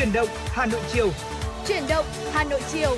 Chuyển động Hà Nội chiều. Chuyển động Hà Nội chiều.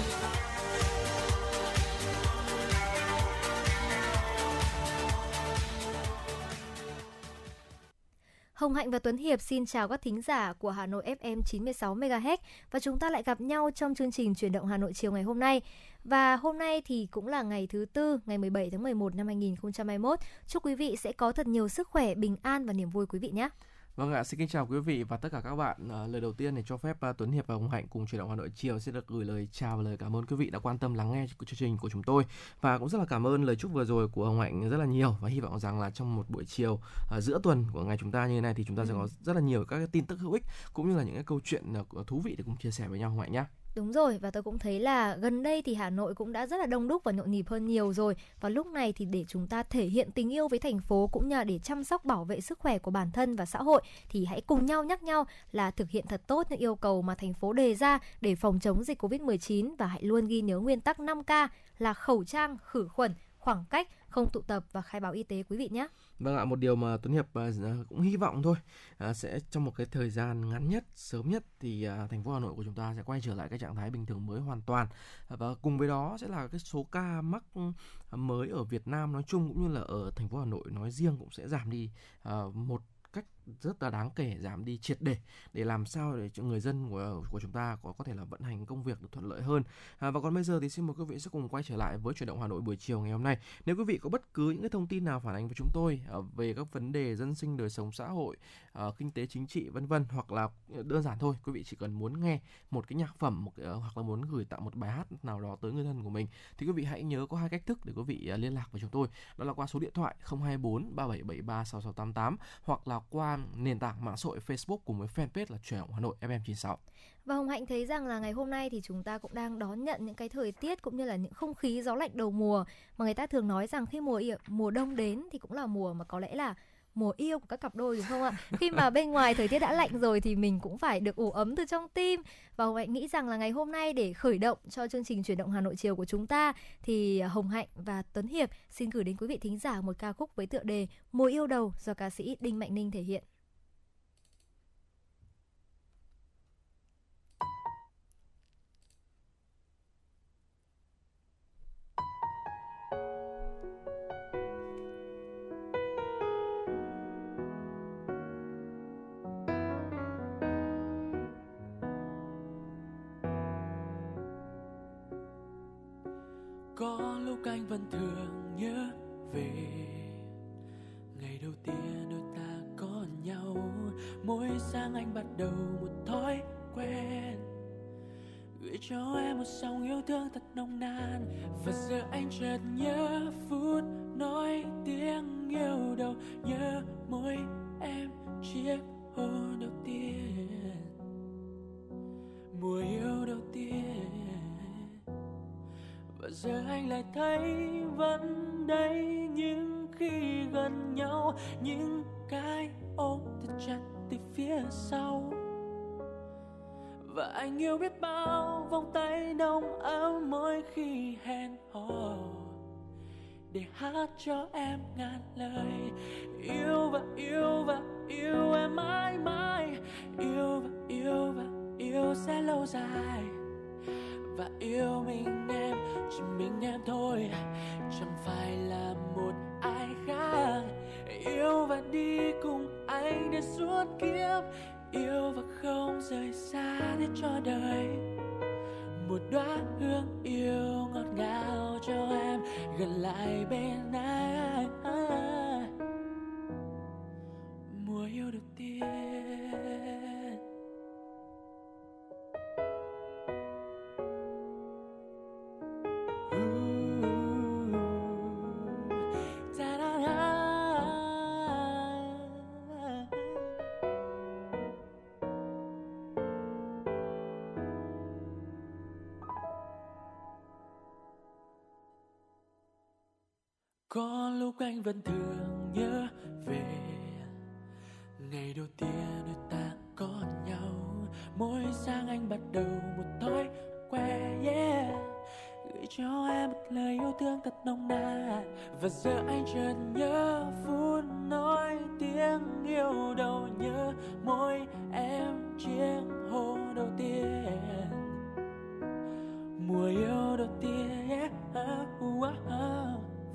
Hồng Hạnh và Tuấn Hiệp xin chào các thính giả của Hà Nội FM 96 MHz và chúng ta lại gặp nhau trong chương trình Chuyển động Hà Nội chiều ngày hôm nay. Và hôm nay thì cũng là ngày thứ tư, ngày 17 tháng 11 năm 2021. Chúc quý vị sẽ có thật nhiều sức khỏe, bình an và niềm vui quý vị nhé. Vâng ạ, xin kính chào quý vị và tất cả các bạn. À, lời đầu tiên thì cho phép uh, Tuấn Hiệp và Hồng Hạnh cùng chuyển động Hà Nội chiều sẽ được gửi lời chào và lời cảm ơn quý vị đã quan tâm lắng nghe chương trình của chúng tôi và cũng rất là cảm ơn lời chúc vừa rồi của Hồng Hạnh rất là nhiều và hy vọng rằng là trong một buổi chiều uh, giữa tuần của ngày chúng ta như thế này thì chúng ta ừ. sẽ có rất là nhiều các cái tin tức hữu ích cũng như là những cái câu chuyện uh, thú vị để cùng chia sẻ với nhau Hồng Hạnh nhé. Đúng rồi và tôi cũng thấy là gần đây thì Hà Nội cũng đã rất là đông đúc và nhộn nhịp hơn nhiều rồi. Và lúc này thì để chúng ta thể hiện tình yêu với thành phố cũng như là để chăm sóc bảo vệ sức khỏe của bản thân và xã hội thì hãy cùng nhau nhắc nhau là thực hiện thật tốt những yêu cầu mà thành phố đề ra để phòng chống dịch Covid-19 và hãy luôn ghi nhớ nguyên tắc 5K là khẩu trang, khử khuẩn, khoảng cách, không tụ tập và khai báo y tế quý vị nhé. Vâng ạ, một điều mà Tuấn Hiệp à, cũng hy vọng thôi à, sẽ trong một cái thời gian ngắn nhất, sớm nhất thì à, thành phố Hà Nội của chúng ta sẽ quay trở lại cái trạng thái bình thường mới hoàn toàn và cùng với đó sẽ là cái số ca mắc mới ở Việt Nam nói chung cũng như là ở thành phố Hà Nội nói riêng cũng sẽ giảm đi một cách rất là đáng kể giảm đi triệt để để làm sao để cho người dân của của chúng ta có có thể là vận hành công việc được thuận lợi hơn. À, và còn bây giờ thì xin mời quý vị sẽ cùng quay trở lại với chuyển động Hà Nội buổi chiều ngày hôm nay. Nếu quý vị có bất cứ những cái thông tin nào phản ánh với chúng tôi à, về các vấn đề dân sinh đời sống xã hội, à, kinh tế chính trị vân vân hoặc là à, đơn giản thôi, quý vị chỉ cần muốn nghe một cái nhạc phẩm một, uh, hoặc là muốn gửi tặng một bài hát nào đó tới người thân của mình thì quý vị hãy nhớ có hai cách thức để quý vị uh, liên lạc với chúng tôi. Đó là qua số điện thoại 024 3773 6688 hoặc là qua nền tảng mạng xã hội Facebook cùng với fanpage là Truyền động Hà Nội FM96. Và Hồng Hạnh thấy rằng là ngày hôm nay thì chúng ta cũng đang đón nhận những cái thời tiết cũng như là những không khí gió lạnh đầu mùa mà người ta thường nói rằng khi mùa mùa đông đến thì cũng là mùa mà có lẽ là mùa yêu của các cặp đôi đúng không ạ? Khi mà bên ngoài thời tiết đã lạnh rồi thì mình cũng phải được ủ ấm từ trong tim. Và Hồng Hạnh nghĩ rằng là ngày hôm nay để khởi động cho chương trình chuyển động Hà Nội chiều của chúng ta thì Hồng Hạnh và Tuấn Hiệp xin gửi đến quý vị thính giả một ca khúc với tựa đề Mùa yêu đầu do ca sĩ Đinh Mạnh Ninh thể hiện. Lúc anh vẫn thường nhớ về ngày đầu tiên đôi ta có nhau, mỗi sáng anh bắt đầu một thói quen. Gửi cho em một dòng yêu thương thật nồng nàn, và giờ anh chợt nhớ phút nói tiếng yêu đầu, nhớ môi em chiếc hôn đầu tiên. Mùa yêu đầu tiên và giờ anh lại thấy vẫn đây nhưng khi gần nhau, những cái ôm thật chặt từ phía sau. Và anh yêu biết bao vòng tay nồng ấm mỗi khi hẹn hò. Để hát cho em ngàn lời, yêu và yêu và yêu em mãi mãi. Yêu và yêu và yêu sẽ lâu dài và yêu mình em, chỉ mình em thôi. Chẳng phải là một ai khác. Yêu và đi cùng anh đến suốt kiếp. Yêu và không rời xa để cho đời. Một đóa hương yêu ngọt ngào cho em, gần lại bên anh. Mùa yêu đầu tiên lúc anh vẫn thường nhớ về. Ngày đầu tiên đôi ta có nhau, mỗi sáng anh bắt đầu một thói quen, yeah. Gửi cho em một lời yêu thương thật nồng nàn, và giờ anh chợt nhớ phút nói tiếng yêu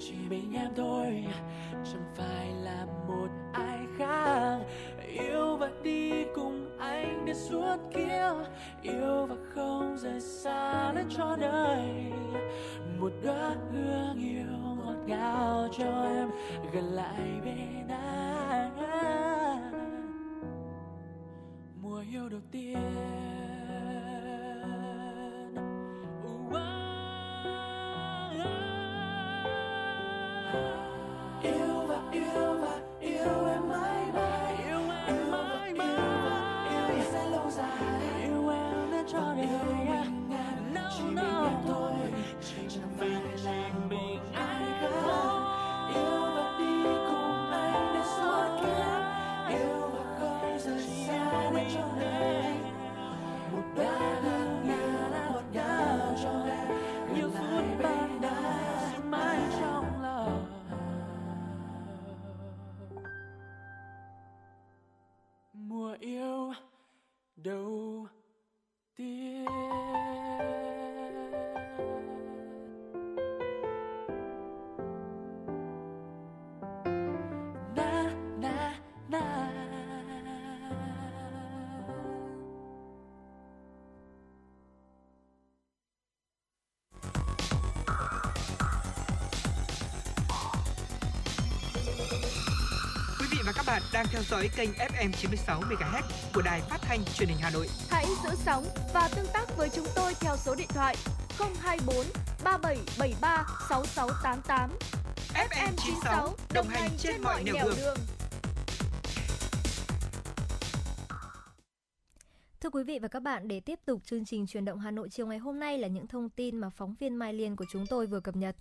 chỉ mình em thôi. Chẳng phải là một ai khác. Yêu và đi cùng anh đến suốt kia. Yêu và không rời xa lên cho đời. Một đóa hương yêu ngọt ngào cho em, gần lại bên anh. Mùa yêu đầu tiên. Đang theo dõi kênh FM 96 MHz của đài phát thanh truyền hình Hà Nội. Hãy giữ sóng và tương tác với chúng tôi theo số điện thoại 024 3773 6688. FM 96 đồng hành trên mọi nẻo đường. Thưa quý vị và các bạn, để tiếp tục chương trình truyền động Hà Nội chiều ngày hôm nay là những thông tin mà phóng viên Mai Liên của chúng tôi vừa cập nhật.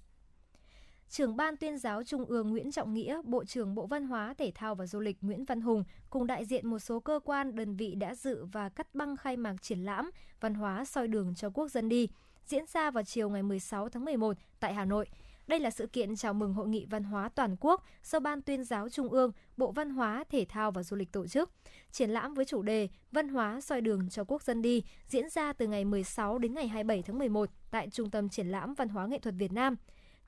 Trưởng ban tuyên giáo Trung ương Nguyễn Trọng Nghĩa, Bộ trưởng Bộ Văn hóa, Thể thao và Du lịch Nguyễn Văn Hùng cùng đại diện một số cơ quan, đơn vị đã dự và cắt băng khai mạc triển lãm Văn hóa soi đường cho quốc dân đi, diễn ra vào chiều ngày 16 tháng 11 tại Hà Nội. Đây là sự kiện chào mừng Hội nghị Văn hóa Toàn quốc do Ban tuyên giáo Trung ương, Bộ Văn hóa, Thể thao và Du lịch tổ chức. Triển lãm với chủ đề Văn hóa soi đường cho quốc dân đi diễn ra từ ngày 16 đến ngày 27 tháng 11 tại Trung tâm Triển lãm Văn hóa Nghệ thuật Việt Nam.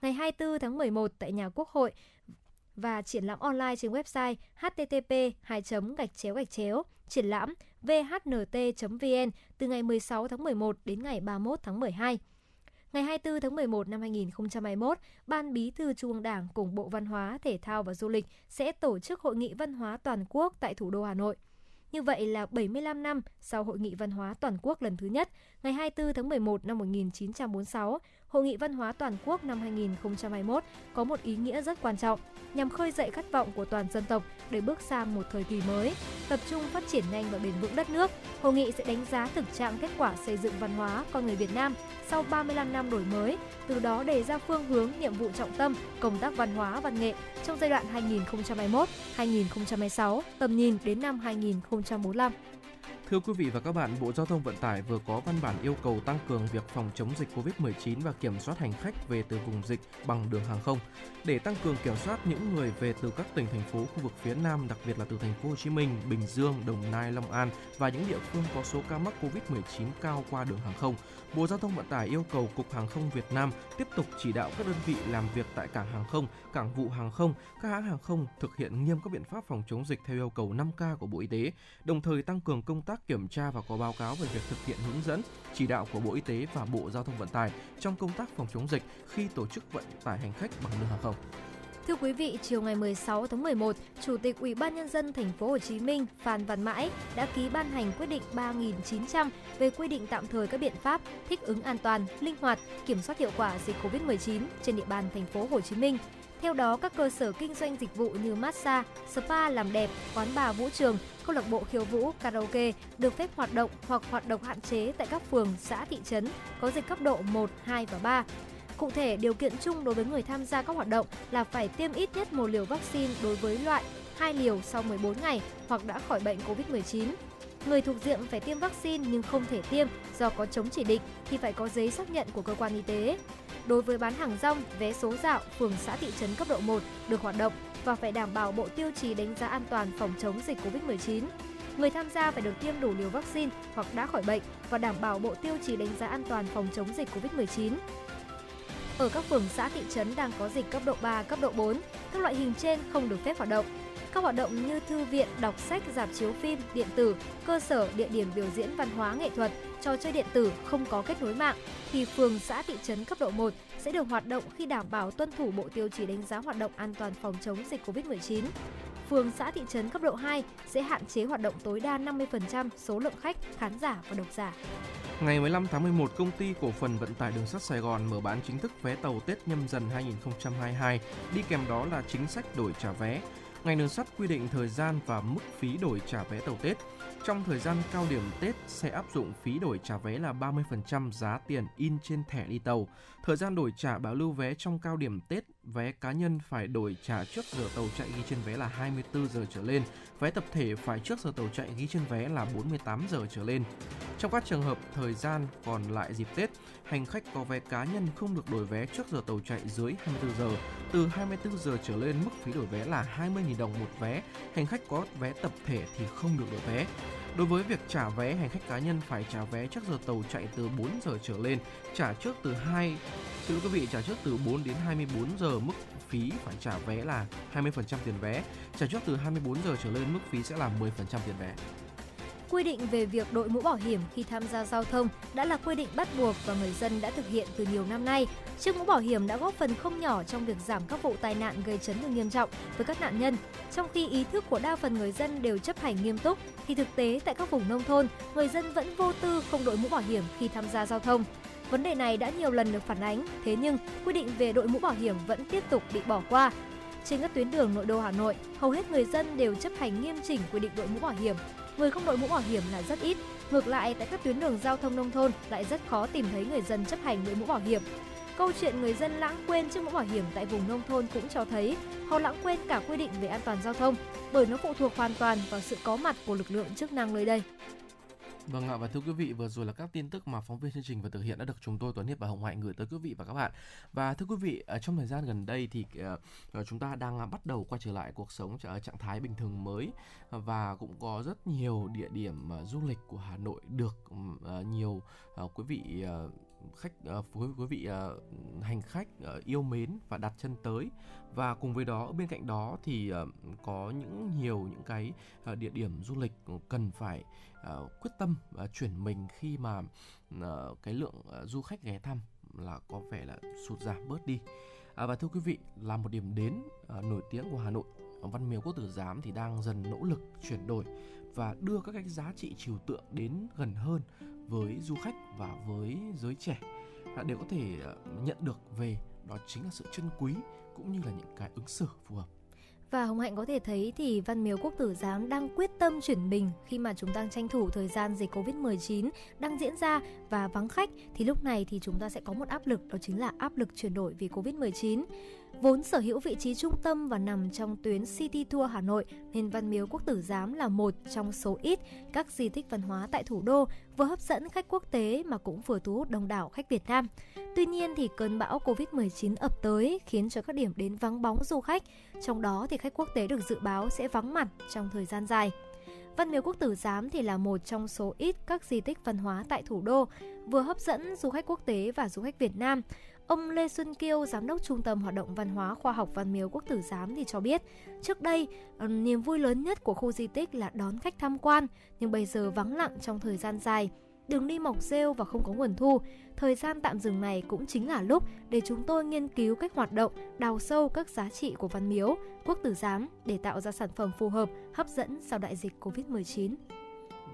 Ngày 24 tháng 11 tại nhà Quốc hội và triển lãm online trên website http 2 gạch chéo gạch chéo triển lãm vhnt.vn từ ngày 16 tháng 11 đến ngày 31 tháng 12. Ngày 24 tháng 11 năm 2021, Ban Bí thư Trung ương Đảng cùng Bộ Văn hóa, Thể thao và Du lịch sẽ tổ chức Hội nghị Văn hóa Toàn quốc tại thủ đô Hà Nội. Như vậy là 75 năm sau Hội nghị Văn hóa Toàn quốc lần thứ nhất, ngày 24 tháng 11 năm 1946, Hội nghị Văn hóa Toàn quốc năm 2021 có một ý nghĩa rất quan trọng nhằm khơi dậy khát vọng của toàn dân tộc để bước sang một thời kỳ mới, tập trung phát triển nhanh và bền vững đất nước. Hội nghị sẽ đánh giá thực trạng kết quả xây dựng văn hóa con người Việt Nam sau 35 năm đổi mới, từ đó đề ra phương hướng, nhiệm vụ trọng tâm công tác văn hóa văn nghệ trong giai đoạn 2021-2026, tầm nhìn đến năm 2045. Thưa quý vị và các bạn, Bộ Giao thông Vận tải vừa có văn bản yêu cầu tăng cường việc phòng chống dịch COVID-19 và kiểm soát hành khách về từ vùng dịch bằng đường hàng không. Để tăng cường kiểm soát những người về từ các tỉnh thành phố khu vực phía Nam, đặc biệt là từ thành phố Hồ Chí Minh, Bình Dương, Đồng Nai, Long An và những địa phương có số ca mắc COVID-19 cao qua đường hàng không, Bộ Giao thông Vận tải yêu cầu Cục Hàng không Việt Nam tiếp tục chỉ đạo các đơn vị làm việc tại cảng hàng không, cảng vụ hàng không, các hãng hàng không thực hiện nghiêm các biện pháp phòng chống dịch theo yêu cầu 5K của Bộ Y tế, đồng thời tăng cường công tác kiểm tra và có báo cáo về việc thực hiện hướng dẫn, chỉ đạo của Bộ Y tế và Bộ Giao thông Vận tải trong công tác phòng chống dịch khi tổ chức vận tải hành khách bằng đường hàng không. Thưa quý vị, chiều ngày 16 tháng 11, Chủ tịch Ủy ban nhân dân thành phố Hồ Chí Minh Phan Văn Mãi đã ký ban hành quyết định 3900 về quy định tạm thời các biện pháp thích ứng an toàn, linh hoạt, kiểm soát hiệu quả dịch Covid-19 trên địa bàn thành phố Hồ Chí Minh. Theo đó, các cơ sở kinh doanh dịch vụ như massage, spa làm đẹp, quán bar vũ trường, câu lạc bộ khiêu vũ, karaoke được phép hoạt động hoặc hoạt động hạn chế tại các phường, xã, thị trấn có dịch cấp độ 1, 2 và 3. Cụ thể, điều kiện chung đối với người tham gia các hoạt động là phải tiêm ít nhất một liều vaccine đối với loại 2 liều sau 14 ngày hoặc đã khỏi bệnh COVID-19. Người thuộc diện phải tiêm vaccine nhưng không thể tiêm do có chống chỉ định thì phải có giấy xác nhận của cơ quan y tế. Đối với bán hàng rong, vé số dạo, phường xã thị trấn cấp độ 1 được hoạt động và phải đảm bảo bộ tiêu chí đánh giá an toàn phòng chống dịch COVID-19. Người tham gia phải được tiêm đủ liều vaccine hoặc đã khỏi bệnh và đảm bảo bộ tiêu chí đánh giá an toàn phòng chống dịch COVID-19. Ở các phường xã thị trấn đang có dịch cấp độ 3, cấp độ 4, các loại hình trên không được phép hoạt động. Các hoạt động như thư viện, đọc sách, dạp chiếu phim, điện tử, cơ sở, địa điểm biểu diễn văn hóa nghệ thuật, trò chơi điện tử không có kết nối mạng thì phường xã thị trấn cấp độ 1 sẽ được hoạt động khi đảm bảo tuân thủ bộ tiêu chí đánh giá hoạt động an toàn phòng chống dịch COVID-19. Phường xã thị trấn cấp độ 2 sẽ hạn chế hoạt động tối đa 50% số lượng khách, khán giả và độc giả. Ngày 15 tháng 11, công ty cổ phần vận tải đường sắt Sài Gòn mở bán chính thức vé tàu Tết nhâm dần 2022, đi kèm đó là chính sách đổi trả vé. Ngành đường sắt quy định thời gian và mức phí đổi trả vé tàu Tết. Trong thời gian cao điểm Tết sẽ áp dụng phí đổi trả vé là 30% giá tiền in trên thẻ đi tàu. Thời gian đổi trả bảo lưu vé trong cao điểm Tết, vé cá nhân phải đổi trả trước giờ tàu chạy ghi trên vé là 24 giờ trở lên, vé tập thể phải trước giờ tàu chạy ghi trên vé là 48 giờ trở lên. Trong các trường hợp thời gian còn lại dịp Tết, hành khách có vé cá nhân không được đổi vé trước giờ tàu chạy dưới 24 giờ. Từ 24 giờ trở lên mức phí đổi vé là 20.000 đồng một vé. Hành khách có vé tập thể thì không được đổi vé. Đối với việc trả vé, hành khách cá nhân phải trả vé trước giờ tàu chạy từ 4 giờ trở lên, trả trước từ 2 Xin quý vị trả trước từ 4 đến 24 giờ mức phí phải trả vé là 20% tiền vé, trả trước từ 24 giờ trở lên mức phí sẽ là 10% tiền vé. Quy định về việc đội mũ bảo hiểm khi tham gia giao thông đã là quy định bắt buộc và người dân đã thực hiện từ nhiều năm nay. Chiếc mũ bảo hiểm đã góp phần không nhỏ trong việc giảm các vụ tai nạn gây chấn thương nghiêm trọng với các nạn nhân. Trong khi ý thức của đa phần người dân đều chấp hành nghiêm túc, thì thực tế tại các vùng nông thôn, người dân vẫn vô tư không đội mũ bảo hiểm khi tham gia giao thông. Vấn đề này đã nhiều lần được phản ánh, thế nhưng quy định về đội mũ bảo hiểm vẫn tiếp tục bị bỏ qua. Trên các tuyến đường nội đô Hà Nội, hầu hết người dân đều chấp hành nghiêm chỉnh quy định đội mũ bảo hiểm. Người không đội mũ bảo hiểm là rất ít. Ngược lại, tại các tuyến đường giao thông nông thôn lại rất khó tìm thấy người dân chấp hành đội mũ bảo hiểm. Câu chuyện người dân lãng quên chiếc mũ bảo hiểm tại vùng nông thôn cũng cho thấy họ lãng quên cả quy định về an toàn giao thông bởi nó phụ thuộc hoàn toàn vào sự có mặt của lực lượng chức năng nơi đây. Vâng ạ và thưa quý vị vừa rồi là các tin tức mà phóng viên chương trình và thực hiện đã được chúng tôi Tuấn Hiệp và Hồng Hạnh gửi tới quý vị và các bạn. Và thưa quý vị trong thời gian gần đây thì ờ, ờ, chúng ta đang à, bắt đầu quay trở lại cuộc sống ở trạng thái bình thường mới và cũng có rất nhiều địa điểm du lịch của Hà Nội được nhiều quý vị khách quý, quý vị hành khách yêu mến và đặt chân tới và cùng với đó bên cạnh đó thì có những nhiều những cái địa điểm du lịch cần phải uh, quyết tâm uh, chuyển mình khi mà uh, cái lượng uh, du khách ghé thăm là có vẻ là sụt giảm bớt đi. À, và thưa quý vị là một điểm đến uh, nổi tiếng của Hà Nội. Văn Miếu Quốc Tử Giám thì đang dần nỗ lực chuyển đổi và đưa các cái giá trị trừu tượng đến gần hơn với du khách và với giới trẻ. À, để có thể nhận được về đó chính là sự chân quý cũng như là những cái ứng xử phù hợp và Hồng Hạnh có thể thấy thì Văn Miếu Quốc Tử Giám đang quyết tâm chuyển mình khi mà chúng đang tranh thủ thời gian dịch Covid-19 đang diễn ra và vắng khách thì lúc này thì chúng ta sẽ có một áp lực, đó chính là áp lực chuyển đổi vì Covid-19. Vốn sở hữu vị trí trung tâm và nằm trong tuyến City Tour Hà Nội, nên Văn Miếu Quốc Tử Giám là một trong số ít các di tích văn hóa tại thủ đô vừa hấp dẫn khách quốc tế mà cũng vừa thu hút đông đảo khách Việt Nam. Tuy nhiên thì cơn bão Covid-19 ập tới khiến cho các điểm đến vắng bóng du khách, trong đó thì khách quốc tế được dự báo sẽ vắng mặt trong thời gian dài. Văn Miếu Quốc Tử Giám thì là một trong số ít các di tích văn hóa tại thủ đô, vừa hấp dẫn du khách quốc tế và du khách Việt Nam. Ông Lê Xuân Kiêu, giám đốc Trung tâm Hoạt động Văn hóa Khoa học Văn Miếu Quốc Tử Giám thì cho biết, trước đây ờ, niềm vui lớn nhất của khu di tích là đón khách tham quan, nhưng bây giờ vắng lặng trong thời gian dài. Đường đi mọc rêu và không có nguồn thu. Thời gian tạm dừng này cũng chính là lúc để chúng tôi nghiên cứu cách hoạt động, đào sâu các giá trị của Văn Miếu, Quốc Tử Giám để tạo ra sản phẩm phù hợp, hấp dẫn sau đại dịch Covid-19.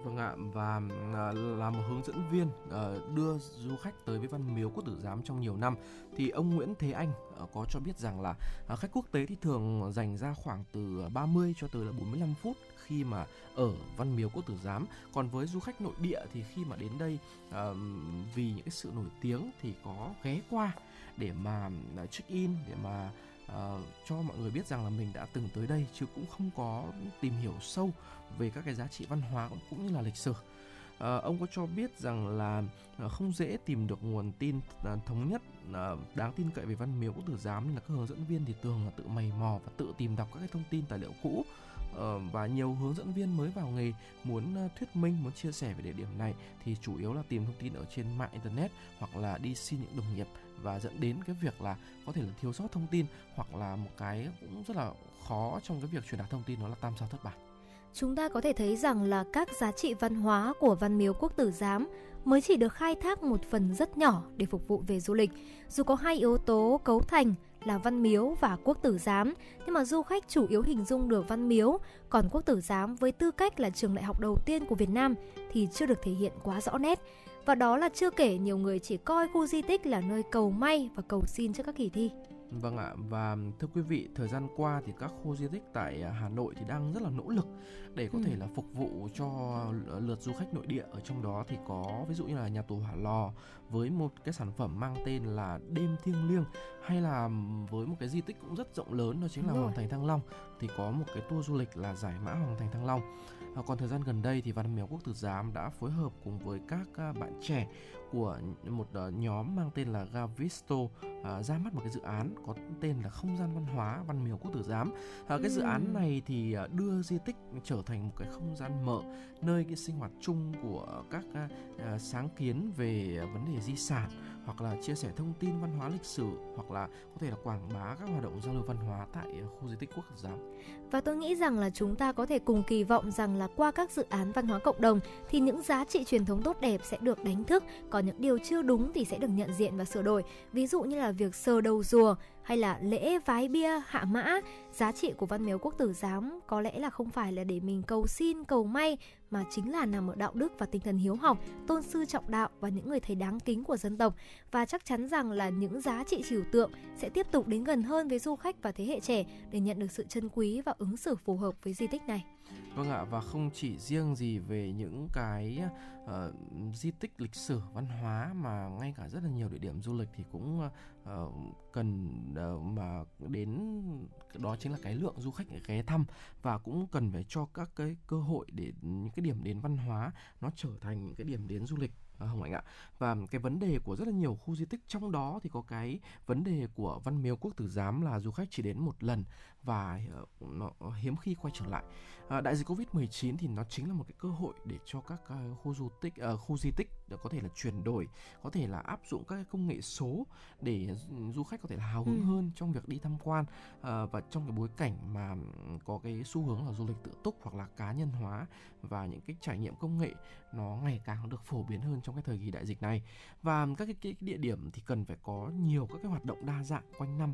Vâng ạ và à, là một hướng dẫn viên à, đưa du khách tới với Văn Miếu Quốc Tử Giám trong nhiều năm thì ông Nguyễn Thế Anh à, có cho biết rằng là à, khách quốc tế thì thường dành ra khoảng từ à, 30 cho tới là 45 phút khi mà ở Văn Miếu Quốc Tử Giám. Còn với du khách nội địa thì khi mà đến đây à, vì những cái sự nổi tiếng thì có ghé qua để mà check in để mà uh, cho mọi người biết rằng là mình đã từng tới đây chứ cũng không có tìm hiểu sâu về các cái giá trị văn hóa cũng như là lịch sử. Uh, ông có cho biết rằng là ờ, không dễ tìm được nguồn tin thống nhất uh, đáng tin cậy về văn miếu quốc tử giám nên là các hướng dẫn viên thì thường là tự mày mò và tự tìm đọc các cái thông tin tài liệu cũ và nhiều hướng dẫn viên mới vào nghề muốn thuyết minh muốn chia sẻ về địa điểm này thì chủ yếu là tìm thông tin ở trên mạng internet hoặc là đi xin những đồng nghiệp và dẫn đến cái việc là có thể là thiếu sót thông tin hoặc là một cái cũng rất là khó trong cái việc truyền đạt thông tin đó là tam sao thất bản chúng ta có thể thấy rằng là các giá trị văn hóa của văn miếu quốc tử giám mới chỉ được khai thác một phần rất nhỏ để phục vụ về du lịch. Dù có hai yếu tố cấu thành là văn miếu và quốc tử giám, nhưng mà du khách chủ yếu hình dung được văn miếu, còn quốc tử giám với tư cách là trường đại học đầu tiên của Việt Nam thì chưa được thể hiện quá rõ nét. Và đó là chưa kể nhiều người chỉ coi khu di tích là nơi cầu may và cầu xin cho các kỳ thi. Vâng ạ, và thưa quý vị, thời gian qua thì các khu di tích tại Hà Nội thì đang rất là nỗ lực để có ừ. thể là phục vụ cho lượt du khách nội địa ở trong đó thì có ví dụ như là nhà tù Hỏa Lò với một cái sản phẩm mang tên là Đêm Thiêng Liêng hay là với một cái di tích cũng rất rộng lớn đó chính là Hoàng Thành Thăng Long thì có một cái tour du lịch là giải mã Hoàng Thành Thăng Long. À, còn thời gian gần đây thì Văn Miếu Quốc Tử Giám đã phối hợp cùng với các à, bạn trẻ của một uh, nhóm mang tên là Gavisto uh, ra mắt một cái dự án có tên là không gian văn hóa văn miếu quốc tử giám. Uh, cái ừ. dự án này thì uh, đưa di tích trở thành một cái không gian mở nơi cái sinh hoạt chung của các sáng kiến về vấn đề di sản hoặc là chia sẻ thông tin văn hóa lịch sử hoặc là có thể là quảng bá các hoạt động giao lưu văn hóa tại ờ, khu di tích quốc gia giám. Và tôi nghĩ rằng là chúng ta có thể cùng kỳ vọng rằng là qua các dự án văn hóa cộng đồng thì những giá trị truyền thống tốt đẹp sẽ được đánh thức, còn những điều chưa đúng thì sẽ được nhận diện và sửa đổi. Ví dụ như là việc sờ đầu rùa hay là lễ vái bia, hạ mã, giá trị của văn miếu quốc tử giám có lẽ là không phải là để mình cầu xin, cầu may, mà chính là nằm ở đạo đức và tinh thần hiếu học, tôn sư trọng đạo và những người thầy đáng kính của dân tộc. Và chắc chắn rằng là những giá trị trừu tượng sẽ tiếp tục đến gần hơn với du khách và thế hệ trẻ để nhận được sự chân quý và ứng xử phù hợp với di tích này. Vâng ạ và không chỉ riêng gì về những cái uh, di tích lịch sử văn hóa mà ngay cả rất là nhiều địa điểm du lịch thì cũng uh, cần uh, mà đến đó chính là cái lượng du khách ghé thăm và cũng cần phải cho các cái cơ hội để những cái điểm đến văn hóa nó trở thành những cái điểm đến du lịch à, Hồng Hạnh ạ. Và cái vấn đề của rất là nhiều khu di tích trong đó thì có cái vấn đề của Văn Miếu Quốc Tử Giám là du khách chỉ đến một lần và nó hiếm khi quay trở lại. À, đại dịch Covid-19 thì nó chính là một cái cơ hội để cho các uh, khu du tích uh, khu di tích có thể là chuyển đổi, có thể là áp dụng các công nghệ số để du khách có thể là hào hứng ừ. hơn trong việc đi tham quan. Uh, và trong cái bối cảnh mà có cái xu hướng là du lịch tự túc hoặc là cá nhân hóa và những cái trải nghiệm công nghệ nó ngày càng được phổ biến hơn trong cái thời kỳ đại dịch này. Và các cái, cái địa điểm thì cần phải có nhiều các cái hoạt động đa dạng quanh năm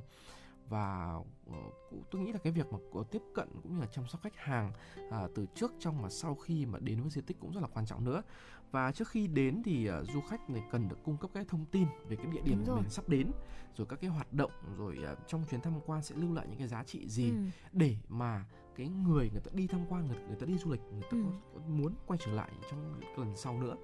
và uh, tôi nghĩ là cái việc mà tiếp cận cũng như là chăm sóc khách hàng uh, từ trước trong và sau khi mà đến với di tích cũng rất là quan trọng nữa và trước khi đến thì uh, du khách này cần được cung cấp các thông tin về cái địa điểm mà mình sắp đến rồi các cái hoạt động rồi uh, trong chuyến tham quan sẽ lưu lại những cái giá trị gì ừ. để mà cái người người ta đi tham quan người, người ta đi du lịch người ta ừ. có, có muốn quay trở lại trong lần sau nữa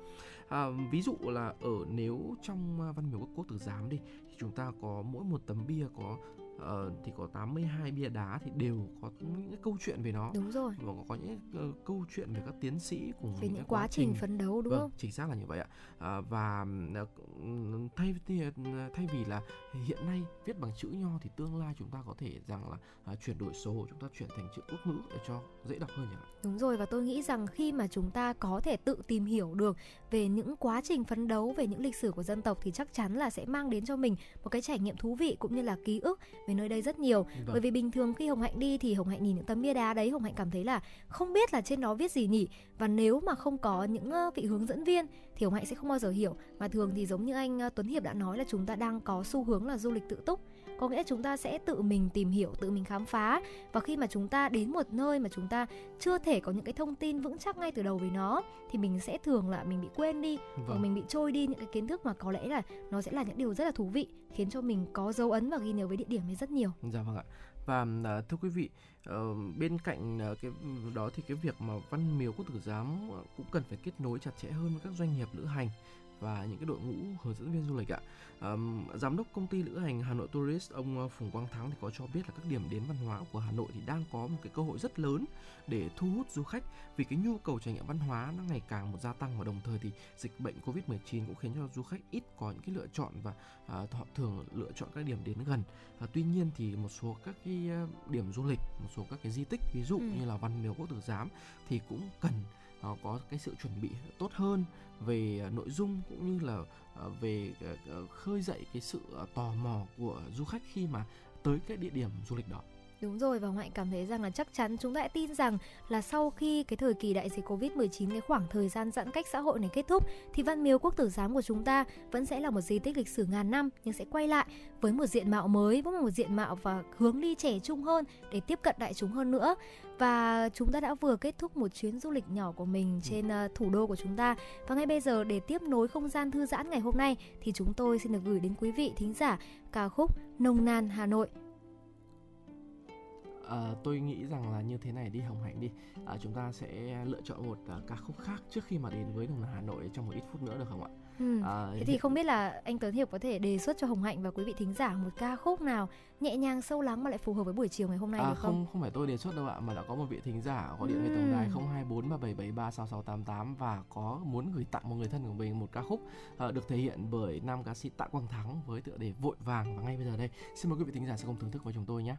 à, ví dụ là ở nếu trong văn miếu quốc tử giám đi thì chúng ta có mỗi một tấm bia có uh, thì có 82 bia đá thì đều có những cái câu chuyện về nó. Đúng rồi. Và có, những uh, câu chuyện về các tiến sĩ cùng về những quá, quá trình, phấn đấu đúng vâng, không? chính xác là như vậy ạ. À, và uh, thay thay vì là hiện nay viết bằng chữ nho thì tương lai chúng ta có thể rằng là uh, chuyển đổi số chúng ta chuyển thành chữ quốc ngữ để cho dễ đọc hơn nhỉ đúng rồi và tôi nghĩ rằng khi mà chúng ta có thể tự tìm hiểu được về những quá trình phấn đấu về những lịch sử của dân tộc thì chắc chắn là sẽ mang đến cho mình một cái trải nghiệm thú vị cũng như là ký ức về nơi đây rất nhiều. Vâng. bởi vì bình thường khi hồng hạnh đi thì hồng hạnh nhìn những tấm bia đá đấy hồng hạnh cảm thấy là không biết là trên đó viết gì nhỉ? Và nếu mà không có những vị hướng dẫn viên thì hồng hạnh sẽ không bao giờ hiểu. Mà thường thì giống như anh tuấn hiệp đã nói là chúng ta đang có xu hướng là du lịch tự túc có nghĩa chúng ta sẽ tự mình tìm hiểu tự mình khám phá và khi mà chúng ta đến một nơi mà chúng ta chưa thể có những cái thông tin vững chắc ngay từ đầu về nó thì mình sẽ thường là mình bị quên đi vâng. và mình bị trôi đi những cái kiến thức mà có lẽ là nó sẽ là những điều rất là thú vị khiến cho mình có dấu ấn và ghi nhớ với địa điểm ấy rất nhiều. Dạ vâng ạ. Và uh, thưa quý vị, uh, bên cạnh uh, cái đó thì cái việc mà văn miếu quốc tử giám cũng cần phải kết nối chặt chẽ hơn với các doanh nghiệp lữ hành và những cái đội ngũ hướng dẫn viên du lịch ạ. Um, giám đốc công ty lữ hành Hà Nội Tourist ông ờ, Phùng Quang Thắng thì có cho biết là các điểm đến văn hóa của Hà Nội thì đang có một cái cơ hội rất lớn để thu hút du khách vì cái nhu cầu trải nghiệm văn hóa nó ngày càng một gia tăng và đồng thời thì dịch bệnh Covid-19 cũng khiến cho du khách ít có những cái lựa chọn và uh, họ thường lựa chọn các điểm đến gần. Uh, tuy nhiên thì một số các cái điểm du lịch, một số các cái di tích ví dụ ừ. như là Văn Miếu Quốc Tử Giám thì cũng cần uh, có cái sự chuẩn bị tốt hơn về uh, nội dung cũng như là uh, về uh, khơi dậy cái sự uh, tò mò của du khách khi mà tới cái địa điểm du lịch đó. Đúng rồi và Hạnh cảm thấy rằng là chắc chắn chúng ta tin rằng là sau khi cái thời kỳ đại dịch Covid-19 cái khoảng thời gian giãn cách xã hội này kết thúc thì Văn Miếu Quốc Tử Giám của chúng ta vẫn sẽ là một di tích lịch sử ngàn năm nhưng sẽ quay lại với một diện mạo mới, với một diện mạo và hướng đi trẻ trung hơn để tiếp cận đại chúng hơn nữa. Và chúng ta đã vừa kết thúc một chuyến du lịch nhỏ của mình trên uh, thủ đô của chúng ta. Và ngay bây giờ để tiếp nối không gian thư giãn ngày hôm nay thì chúng tôi xin được gửi đến quý vị thính giả ca khúc Nông Nan Hà Nội à, tôi nghĩ rằng là như thế này đi hồng hạnh đi à, chúng ta sẽ lựa chọn một uh, ca khúc khác trước khi mà đến với đồng hà nội trong một ít phút nữa được không ạ Ừ. À, Thế thì không biết là anh Tấn Hiệp có thể đề xuất cho Hồng Hạnh và quý vị thính giả một ca khúc nào nhẹ nhàng sâu lắng mà lại phù hợp với buổi chiều ngày hôm nay à, được không? Không không phải tôi đề xuất đâu ạ mà đã có một vị thính giả gọi điện về tổng đài 024 3773 6688 và có muốn gửi tặng một người thân của mình một ca khúc uh, được thể hiện bởi nam ca sĩ Tạ Quang Thắng với tựa đề Vội vàng và ngay bây giờ đây xin mời quý vị thính giả sẽ cùng thưởng thức với chúng tôi nhé.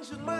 function.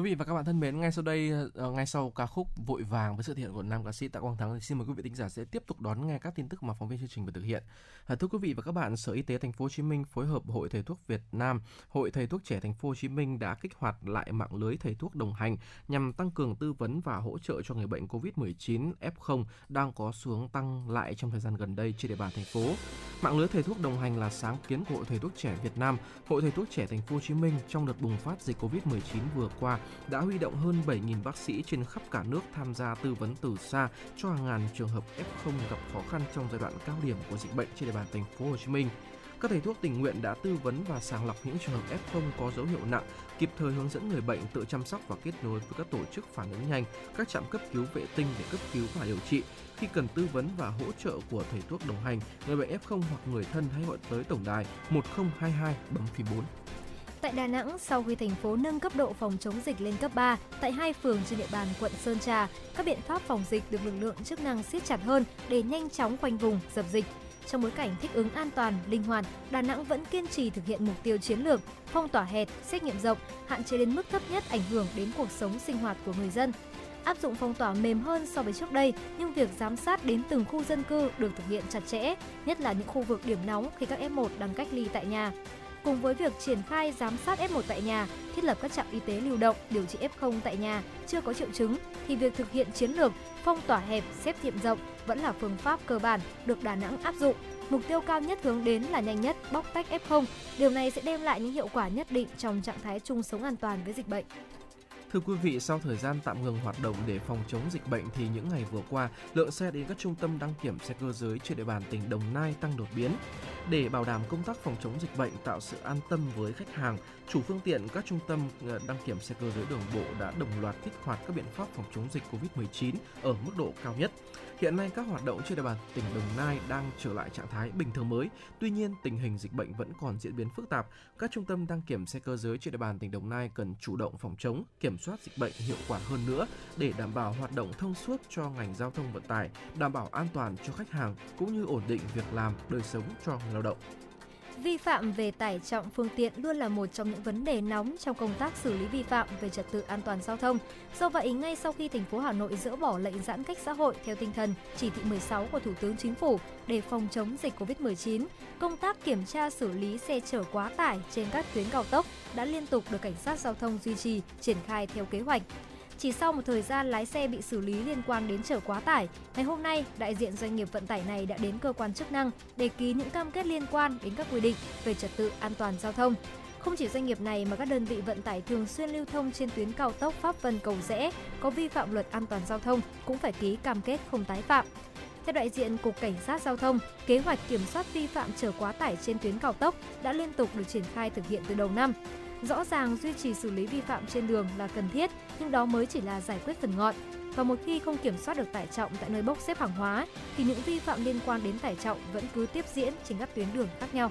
Quý vị và các bạn thân mến, ngay sau đây, ờ, ngay sau ca khúc Vội vàng với sự thể hiện của nam ca sĩ Tạ Quang Thắng, thì xin mời quý vị thính giả sẽ tiếp tục đón nghe các tin tức mà phóng viên chương trình vừa thực hiện. Ờ, thưa quý vị và các bạn, Sở Y tế Thành phố Hồ Chí Minh phối hợp Hội Thầy thuốc Việt Nam, Hội Thầy thuốc trẻ Thành phố Hồ Chí Minh đã kích hoạt lại mạng lưới thầy thuốc đồng hành nhằm tăng cường tư vấn và hỗ trợ cho người bệnh COVID-19 F0 đang có xuống tăng lại trong thời gian gần đây trên địa bàn thành phố. Mạng lưới thầy thuốc đồng hành là sáng kiến của Hội Thầy thuốc trẻ Việt Nam, Hội Thầy thuốc trẻ Thành phố Hồ Chí Minh trong đợt bùng phát dịch COVID-19 vừa qua đã huy động hơn 7.000 bác sĩ trên khắp cả nước tham gia tư vấn từ xa cho hàng ngàn trường hợp F0 gặp khó khăn trong giai đoạn cao điểm của dịch bệnh trên địa bàn thành phố Hồ Chí Minh. Các thầy thuốc tình nguyện đã tư vấn và sàng lọc những trường hợp F0 có dấu hiệu nặng, kịp thời hướng dẫn người bệnh tự chăm sóc và kết nối với các tổ chức phản ứng nhanh, các trạm cấp cứu vệ tinh để cấp cứu và điều trị. Khi cần tư vấn và hỗ trợ của thầy thuốc đồng hành, người bệnh F0 hoặc người thân hãy gọi tới tổng đài 1022 bấm phím 4. Tại Đà Nẵng, sau khi thành phố nâng cấp độ phòng chống dịch lên cấp 3, tại hai phường trên địa bàn quận Sơn Trà, các biện pháp phòng dịch được lực lượng chức năng siết chặt hơn để nhanh chóng khoanh vùng, dập dịch. Trong bối cảnh thích ứng an toàn, linh hoạt, Đà Nẵng vẫn kiên trì thực hiện mục tiêu chiến lược, phong tỏa hẹp, xét nghiệm rộng, hạn chế đến mức thấp nhất ảnh hưởng đến cuộc sống sinh hoạt của người dân. Áp dụng phong tỏa mềm hơn so với trước đây, nhưng việc giám sát đến từng khu dân cư được thực hiện chặt chẽ, nhất là những khu vực điểm nóng khi các F1 đang cách ly tại nhà. Cùng với việc triển khai giám sát F1 tại nhà, thiết lập các trạm y tế lưu động điều trị F0 tại nhà chưa có triệu chứng thì việc thực hiện chiến lược phong tỏa hẹp, xếp nghiệm rộng vẫn là phương pháp cơ bản được Đà Nẵng áp dụng. Mục tiêu cao nhất hướng đến là nhanh nhất bóc tách F0. Điều này sẽ đem lại những hiệu quả nhất định trong trạng thái chung sống an toàn với dịch bệnh. Thưa quý vị, sau thời gian tạm ngừng hoạt động để phòng chống dịch bệnh thì những ngày vừa qua, lượng xe đến các trung tâm đăng kiểm xe cơ giới trên địa bàn tỉnh Đồng Nai tăng đột biến. Để bảo đảm công tác phòng chống dịch bệnh tạo sự an tâm với khách hàng, chủ phương tiện các trung tâm ờ, đăng kiểm xe cơ giới đường bộ đã đồng loạt kích hoạt các biện pháp phòng chống dịch COVID-19 ở mức độ cao nhất. Hiện nay các hoạt động trên địa bàn tỉnh Đồng Nai đang trở lại trạng thái bình thường mới. Tuy nhiên, tình hình dịch bệnh vẫn còn diễn biến phức tạp. Các trung tâm đăng kiểm xe cơ giới trên địa bàn tỉnh Đồng Nai cần chủ động phòng chống, kiểm soát dịch bệnh hiệu quả hơn nữa để đảm bảo hoạt động thông suốt cho ngành giao thông vận tải, đảm bảo an toàn cho khách hàng cũng như ổn định việc làm, đời sống cho người lao động. Vi phạm về tải trọng phương tiện luôn là một trong những vấn đề nóng trong công tác xử lý vi phạm về trật tự an toàn giao thông. Do vậy, ngay sau khi thành phố Hà Nội dỡ bỏ lệnh giãn cách xã hội theo tinh thần chỉ thị 16 của Thủ tướng Chính phủ để phòng chống dịch COVID-19, công tác kiểm tra xử lý xe chở quá tải trên các tuyến cao tốc đã liên tục được cảnh sát giao thông duy trì, triển khai theo kế hoạch. Chỉ sau một thời gian lái xe bị xử lý liên quan đến chở quá tải, ngày hôm nay, đại diện doanh nghiệp vận tải này đã đến cơ quan chức năng để ký những cam kết liên quan đến các quy định về trật tự an toàn giao thông. Không chỉ doanh nghiệp này mà các đơn vị vận tải thường xuyên lưu thông trên tuyến cao tốc Pháp Vân Cầu Rẽ có vi phạm luật an toàn giao thông cũng phải ký cam kết không tái phạm. Theo đại diện Cục Cảnh sát Giao thông, kế hoạch kiểm soát vi phạm chở quá tải trên tuyến cao tốc đã liên tục được triển khai thực hiện từ đầu năm. Rõ ràng duy trì xử lý vi phạm trên đường là cần thiết, nhưng đó mới chỉ là giải quyết phần ngọn. Và một khi không kiểm soát được tải trọng tại nơi bốc xếp hàng hóa, thì những vi phạm liên quan đến tải trọng vẫn cứ tiếp diễn trên các tuyến đường khác nhau.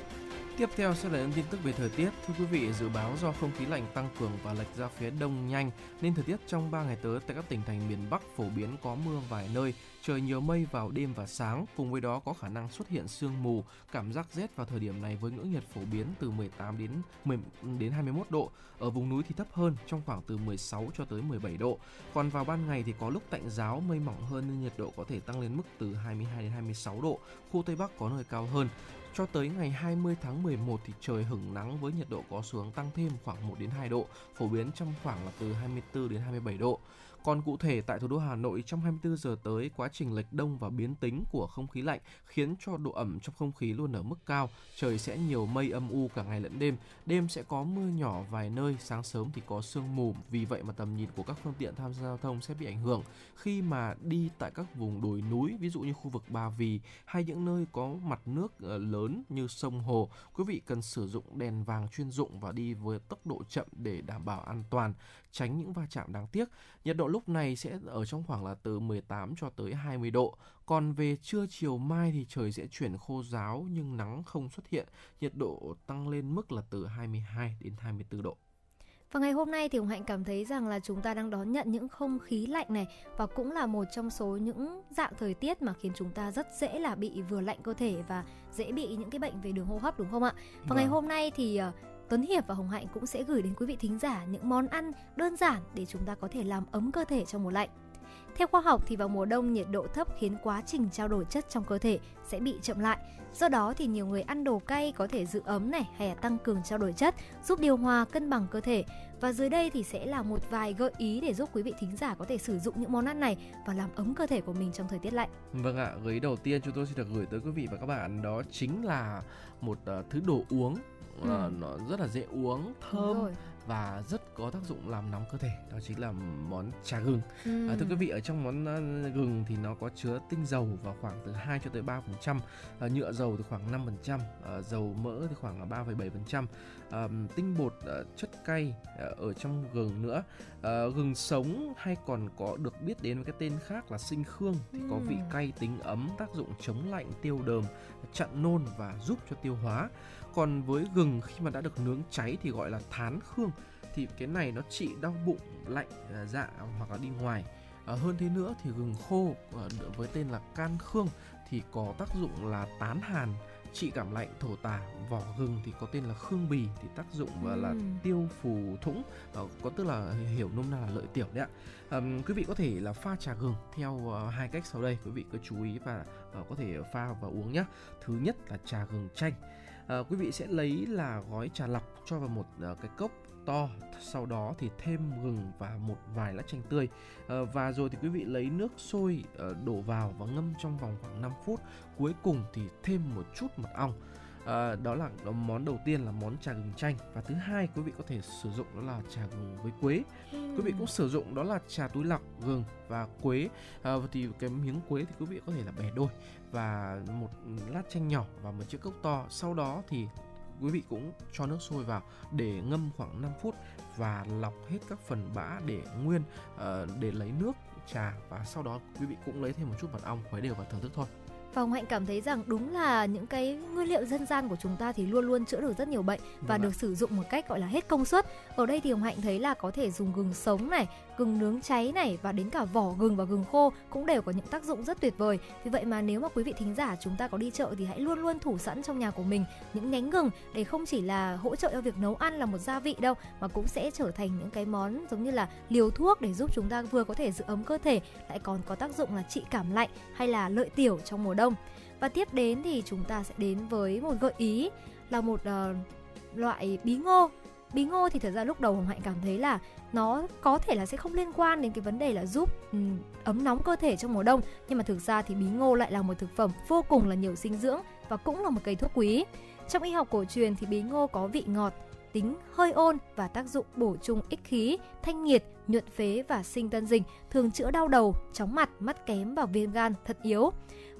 Tiếp theo sẽ là những tin tức về thời tiết. Thưa quý vị, dự báo do không khí lạnh tăng cường và lệch ra phía đông nhanh nên thời tiết trong 3 ngày tới tại các tỉnh thành miền Bắc phổ biến có mưa vài nơi, trời nhiều mây vào đêm và sáng, cùng với đó có khả năng xuất hiện sương mù, cảm giác rét vào thời điểm này với ngưỡng nhiệt phổ biến từ 18 đến 10 đến 21 độ. Ở vùng núi thì thấp hơn, trong khoảng từ 16 cho tới 17 độ. Còn vào ban ngày thì có lúc tạnh giáo, mây mỏng hơn nên nhiệt độ có thể tăng lên mức từ 22 đến 26 độ. Khu Tây Bắc có nơi cao hơn. Cho tới ngày 20 tháng 11 thì trời hửng nắng với nhiệt độ có xuống tăng thêm khoảng 1 đến 2 độ, phổ biến trong khoảng là từ 24 đến 27 độ. Còn cụ thể tại thủ đô Hà Nội trong 24 giờ tới, quá trình lệch đông và biến tính của không khí lạnh khiến cho độ ẩm trong không khí luôn ở mức cao. Trời sẽ nhiều mây âm u cả ngày lẫn đêm. Đêm sẽ có mưa nhỏ vài nơi, sáng sớm thì có sương mù. Vì vậy mà tầm nhìn của các phương tiện tham gia giao thông sẽ bị ảnh hưởng khi mà đi tại các vùng đồi núi, ví dụ như khu vực Ba Vì hay những nơi có mặt nước ờ, lớn như sông hồ. Quý vị cần sử dụng đèn vàng chuyên dụng và đi với tốc độ chậm để đảm bảo an toàn, tránh những va chạm đáng tiếc. Nhiệt độ lúc này sẽ ở trong khoảng là từ 18 cho tới 20 độ. Còn về trưa chiều mai thì trời sẽ chuyển khô ráo nhưng nắng không xuất hiện, nhiệt độ tăng lên mức là từ 22 đến 24 độ. Và ngày hôm nay thì Hồng Hạnh cảm thấy rằng là chúng ta đang đón nhận những không khí lạnh này và cũng là một trong số những dạng thời tiết mà khiến chúng ta rất dễ là bị vừa lạnh cơ thể và dễ bị những cái bệnh về đường hô hấp đúng không ạ? Và vâng. ngày hôm nay thì uh, Tuấn Hiệp và Hồng Hạnh cũng sẽ gửi đến quý vị thính giả những món ăn đơn giản để chúng ta có thể làm ấm cơ thể trong mùa lạnh. Theo khoa học thì vào mùa đông nhiệt độ thấp khiến quá trình trao đổi chất trong cơ thể sẽ bị chậm lại. Do đó thì nhiều người ăn đồ cay có thể giữ ấm này hay là tăng cường trao đổi chất, giúp điều hòa cân bằng cơ thể. Và dưới đây thì sẽ là một vài gợi ý để giúp quý vị thính giả có thể sử dụng những món ăn này và làm ấm cơ thể của mình trong thời tiết lạnh. Vâng ạ, gợi ý đầu tiên chúng tôi xin được gửi tới quý vị và các bạn đó chính là một ờ, thứ đồ uống ừ. uh, nó rất là dễ uống, thơm và rất có tác dụng làm nóng cơ thể đó chính là món trà gừng ừ. à, thưa quý vị ở trong món uh, gừng thì nó có chứa tinh dầu vào khoảng từ 2 cho tới 3 phần trăm à, nhựa dầu thì khoảng 5 phần trăm à, dầu mỡ thì khoảng 3,7 phần trăm à, tinh bột uh, chất cay uh, ở trong gừng nữa uh, gừng sống hay còn có được biết đến với cái tên khác là sinh khương thì ừ. có vị cay tính ấm tác dụng chống lạnh tiêu đờm chặn nôn và giúp cho tiêu hóa còn với gừng khi mà đã được nướng cháy thì gọi là thán khương. Thì cái này nó trị đau bụng lạnh à, dạ hoặc là đi ngoài. À, hơn thế nữa thì gừng khô à, với tên là can khương thì có tác dụng là tán hàn trị cảm lạnh thổ tả. Vỏ gừng thì có tên là khương bì thì tác dụng và là tiêu phù thủng à, có tức là hiểu nôm na là lợi tiểu đấy ạ. À, quý vị có thể là pha trà gừng theo uh, hai cách sau đây. Quý vị cứ chú ý và uh, có thể pha và uống nhé thứ nhất là trà gừng chanh à, quý vị sẽ lấy là gói trà lọc cho vào một uh, cái cốc to sau đó thì thêm gừng và một vài lá chanh tươi. À, và rồi thì quý vị lấy nước sôi uh, đổ vào và ngâm trong vòng khoảng 5 phút. Cuối cùng thì thêm một chút mật ong. À, đó là món đầu tiên là món trà gừng chanh. Và thứ hai quý vị có thể sử dụng đó là trà gừng với quế. Ừ. quý vị cũng sử dụng đó là trà túi lọc gừng và quế. À, thì cái miếng quế thì quý vị có thể là bẻ đôi và một lát chanh nhỏ và một chiếc cốc to sau đó thì quý vị cũng cho nước sôi vào để ngâm khoảng 5 phút và lọc hết các phần bã để nguyên uh, để lấy nước trà và sau đó quý vị cũng lấy thêm một chút mật ong khuấy đều và thưởng thức thôi. Và Hồng Hạnh cảm thấy rằng đúng là những cái nguyên liệu dân gian của chúng ta thì luôn luôn chữa được rất nhiều bệnh và Đúng được ạ. sử dụng một cách gọi là hết công suất. Ở đây thì Hồng Hạnh thấy là có thể dùng gừng sống này, gừng nướng cháy này và đến cả vỏ gừng và gừng khô cũng đều có những tác dụng rất tuyệt vời. Vì vậy mà nếu mà quý vị thính giả chúng ta có đi chợ thì hãy luôn luôn thủ sẵn trong nhà của mình những nhánh gừng để không chỉ là hỗ trợ cho việc nấu ăn là một gia vị đâu mà cũng sẽ trở thành những cái món giống như là liều thuốc để giúp chúng ta vừa có thể giữ ấm cơ thể lại còn có tác dụng là trị cảm lạnh hay là lợi tiểu trong mùa đông. Và tiếp đến thì chúng ta sẽ đến với một gợi ý là một uh, loại bí ngô bí ngô thì thật ra lúc đầu hồng hạnh cảm thấy là nó có thể là sẽ không liên quan đến cái vấn đề là giúp um, ấm nóng cơ thể trong mùa đông. Nhưng mà thực ra thì bí ngô lại là một thực phẩm vô cùng là nhiều dinh dưỡng và cũng là một cây thuốc quý. Trong y học cổ truyền thì bí ngô có vị ngọt tính hơi ôn và tác dụng bổ trung ích khí, thanh nhiệt, nhuận phế và sinh tân dịch thường chữa đau đầu, chóng mặt, mắt kém và viêm gan thật yếu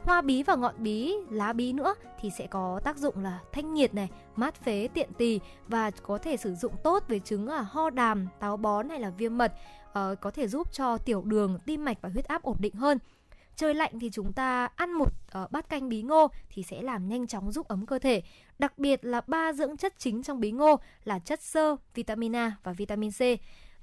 hoa bí và ngọn bí, lá bí nữa thì sẽ có tác dụng là thanh nhiệt này, mát phế, tiện tỳ và có thể sử dụng tốt với chứng là ho đàm, táo bón hay là viêm mật, uh, có thể giúp cho tiểu đường, tim mạch và huyết áp ổn định hơn. Trời lạnh thì chúng ta ăn một uh, bát canh bí ngô thì sẽ làm nhanh chóng giúp ấm cơ thể. Đặc biệt là ba dưỡng chất chính trong bí ngô là chất xơ, vitamin A và vitamin C.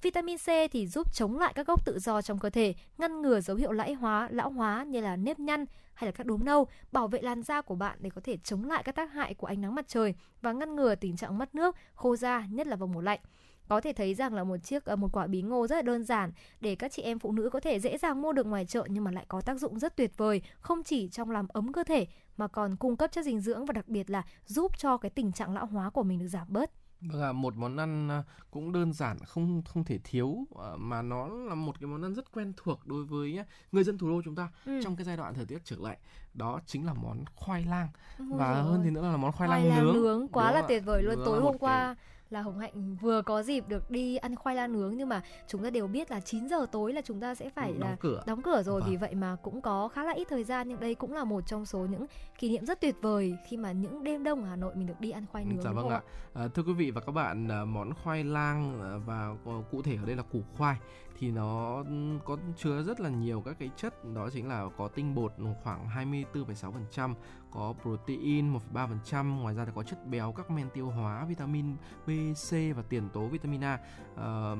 Vitamin C thì giúp chống lại các gốc tự do trong cơ thể, ngăn ngừa dấu hiệu lão hóa, lão hóa như là nếp nhăn hay là các đốm nâu, bảo vệ làn da của bạn để có thể chống lại các tác hại của ánh nắng mặt trời và ngăn ngừa tình trạng mất nước, khô da nhất là vào mùa lạnh có thể thấy rằng là một chiếc ờ, một quả bí ngô rất là đơn giản để các chị em phụ nữ có thể dễ dàng mua được ngoài chợ nhưng mà lại có tác dụng rất tuyệt vời không chỉ trong làm ấm cơ thể mà còn cung cấp chất dinh dưỡng và đặc biệt là giúp cho cái tình trạng lão hóa của mình được giảm bớt. Vâng ạ, một món ăn à, cũng đơn giản không không thể thiếu à, mà nó là một cái món ăn rất quen thuộc đối với người dân thủ đô chúng ta ừ. trong cái giai đoạn thời tiết trở lại. Đó chính là món khoai lang. Ôi và hơn thì nữa là món khoai, khoai lang, lang nướng. nướng quá Đúng là tuyệt vời luôn. Tối hôm qua là Hồng Hạnh vừa có dịp được đi ăn khoai lang nướng nhưng mà chúng ta đều biết là 9 giờ tối là chúng ta sẽ phải đóng là cửa đóng cửa rồi Vâng. vì vậy mà cũng có khá là ít thời gian nhưng đây cũng là một trong số những kỷ niệm rất tuyệt vời khi mà những đêm đông ở Hà Nội mình được đi ăn khoai nướng. Dạ vâng ạ. À, thưa quý vị và các bạn, à, món khoai lang à, và ờ, cụ thể ở đây là củ khoai thì nó có chứa rất là nhiều các cái chất đó chính là có tinh bột khoảng 24,6%, có protein 1,3%, ngoài ra thì có chất béo, các men tiêu hóa, vitamin B, C và tiền tố vitamin A. À,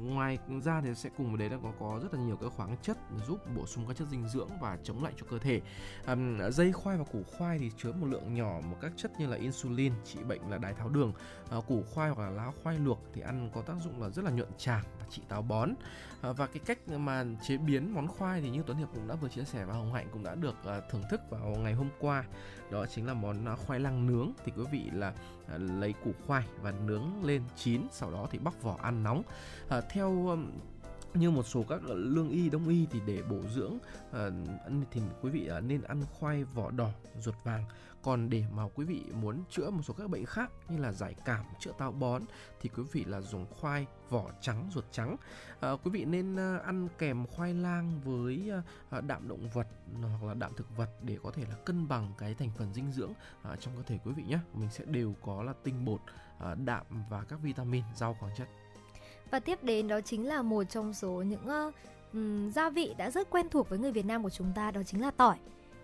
ngoài ra thì sẽ cùng với đấy là có có rất là nhiều các khoáng chất giúp bổ sung các chất dinh dưỡng và chống lại cho cơ thể. À, dây khoai và củ khoai thì chứa một lượng nhỏ một các chất như là insulin trị bệnh là đái tháo đường À, củ khoai hoặc là lá khoai luộc thì ăn có tác dụng là rất là nhuận tràng và trị táo bón Ờ, và cái cách mà chế biến món khoai thì như Tuấn Hiệp cũng đã vừa chia sẻ và Hồng Hạnh cũng đã được ờ, thưởng thức vào ngày hôm qua. Đó chính là món ờ, khoai lang nướng. Thì quý vị là lấy củ khoai và nướng lên chín sau đó thì bóc vỏ ăn nóng. À, theo như một số các lương y đông y thì để bổ dưỡng ờ, thì quý vị nên ăn khoai vỏ đỏ ruột vàng còn để mà quý vị muốn chữa một số các bệnh khác như là giải cảm chữa táo bón thì quý vị là dùng khoai vỏ trắng ruột trắng. À, quý vị nên à, ăn kèm khoai lang với à, à, đạm động vật hoặc là đạm thực vật để có thể là cân bằng cái thành phần dinh dưỡng à, trong cơ thể quý vị nhé. Mình sẽ đều có là tinh bột đạm và các vitamin rau khoáng chất. Và tiếp đến đó chính là một trong số những uh, gia vị đã rất quen thuộc với người Việt Nam của chúng ta đó chính là tỏi.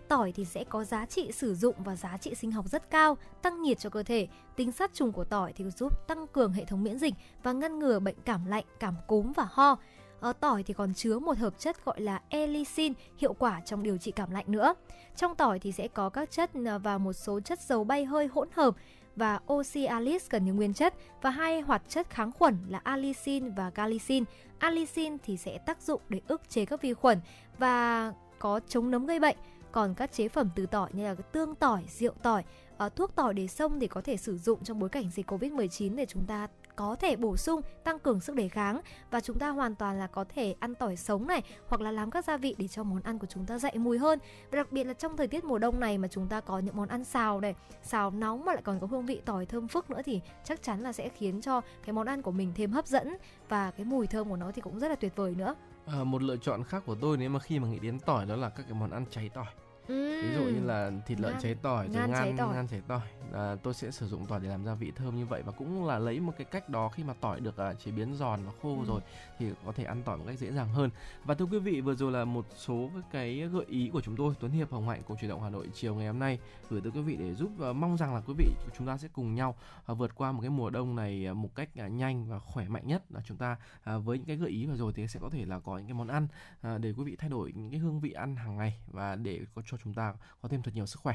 Tỏi thì sẽ có giá trị sử dụng và giá trị sinh học rất cao, tăng nhiệt cho cơ thể. Tính sát trùng của tỏi thì giúp tăng cường hệ thống miễn dịch và ngăn ngừa bệnh cảm lạnh, cảm cúm và ho. Ở tỏi thì còn chứa một hợp chất gọi là elicin hiệu quả trong điều trị cảm lạnh nữa. Trong tỏi thì sẽ có các chất ờ, và một số chất dầu bay hơi hỗn hợp và oxyalis gần như nguyên chất và hai hoạt chất kháng khuẩn là allicin và galicin. Allicin thì sẽ tác dụng để ức chế các vi khuẩn và có chống nấm gây bệnh. Còn các chế phẩm từ tỏi như là tương tỏi, rượu tỏi, uh, thuốc tỏi để sông thì có thể sử dụng trong bối cảnh dịch Covid-19 để chúng ta có thể bổ sung tăng cường sức đề kháng và chúng ta hoàn toàn là có thể ăn tỏi sống này hoặc là làm các gia vị để cho món ăn của chúng ta dậy mùi hơn. Và đặc biệt là trong thời tiết mùa đông này mà chúng ta có những món ăn xào này xào nóng mà lại còn có hương vị tỏi thơm phức nữa thì chắc chắn là sẽ khiến cho cái món ăn của mình thêm hấp dẫn và cái mùi thơm của nó thì cũng rất là tuyệt vời nữa. À, một lựa chọn khác của tôi nếu mà khi mà nghĩ đến tỏi đó là các cái món ăn cháy tỏi ví dụ như là thịt lợn Ngan- cháy tỏi rồi ngan cháy ngan tỏi. ngan cháy tỏi. À, tôi sẽ sử dụng tỏi để làm gia vị thơm như vậy và cũng là lấy một cái cách đó khi mà tỏi được à, chế biến giòn và khô Ừ. rồi thì có thể ăn tỏi một cách dễ dàng hơn. Và thưa quý vị vừa rồi là một số cái gợi ý của chúng tôi Tuấn Hiệp Hồng Hạnh cùng chuyển động Hà Nội chiều ngày hôm nay gửi tới quý vị để giúp à, mong rằng là quý vị chúng ta sẽ cùng nhau à, vượt qua một cái mùa đông này à, một cách à, nhanh và khỏe mạnh nhất. Là chúng ta à, với những cái gợi ý vừa rồi thì sẽ có thể là có những cái món ăn à, để quý vị thay đổi những cái hương vị ăn hàng ngày và để có cho chúng ta có thêm thật nhiều sức khỏe.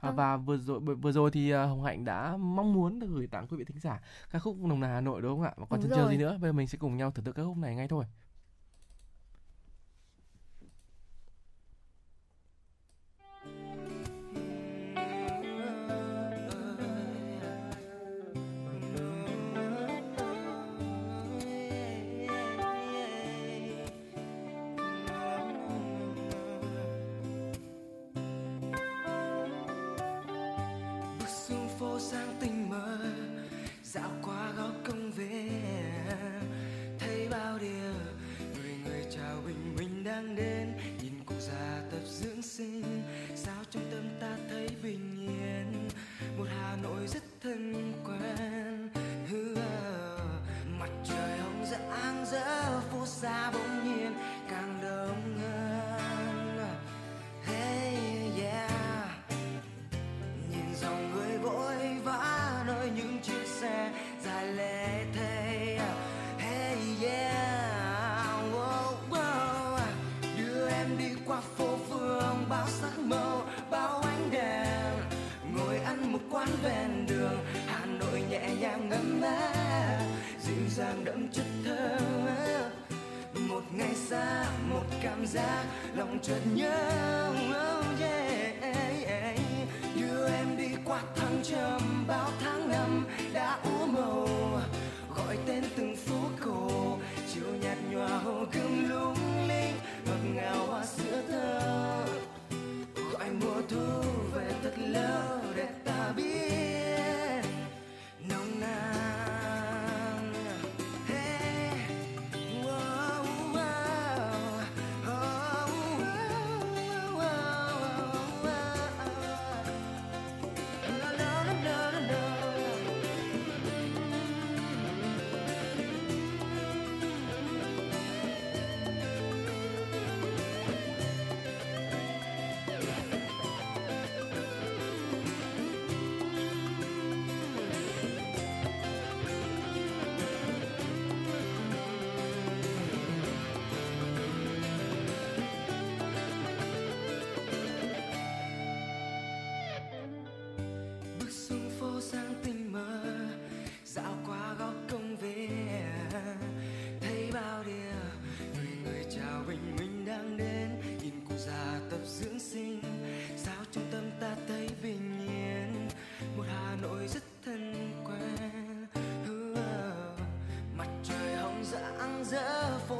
À, Vâng. và vừa rồi vừa rồi thì à, Hồng Hạnh đã mong muốn được gửi tặng quý vị thính giả ca khúc Nồng nàn Hà Nội đúng không ạ? Và còn chờ gì nữa? Bây giờ mình sẽ cùng nhau thưởng thức ca khúc này ngay thôi. Đang đến. Nhìn cụ già tập dưỡng sinh xa một cảm giác lòng chợt nhớ. Oh yeah. đưa em đi qua thăng trầm bao tháng năm đã úa màu gọi tên từng phố cổ, chiều nhạt nhòa hồ gươm lưu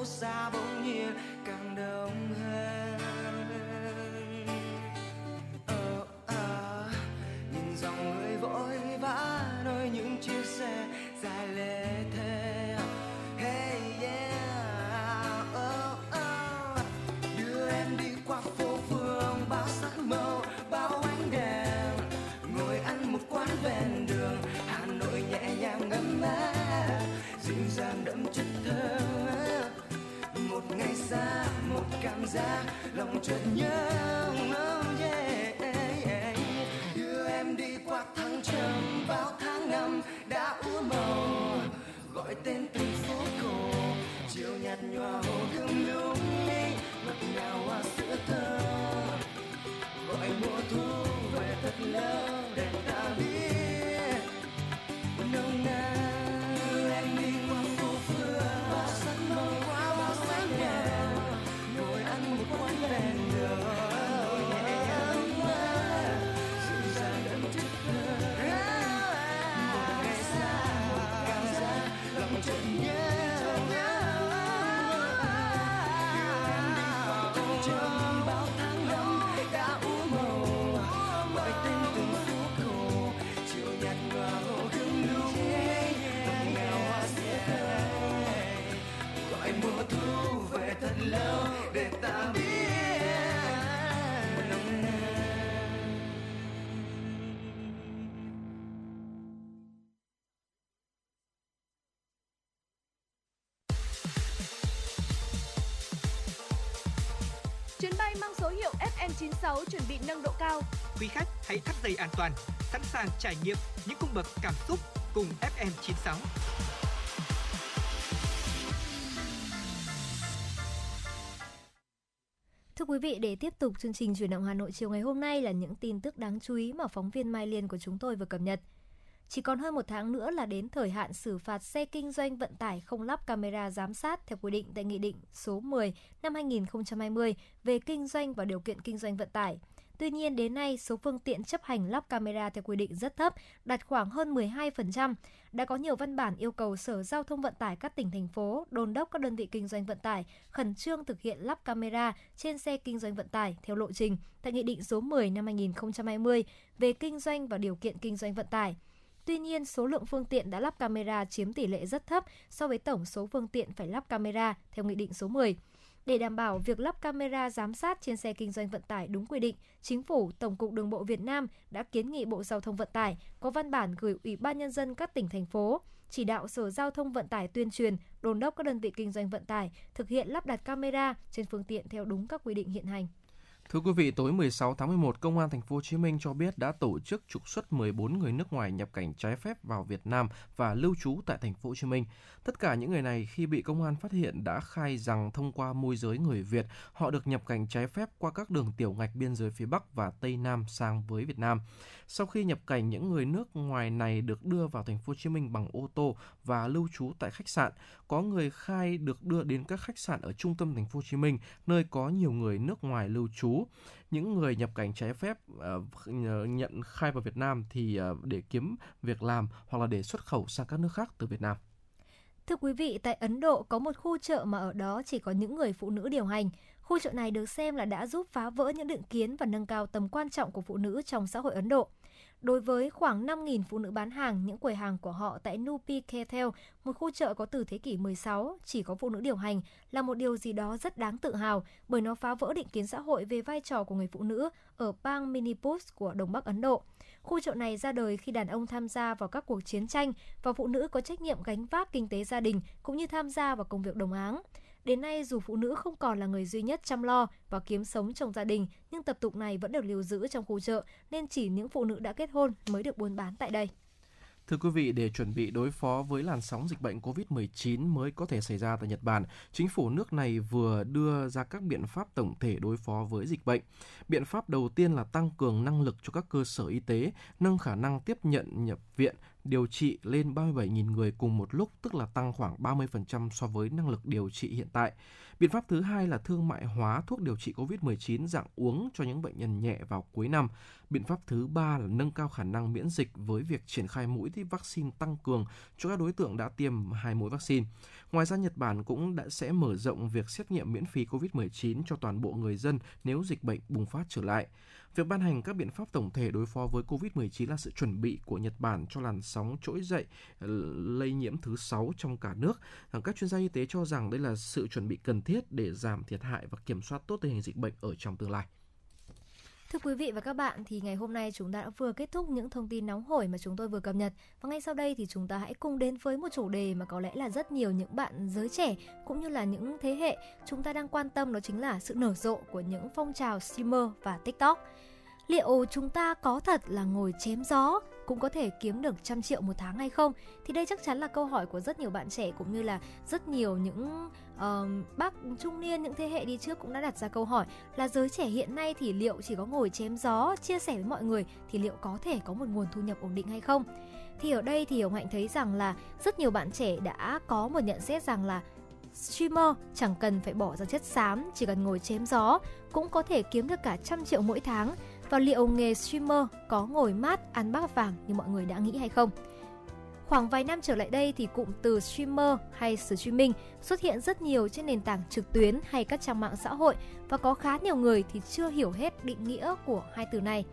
phố xa cây an toàn, sẵn sàng trải nghiệm những cung bậc cảm xúc cùng FM96. Thưa quý vị, để tiếp tục chương trình chuyển động Hà Nội chiều ngày hôm nay là những tin tức đáng chú ý mà phóng viên Mai Liên của chúng tôi vừa cập nhật. Chỉ còn hơn một tháng nữa là đến thời hạn xử phạt xe kinh doanh vận tải không lắp camera giám sát theo quy định tại Nghị định số 10 năm 2020 về kinh doanh và điều kiện kinh doanh vận tải. Tuy nhiên, đến nay, số phương tiện chấp hành lắp camera theo quy định rất thấp, đạt khoảng hơn 12%. Đã có nhiều văn bản yêu cầu Sở Giao thông Vận tải các tỉnh, thành phố, đôn đốc các đơn vị kinh doanh vận tải khẩn trương thực hiện lắp camera trên xe kinh doanh vận tải theo lộ trình tại Nghị định số 10 năm 2020 về kinh doanh và điều kiện kinh doanh vận tải. Tuy nhiên, số lượng phương tiện đã lắp camera chiếm tỷ lệ rất thấp so với tổng số phương tiện phải lắp camera theo Nghị định số 10. Để đảm bảo việc lắp camera giám sát trên xe kinh doanh vận tải đúng quy định, Chính phủ, Tổng cục Đường bộ Việt Nam đã kiến nghị Bộ Giao thông Vận tải có văn bản gửi Ủy ban Nhân dân các tỉnh, thành phố, chỉ đạo Sở Giao thông Vận tải tuyên truyền, đồn đốc các đơn vị kinh doanh vận tải thực hiện lắp đặt camera trên phương tiện theo đúng các quy định hiện hành. Thưa quý vị, tối 16 tháng 11, Công an thành phố Hồ Chí Minh cho biết đã tổ chức trục xuất 14 người nước ngoài nhập cảnh trái phép vào Việt Nam và lưu trú tại thành phố Hồ Chí Minh. Tất cả những người này khi bị công an phát hiện đã khai rằng thông qua môi giới người Việt, họ được nhập cảnh trái phép qua các đường tiểu ngạch biên giới phía Bắc và Tây Nam sang với Việt Nam. Sau khi nhập cảnh, những người nước ngoài này được đưa vào thành phố Hồ Chí Minh bằng ô tô và lưu trú tại khách sạn. Có người khai được đưa đến các khách sạn ở trung tâm thành phố Hồ Chí Minh, nơi có nhiều người nước ngoài lưu trú những người nhập cảnh trái phép uh, nhận khai vào Việt Nam thì uh, để kiếm việc làm hoặc là để xuất khẩu sang các nước khác từ Việt Nam. Thưa quý vị, tại Ấn Độ có một khu chợ mà ở đó chỉ có những người phụ nữ điều hành. Khu chợ này được xem là đã giúp phá vỡ những định kiến và nâng cao tầm quan trọng của phụ nữ trong xã hội Ấn Độ. Đối với khoảng 5.000 phụ nữ bán hàng, những quầy hàng của họ tại Nupi Ketel, một khu chợ có từ thế kỷ 16, chỉ có phụ nữ điều hành, là một điều gì đó rất đáng tự hào bởi nó phá vỡ định kiến xã hội về vai trò của người phụ nữ ở bang Manipur của Đông Bắc Ấn Độ. Khu chợ này ra đời khi đàn ông tham gia vào các cuộc chiến tranh và phụ nữ có trách nhiệm gánh vác kinh tế gia đình cũng như tham gia vào công việc đồng áng. Đến nay, dù phụ nữ không còn là người duy nhất chăm lo và kiếm sống trong gia đình, nhưng tập tục này vẫn được lưu giữ trong khu chợ, nên chỉ những phụ nữ đã kết hôn mới được buôn bán tại đây. Thưa quý vị, để chuẩn bị đối phó với làn sóng dịch bệnh COVID-19 mới có thể xảy ra tại Nhật Bản, chính phủ nước này vừa đưa ra các biện pháp tổng thể đối phó với dịch bệnh. Biện pháp đầu tiên là tăng cường năng lực cho các cơ sở y tế, nâng khả năng tiếp nhận nhập viện điều trị lên 37.000 người cùng một lúc, tức là tăng khoảng 30% so với năng lực điều trị hiện tại. Biện pháp thứ hai là thương mại hóa thuốc điều trị COVID-19 dạng uống cho những bệnh nhân nhẹ vào cuối năm. Biện pháp thứ ba là nâng cao khả năng miễn dịch với việc triển khai mũi vaccine tăng cường cho các đối tượng đã tiêm hai mũi vaccine. Ngoài ra, Nhật Bản cũng đã sẽ mở rộng việc xét nghiệm miễn phí COVID-19 cho toàn bộ người dân nếu dịch bệnh bùng phát trở lại. Việc ban hành các biện pháp tổng thể đối phó với COVID-19 là sự chuẩn bị của Nhật Bản cho làn sóng trỗi dậy ờ, lây nhiễm thứ 6 trong cả nước. Ờ, các chuyên gia y tế cho rằng đây là sự chuẩn bị cần thiết để giảm thiệt hại và kiểm soát tốt tình hình dịch bệnh ở trong tương lai. Thưa quý vị và các bạn, thì ngày hôm nay chúng ta đã vừa kết thúc những thông tin nóng hổi mà chúng tôi vừa cập nhật. Và ngay sau đây thì chúng ta hãy cùng đến với một chủ đề mà có lẽ là rất nhiều những bạn giới trẻ cũng như là những thế hệ chúng ta đang quan tâm đó chính là sự nở rộ của những phong trào streamer và TikTok. Liệu chúng ta có thật là ngồi chém gió cũng có thể kiếm được trăm triệu một tháng hay không? Thì đây chắc chắn là câu hỏi của rất nhiều bạn trẻ cũng như là rất nhiều những uh, bác trung niên những thế hệ đi trước cũng đã đặt ra câu hỏi là giới trẻ hiện nay thì liệu chỉ có ngồi chém gió chia sẻ với mọi người thì liệu có thể có một nguồn thu nhập ổn định hay không? Thì ở đây thì Hồng Hạnh thấy rằng là rất nhiều bạn trẻ đã có một nhận xét rằng là streamer chẳng cần phải bỏ ra chất xám, chỉ cần ngồi chém gió cũng có thể kiếm được cả trăm triệu mỗi tháng và liệu nghề streamer có ngồi mát ăn bát vàng như mọi người đã nghĩ hay không? Khoảng vài năm trở lại đây thì cụm từ streamer hay streaming xuất hiện rất nhiều trên nền tảng trực tuyến hay các trang mạng xã hội và có khá nhiều người thì chưa hiểu hết định nghĩa của hai từ này.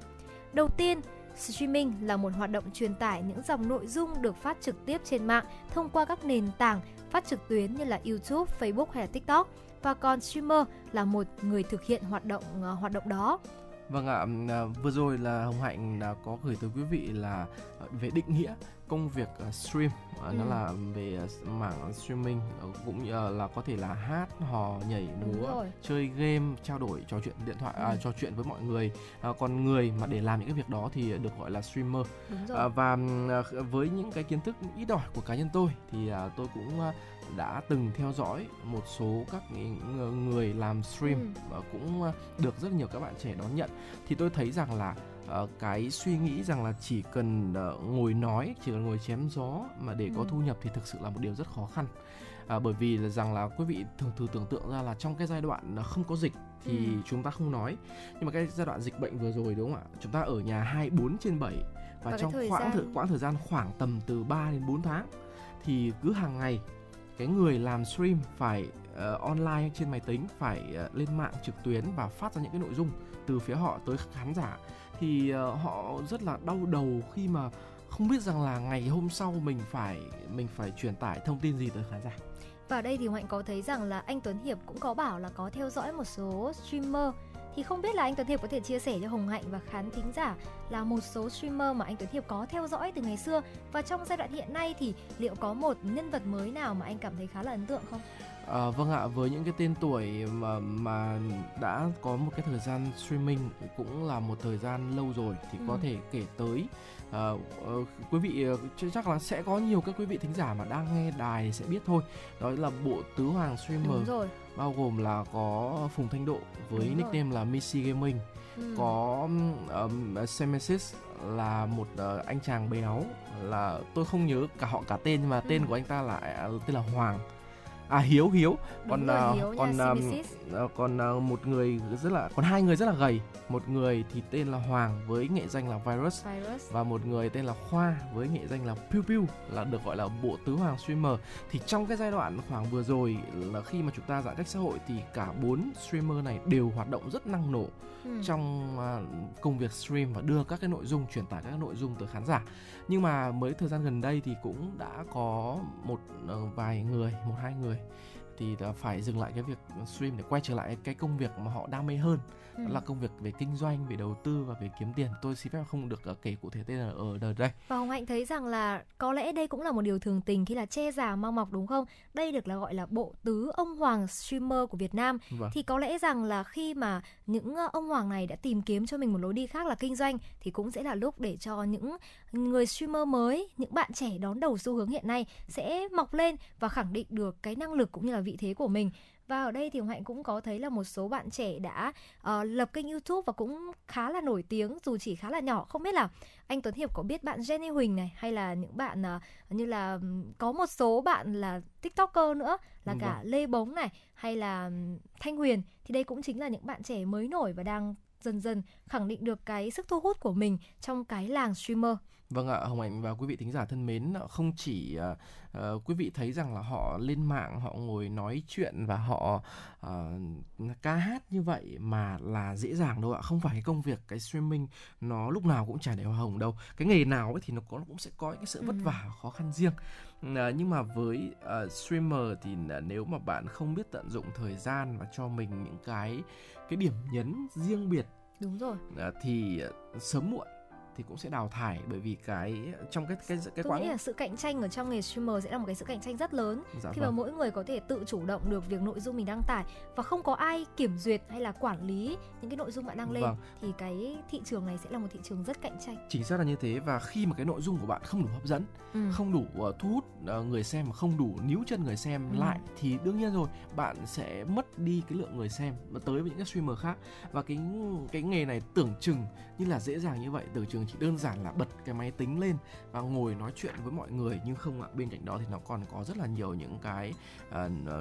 Đầu tiên, streaming là một hoạt động truyền tải những dòng nội dung được phát trực tiếp trên mạng thông qua các nền tảng phát trực tuyến như là YouTube, Facebook hay là TikTok và còn streamer là một người thực hiện hoạt động uh, hoạt động đó. Vâng ạ, à, vừa rồi là Hồng Hạnh đã có gửi tới quý vị là ờ, về định nghĩa công việc uh, stream uh, ừ. nó là về uh, mảng streaming uh, cũng uh, là có thể là hát hò nhảy múa chơi game trao đổi trò chuyện điện thoại à, ừ. uh, trò chuyện với mọi người uh, còn người mà để làm những cái việc đó thì được gọi là streamer uh, và uh, với những cái kiến thức ít ỏi của cá nhân tôi thì uh, tôi cũng uh, đã từng theo dõi một số các người làm stream ừ. và cũng được rất nhiều các bạn trẻ đón nhận thì tôi thấy rằng là uh, cái suy nghĩ rằng là chỉ cần uh, ngồi nói chỉ cần ngồi chém gió mà để ừ. có thu nhập thì thực sự là một điều rất khó khăn. À, bởi vì là rằng là quý vị thường thử tưởng tượng ra là trong cái giai đoạn không có dịch thì ừ. chúng ta không nói. Nhưng mà cái giai đoạn dịch bệnh vừa rồi đúng không ạ? Chúng ta ở nhà 24 trên 7 và, và trong khoảng thời quãng thời gian khoảng tầm từ 3 đến 4 tháng thì cứ hàng ngày cái người làm stream phải uh, online trên máy tính phải uh, lên mạng trực tuyến và phát ra những cái nội dung từ phía họ tới khán giả thì ờ, họ rất là đau đầu khi mà không biết rằng là ngày hôm sau mình phải mình phải truyền tải thông tin gì tới khán giả. Và ở đây thì Mạnh có thấy rằng là anh Tuấn Hiệp cũng có bảo là có theo dõi một số streamer thì không biết là anh Tuấn Hiệp có thể chia sẻ cho Hồng Hạnh và khán thính giả là một số streamer mà anh Tuấn Hiệp có theo dõi từ ngày xưa và trong giai đoạn hiện nay thì liệu có một nhân vật mới nào mà anh cảm thấy khá là ấn tượng không? À, vâng ạ, với những cái tên tuổi mà mà đã có một cái thời gian streaming cũng là một thời gian lâu rồi thì ừ. có thể kể tới uh, quý vị chắc là sẽ có nhiều các quý vị thính giả mà đang nghe đài sẽ biết thôi. Đó là bộ tứ hoàng streamer. Đúng rồi. Bao gồm là có Phùng Thanh Độ với Đúng nickname rồi. là Missy Gaming. Ừ. Có um, Semesis là một uh, anh chàng béo là tôi không nhớ cả họ cả tên nhưng mà ừ. tên của anh ta là uh, tên là Hoàng à hiếu hiếu. Còn rồi, hiếu còn uh, còn uh, một người rất là còn hai người rất là gầy. Một người thì tên là hoàng với nghệ danh là virus, virus. và một người tên là khoa với nghệ danh là piu piu là được gọi là bộ tứ hoàng streamer thì trong cái giai đoạn khoảng vừa rồi là khi mà chúng ta giãn cách xã hội thì cả bốn streamer này đều hoạt động rất năng nổ ừ. trong ờ, uh, công việc stream và đưa các cái nội dung truyền tải các cái nội dung tới khán giả nhưng mà mới thời gian gần đây thì cũng đã có một uh, vài người một hai người thì phải dừng lại cái việc stream để quay trở lại cái công việc mà họ đam mê hơn ừ. đó là công việc về kinh doanh về đầu tư và về kiếm tiền. Tôi xin phép không được uh, kể cụ thể tên là ở đời đây. Và hồng hạnh thấy rằng là có lẽ đây cũng là một điều thường tình khi là che già mau mọc đúng không? Đây được là gọi là bộ tứ ông hoàng streamer của việt nam. Vâng. thì có lẽ rằng là khi mà những ông hoàng này đã tìm kiếm cho mình một lối đi khác là kinh doanh thì cũng sẽ là lúc để cho những người streamer mới những bạn trẻ đón đầu xu hướng hiện nay sẽ mọc lên và khẳng định được cái năng lực cũng như là vị thế của mình và ở đây thì Hạnh cũng có thấy là một số bạn trẻ đã uh, lập kênh YouTube và cũng khá là nổi tiếng dù chỉ khá là nhỏ. Không biết là anh Tuấn Hiệp có biết bạn Jenny Huỳnh này hay là những bạn uh, như là có một số bạn là TikToker nữa là cả vâng. Lê Bống này hay là Thanh Huyền thì đây cũng chính là những bạn trẻ mới nổi và đang dần dần khẳng định được cái sức thu hút của mình trong cái làng streamer. Vâng ạ, Hồng Hạnh và quý vị thính giả thân mến, không chỉ uh, quý vị thấy rằng là họ lên mạng, họ ngồi nói chuyện và họ uh, ca hát như vậy mà là dễ dàng đâu ạ, không phải cái công việc cái streaming nó lúc nào cũng trải đầy hoa hồng đâu. Cái nghề nào ấy thì nó có cũng sẽ có những cái sự vất ừ. vả khó khăn riêng. Uh, nhưng mà với uh, streamer thì uh, nếu mà bạn không biết tận dụng thời gian và cho mình những cái cái điểm nhấn riêng biệt đúng rồi uh, thì uh, sớm muộn thì cũng sẽ đào thải bởi vì cái trong cái cái cái Tôi quãng nghĩ là sự cạnh tranh ở trong nghề streamer sẽ là một cái sự cạnh tranh rất lớn dạ khi vâng. mà mỗi người có thể tự chủ động được việc nội dung mình đăng tải và không có ai kiểm duyệt hay là quản lý những cái nội dung bạn đăng lên vâng. thì cái thị trường này sẽ là một thị trường rất cạnh tranh chính xác là như thế và khi mà cái nội dung của bạn không đủ hấp dẫn ừ. không đủ uh, thu hút uh, người xem mà không đủ níu chân người xem ừ. lại thì đương nhiên rồi bạn sẽ mất đi cái lượng người xem và tới với những cái streamer khác và cái cái nghề này tưởng chừng như là dễ dàng như vậy tưởng chừng chỉ đơn giản là bật cái máy tính lên và ngồi nói chuyện với mọi người nhưng không ạ bên cạnh đó thì nó còn có rất là nhiều những cái uh,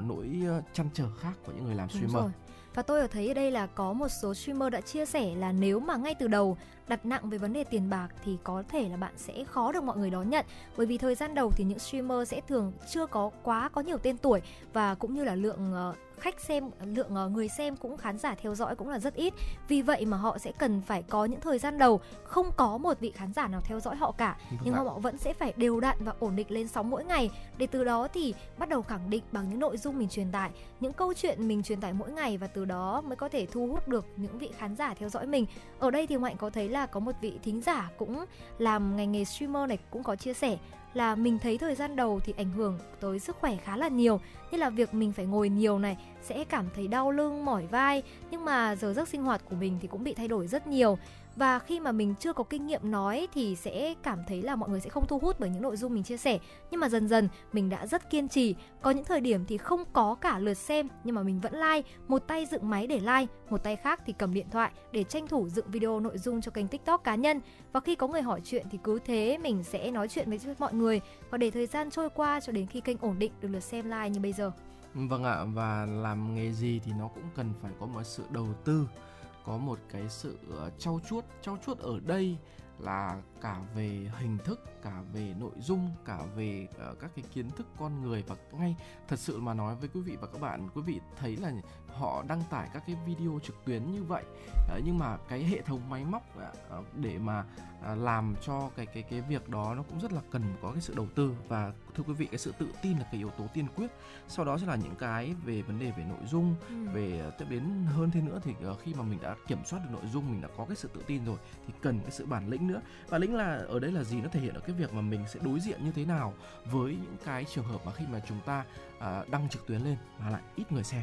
nỗi chăn trở khác của những người làm streamer rồi. Và tôi ở thấy ở đây là có một số streamer đã chia sẻ là nếu mà ngay từ đầu đặt nặng về vấn đề tiền bạc thì có thể là bạn sẽ khó được mọi người đón nhận. Bởi vì thời gian đầu thì những streamer sẽ thường chưa có quá có nhiều tên tuổi và cũng như là lượng uh, khách xem lượng uh, người xem cũng khán giả theo dõi cũng là rất ít. Vì vậy mà họ sẽ cần phải có những thời gian đầu không có một vị khán giả nào theo dõi họ cả. Đúng nhưng họ vẫn sẽ phải đều đặn và ổn định lên sóng mỗi ngày. Để từ đó thì bắt đầu khẳng định bằng những nội dung mình truyền tải những câu chuyện mình truyền tải mỗi ngày và từ đó mới có thể thu hút được những vị khán giả theo dõi mình. Ở đây thì mạnh có thấy là có một vị thính giả cũng làm ngành nghề streamer này cũng có chia sẻ là mình thấy thời gian đầu thì ảnh hưởng tới sức khỏe khá là nhiều, như là việc mình phải ngồi nhiều này, sẽ cảm thấy đau lưng, mỏi vai, nhưng mà giờ giấc sinh hoạt của mình thì cũng bị thay đổi rất nhiều và khi mà mình chưa có kinh nghiệm nói thì sẽ cảm thấy là mọi người sẽ không thu hút bởi những nội dung mình chia sẻ. Nhưng mà dần dần, mình đã rất kiên trì. Có những thời điểm thì không có cả lượt xem, nhưng mà mình vẫn like. Một tay dựng máy để like, một tay khác thì cầm điện thoại để tranh thủ dựng video nội dung cho kênh tiktok cá nhân. Và khi có người hỏi chuyện thì cứ thế mình sẽ nói chuyện với mọi người. Và để thời gian trôi qua cho đến khi kênh ổn định, được lượt xem like như bây giờ. Vâng ạ, và làm nghề gì thì nó cũng cần phải có một sự đầu tư có một cái sự ờ, trau chuốt trau chuốt ở đây là cả về hình thức cả về nội dung cả về uh, các cái kiến thức con người. Và ngay thật sự mà nói với quý vị và các bạn quý vị thấy là họ đăng tải các cái video trực tuyến như vậy. Uh, nhưng mà cái hệ thống máy móc uh, để mà uh, làm cho cái cái cái việc đó nó cũng rất là cần có cái sự đầu tư. Và thưa quý vị cái sự tự tin là cái yếu tố tiên quyết. Sau đó sẽ là những cái về vấn đề về nội dung ừ. về tiếp đến hơn thế nữa thì uh, khi mà mình đã kiểm soát được nội dung mình đã có cái sự tự tin rồi thì cần cái sự bản lĩnh nữa. Và lĩnh là ở đây là gì? Nó thể hiện ở cái việc mà mình sẽ đối diện như thế nào với những cái trường hợp mà khi mà chúng ta uh, đăng trực tuyến lên mà lại ít người xem.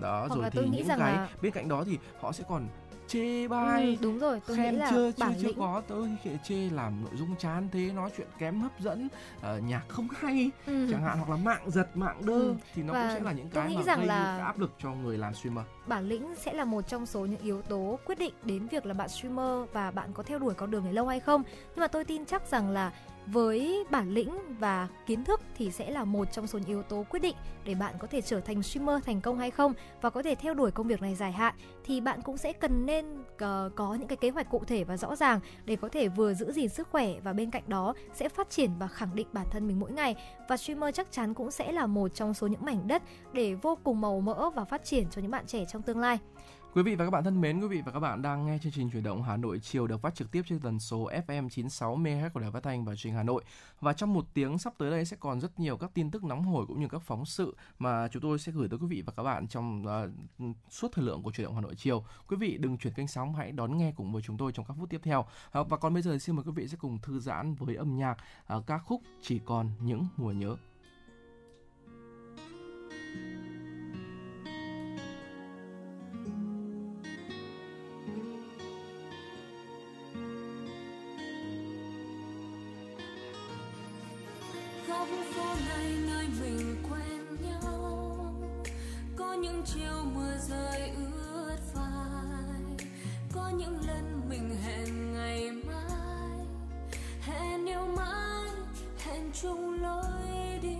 Đó Hoặc rồi thì những cái là... bên cạnh đó thì họ sẽ còn chê bai ừ, đúng rồi tôi khen nghĩ là chưa chưa chưa có tôi khi chê làm nội dung chán thế nói chuyện kém hấp dẫn uh, nhạc không hay ừ. chẳng hạn hoặc là mạng giật mạng đơ ừ. thì nó Và cũng sẽ là những cái mà gây là áp lực cho người làm streamer bản lĩnh sẽ là một trong số những yếu tố quyết định đến việc là bạn streamer và bạn có theo đuổi con đường này lâu hay không nhưng mà tôi tin chắc rằng là với bản lĩnh và kiến thức thì sẽ là một trong số những yếu tố quyết định để bạn có thể trở thành streamer thành công hay không và có thể theo đuổi công việc này dài hạn thì bạn cũng sẽ cần nên uh, có những cái kế hoạch cụ thể và rõ ràng để có thể vừa giữ gìn sức khỏe và bên cạnh đó sẽ phát triển và khẳng định bản thân mình mỗi ngày và streamer chắc chắn cũng sẽ là một trong số những mảnh đất để vô cùng màu mỡ và phát triển cho những bạn trẻ trong tương lai. Quý vị và các bạn thân mến, quý vị và các bạn đang nghe chương trình chuyển động Hà Nội chiều được phát trực tiếp trên tần số FM 96 MHz của Đài Phát thanh và Truyền Hà Nội. Và trong một tiếng sắp tới đây sẽ còn rất nhiều các tin tức nóng hổi cũng như các phóng sự mà chúng tôi sẽ gửi tới quý vị và các bạn trong uh, suốt thời lượng của chuyển động Hà Nội chiều. Quý vị đừng chuyển kênh sóng, hãy đón nghe cùng với chúng tôi trong các phút tiếp theo. Uh, và còn bây giờ xin mời quý vị sẽ cùng thư giãn với âm nhạc uh, ca khúc Chỉ còn những mùa nhớ. Nay nơi mình quen nhau. Có những chiều mưa rơi ướt vai có những lần mình hẹn ngày mai. Hẹn yêu mãi, hẹn chung lối đi.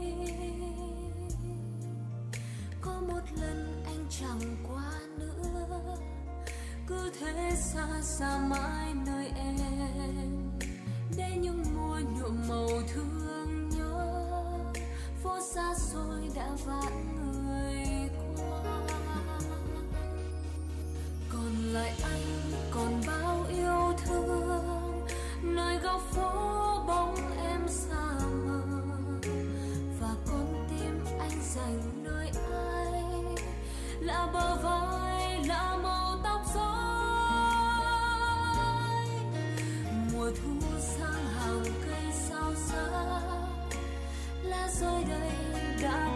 Có một lần anh chẳng qua nữa. Cứ thế xa xa mãi nơi em. Để những mùa nhuộm màu thương xôi người qua. Còn lại anh, còn bao yêu thương. Nơi góc phố bóng em xa mờ. Và con tim anh dành nơi ai? Là bờ vai, là màu tóc rối. Mùa thu sang hàng cây sao xa. Lá rơi đây đã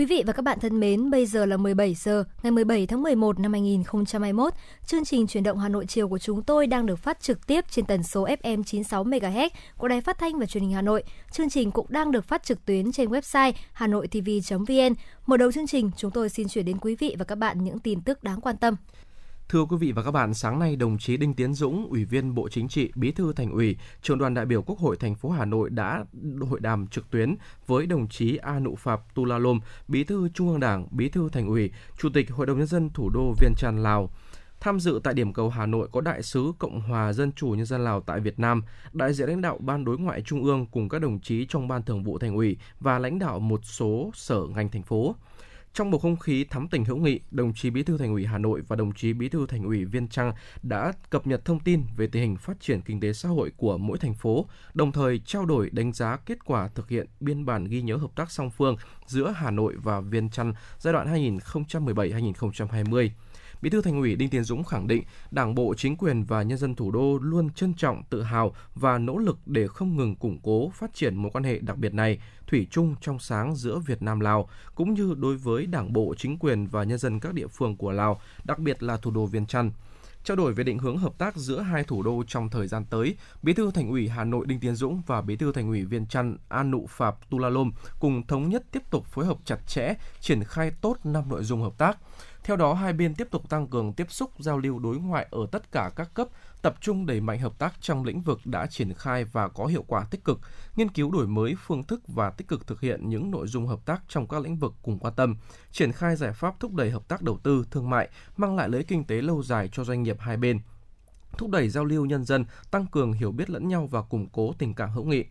Quý vị và các bạn thân mến, bây giờ là 17 giờ ngày 17 tháng 11 năm 2021. Chương trình chuyển động Hà Nội chiều của chúng tôi đang được phát trực tiếp trên tần số FM 96 MHz của Đài Phát thanh và Truyền hình Hà Nội. Chương trình cũng đang được phát trực tuyến trên website hanoitv.vn. Mở đầu chương trình, chúng tôi xin chuyển đến quý vị và các bạn những tin tức đáng quan tâm. Thưa quý vị và các bạn, sáng nay đồng chí Đinh Tiến Dũng, Ủy viên Bộ Chính trị, Bí thư Thành ủy, Trưởng đoàn đại biểu Quốc hội thành phố Hà Nội đã hội đàm trực tuyến với đồng chí A Nụ Phạp Tulalom, Bí thư Trung ương Đảng, Bí thư Thành ủy, Chủ tịch Hội đồng nhân dân thủ đô Viên Trăn Lào. Tham dự tại điểm cầu Hà Nội có đại sứ Cộng hòa Dân chủ Nhân dân Lào tại Việt Nam, đại diện lãnh đạo Ban đối ngoại Trung ương cùng các đồng chí trong Ban thường vụ Thành ủy và lãnh đạo một số sở ngành thành phố. Trong bầu không khí thắm tình hữu nghị, đồng chí Bí thư Thành ủy Hà Nội và đồng chí Bí thư Thành ủy Viên Trăng đã cập nhật thông tin về tình hình phát triển kinh tế xã hội của mỗi thành phố, đồng thời trao đổi đánh giá kết quả thực hiện biên bản ghi nhớ hợp tác song phương giữa Hà Nội và Viên trăn giai đoạn 2017-2020. Bí thư Thành ủy Đinh Tiến Dũng khẳng định, Đảng bộ, chính quyền và nhân dân thủ đô luôn trân trọng, tự hào và nỗ lực để không ngừng củng cố, phát triển mối quan hệ đặc biệt này, thủy chung trong sáng giữa Việt Nam Lào, cũng như đối với Đảng bộ, chính quyền và nhân dân các địa phương của Lào, đặc biệt là thủ đô Viên Chăn. Trao đổi về định hướng hợp tác giữa hai thủ đô trong thời gian tới, Bí thư Thành ủy Hà Nội Đinh Tiến Dũng và Bí thư Thành ủy Viên Chăn An Nụ Phạp Tulalom cùng thống nhất tiếp tục phối hợp chặt chẽ, triển khai tốt năm nội dung hợp tác. Theo đó, hai bên tiếp tục tăng cường tiếp xúc giao lưu đối ngoại ở tất cả các cấp, tập trung đẩy mạnh hợp tác trong lĩnh vực đã triển khai và có hiệu quả tích cực, nghiên cứu đổi mới phương thức và tích cực thực hiện những nội dung hợp tác trong các lĩnh vực cùng quan tâm, triển khai giải pháp thúc đẩy hợp tác đầu tư, thương mại, mang lại lợi kinh tế lâu dài cho doanh nghiệp hai bên thúc đẩy giao lưu nhân dân, tăng cường hiểu biết lẫn nhau và củng cố tình cảm hữu nghị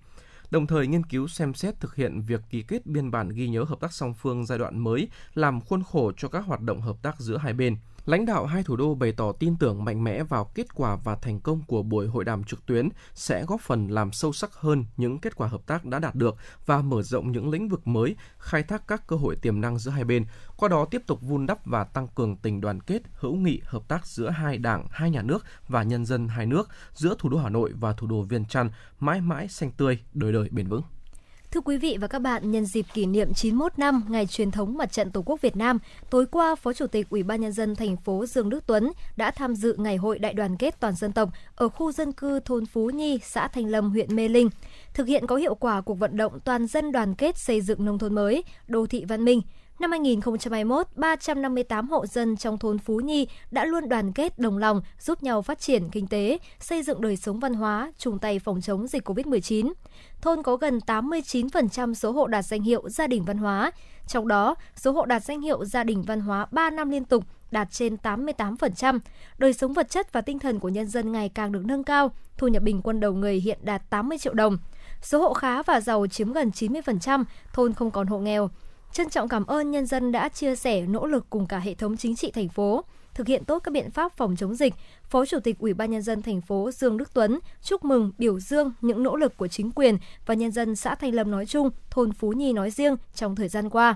đồng thời nghiên cứu xem xét thực hiện việc ký kết biên bản ghi nhớ hợp tác song phương giai đoạn mới, làm khuôn khổ cho các hoạt động hợp tác giữa hai bên. Lãnh đạo hai thủ đô bày tỏ tin tưởng mạnh mẽ vào kết quả và thành công của buổi hội đàm trực tuyến sẽ góp phần làm sâu sắc hơn những kết quả hợp tác đã đạt được và mở rộng những lĩnh vực mới, khai thác các cơ hội tiềm năng giữa hai bên, qua đó tiếp tục vun đắp và tăng cường tình đoàn kết, hữu nghị, hợp tác giữa hai đảng, hai nhà nước và nhân dân hai nước, giữa thủ đô Hà Nội và thủ đô Viên Chăn mãi mãi xanh tươi, đời đời bền vững. Thưa quý vị và các bạn, nhân dịp kỷ niệm 91 năm ngày truyền thống Mặt trận Tổ quốc Việt Nam, tối qua Phó Chủ tịch Ủy ban nhân dân thành phố Dương Đức Tuấn đã tham dự ngày hội đại đoàn kết toàn dân tộc ở khu dân cư thôn Phú Nhi, xã Thanh Lâm, huyện Mê Linh, thực hiện có hiệu quả cuộc vận động toàn dân đoàn kết xây dựng nông thôn mới, đô thị văn minh. Năm 2021, 358 hộ dân trong thôn Phú Nhi đã luôn đoàn kết đồng lòng giúp nhau phát triển kinh tế, xây dựng đời sống văn hóa, chung tay phòng chống dịch COVID-19. Thôn có gần 89% số hộ đạt danh hiệu gia đình văn hóa, trong đó số hộ đạt danh hiệu gia đình văn hóa 3 năm liên tục đạt trên 88%. Đời sống vật chất và tinh thần của nhân dân ngày càng được nâng cao, thu nhập bình quân đầu người hiện đạt 80 triệu đồng. Số hộ khá và giàu chiếm gần 90%, thôn không còn hộ nghèo. Trân trọng cảm ơn nhân dân đã chia sẻ nỗ lực cùng cả hệ thống chính trị thành phố thực hiện tốt các biện pháp phòng chống dịch. Phó Chủ tịch Ủy ban nhân dân thành phố Dương Đức Tuấn chúc mừng, biểu dương những nỗ lực của chính quyền và nhân dân xã Thanh Lâm nói chung, thôn Phú Nhi nói riêng trong thời gian qua.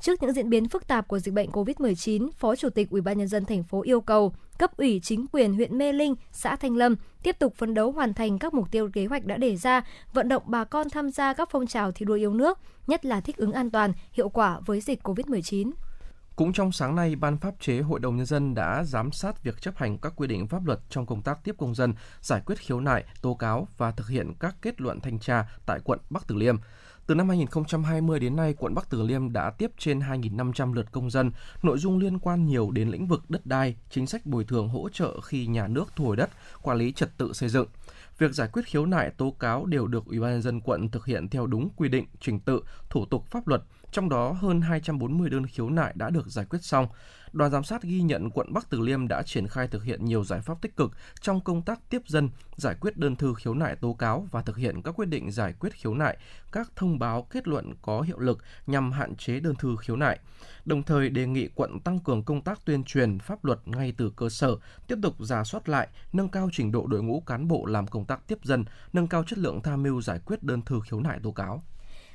Trước những diễn biến phức tạp của dịch bệnh COVID-19, Phó Chủ tịch Ủy ban nhân dân thành phố yêu cầu cấp ủy chính quyền huyện Mê Linh, xã Thanh Lâm tiếp tục phấn đấu hoàn thành các mục tiêu kế hoạch đã đề ra, vận động bà con tham gia các phong trào thi đua yêu nước, nhất là thích ứng an toàn, hiệu quả với dịch COVID-19. Cũng trong sáng nay, Ban pháp chế Hội đồng Nhân dân đã giám sát việc chấp hành các quy định pháp luật trong công tác tiếp công dân, giải quyết khiếu nại, tố cáo và thực hiện các kết luận thanh tra tại quận Bắc Từ Liêm. Từ năm 2020 đến nay, quận Bắc Từ Liêm đã tiếp trên 2.500 lượt công dân, nội dung liên quan nhiều đến lĩnh vực đất đai, chính sách bồi thường hỗ trợ khi nhà nước thu hồi đất, quản lý trật tự xây dựng. Việc giải quyết khiếu nại tố cáo đều được Ủy ban nhân dân quận thực hiện theo đúng quy định, trình tự, thủ tục pháp luật, trong đó hơn 240 đơn khiếu nại đã được giải quyết xong. Đoàn giám sát ghi nhận quận Bắc Từ Liêm đã triển khai thực hiện nhiều giải pháp tích cực trong công tác tiếp dân, giải quyết đơn thư khiếu nại tố cáo và thực hiện các quyết định giải quyết khiếu nại, các thông báo kết luận có hiệu lực nhằm hạn chế đơn thư khiếu nại. Đồng thời đề nghị quận tăng cường công tác tuyên truyền pháp luật ngay từ cơ sở, tiếp tục giả soát lại, nâng cao trình độ đội ngũ cán bộ làm công tác tiếp dân, nâng cao chất lượng tham mưu giải quyết đơn thư khiếu nại tố cáo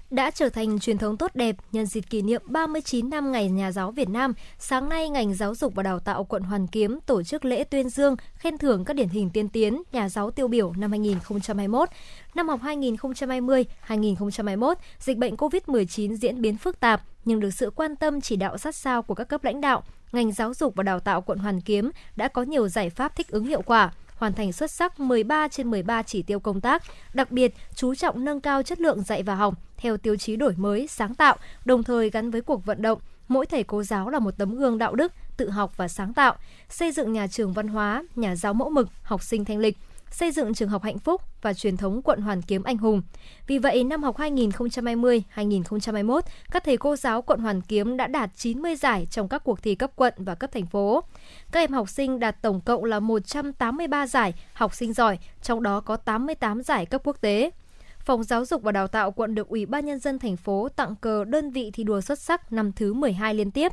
đã trở thành truyền thống tốt đẹp nhân dịp kỷ niệm 39 năm Ngày Nhà giáo Việt Nam. Sáng nay, ngành giáo dục và đào tạo quận Hoàn Kiếm tổ chức lễ tuyên dương, khen thưởng các điển hình tiên tiến nhà giáo tiêu biểu năm 2021. Năm học 2020-2021, dịch bệnh COVID-19 diễn biến phức tạp, nhưng được sự quan tâm chỉ đạo sát sao của các cấp lãnh đạo, ngành giáo dục và đào tạo quận Hoàn Kiếm đã có nhiều giải pháp thích ứng hiệu quả hoàn thành xuất sắc 13 trên 13 chỉ tiêu công tác, đặc biệt chú trọng nâng cao chất lượng dạy và học theo tiêu chí đổi mới, sáng tạo, đồng thời gắn với cuộc vận động mỗi thầy cô giáo là một tấm gương đạo đức, tự học và sáng tạo, xây dựng nhà trường văn hóa, nhà giáo mẫu mực, học sinh thanh lịch, xây dựng trường học hạnh phúc và truyền thống quận Hoàn Kiếm anh hùng. Vì vậy, năm học 2020-2021, các thầy cô giáo quận Hoàn Kiếm đã đạt 90 giải trong các cuộc thi cấp quận và cấp thành phố. Các em học sinh đạt tổng cộng là 183 giải học sinh giỏi, trong đó có 88 giải cấp quốc tế. Phòng Giáo dục và Đào tạo quận được Ủy ban Nhân dân thành phố tặng cờ đơn vị thi đua xuất sắc năm thứ 12 liên tiếp.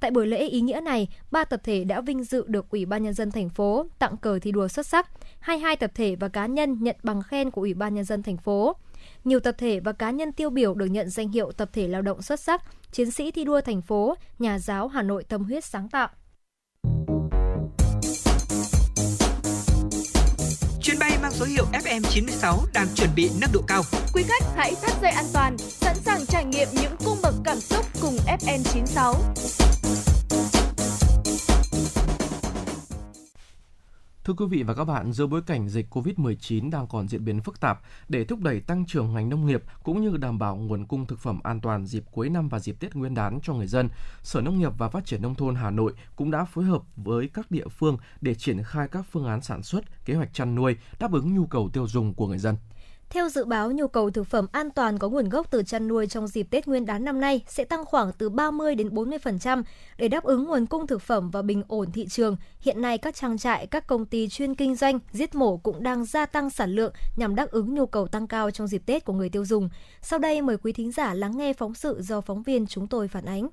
Tại buổi lễ ý nghĩa này, ba tập thể đã vinh dự được Ủy ban Nhân dân thành phố tặng cờ thi đua xuất sắc, 22 tập thể và cá nhân nhận bằng khen của Ủy ban Nhân dân thành phố. Nhiều tập thể và cá nhân tiêu biểu được nhận danh hiệu tập thể lao động xuất sắc, chiến sĩ thi đua thành phố, nhà giáo Hà Nội tâm huyết sáng tạo. Chuyến bay mang số hiệu FM96 đang chuẩn bị nâng độ cao. Quý khách hãy thắt dây an toàn, sẵn sàng trải nghiệm những cung bậc cảm xúc cùng FN96. Thưa quý vị và các bạn, giữa bối cảnh dịch COVID-19 đang còn diễn biến phức tạp, để thúc đẩy tăng trưởng ngành nông nghiệp cũng như đảm bảo nguồn cung thực phẩm an toàn dịp cuối năm và dịp Tết Nguyên đán cho người dân, Sở Nông nghiệp và Phát triển Nông thôn Hà Nội cũng đã phối hợp với các địa phương để triển khai các phương án sản xuất, kế hoạch chăn nuôi, đáp ứng nhu cầu tiêu dùng của người dân. Theo dự báo, nhu cầu thực phẩm an toàn có nguồn gốc từ chăn nuôi trong dịp Tết Nguyên đán năm nay sẽ tăng khoảng từ 30 đến 40% để đáp ứng nguồn cung thực phẩm và bình ổn thị trường. Hiện nay các trang trại, các công ty chuyên kinh doanh giết mổ cũng đang gia tăng sản lượng nhằm đáp ứng nhu cầu tăng cao trong dịp Tết của người tiêu dùng. Sau đây mời quý thính giả lắng nghe phóng sự do phóng viên chúng tôi phản ánh.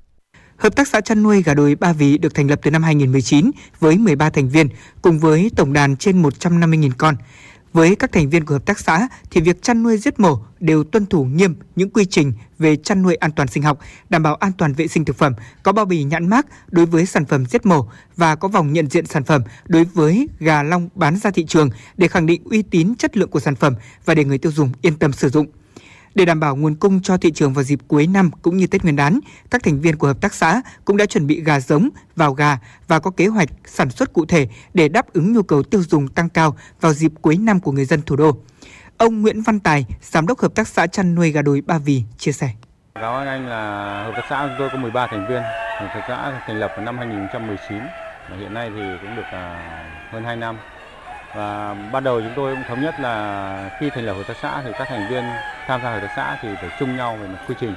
Hợp tác xã chăn nuôi gà đồi Ba Vì được thành lập từ năm 2019 với 13 thành viên cùng với tổng đàn trên 150.000 con. Với các thành viên của hợp tác xã thì việc chăn nuôi giết mổ đều tuân thủ nghiêm những quy trình về chăn nuôi an toàn sinh học, đảm bảo an toàn vệ sinh thực phẩm, có bao bì nhãn mác đối với sản phẩm giết mổ và có vòng nhận diện sản phẩm đối với gà long bán ra thị trường để khẳng định uy tín chất lượng của sản phẩm và để người tiêu dùng yên tâm sử dụng. Để đảm bảo nguồn cung cho thị trường vào dịp cuối năm cũng như Tết Nguyên đán, các thành viên của hợp tác xã cũng đã chuẩn bị gà giống, vào gà và có kế hoạch sản xuất cụ thể để đáp ứng nhu cầu tiêu dùng tăng cao vào dịp cuối năm của người dân thủ đô. Ông Nguyễn Văn Tài, giám đốc hợp tác xã chăn nuôi gà đồi Ba Vì chia sẻ. Cảm ơn anh là hợp tác xã chúng tôi có 13 thành viên. Hợp tác xã thành lập vào năm 2019 và hiện nay thì cũng được à, hơn 2 năm và ban đầu chúng tôi cũng thống nhất là khi thành lập hợp tác xã thì các thành viên tham gia hợp tác xã thì phải chung nhau về mặt quy trình.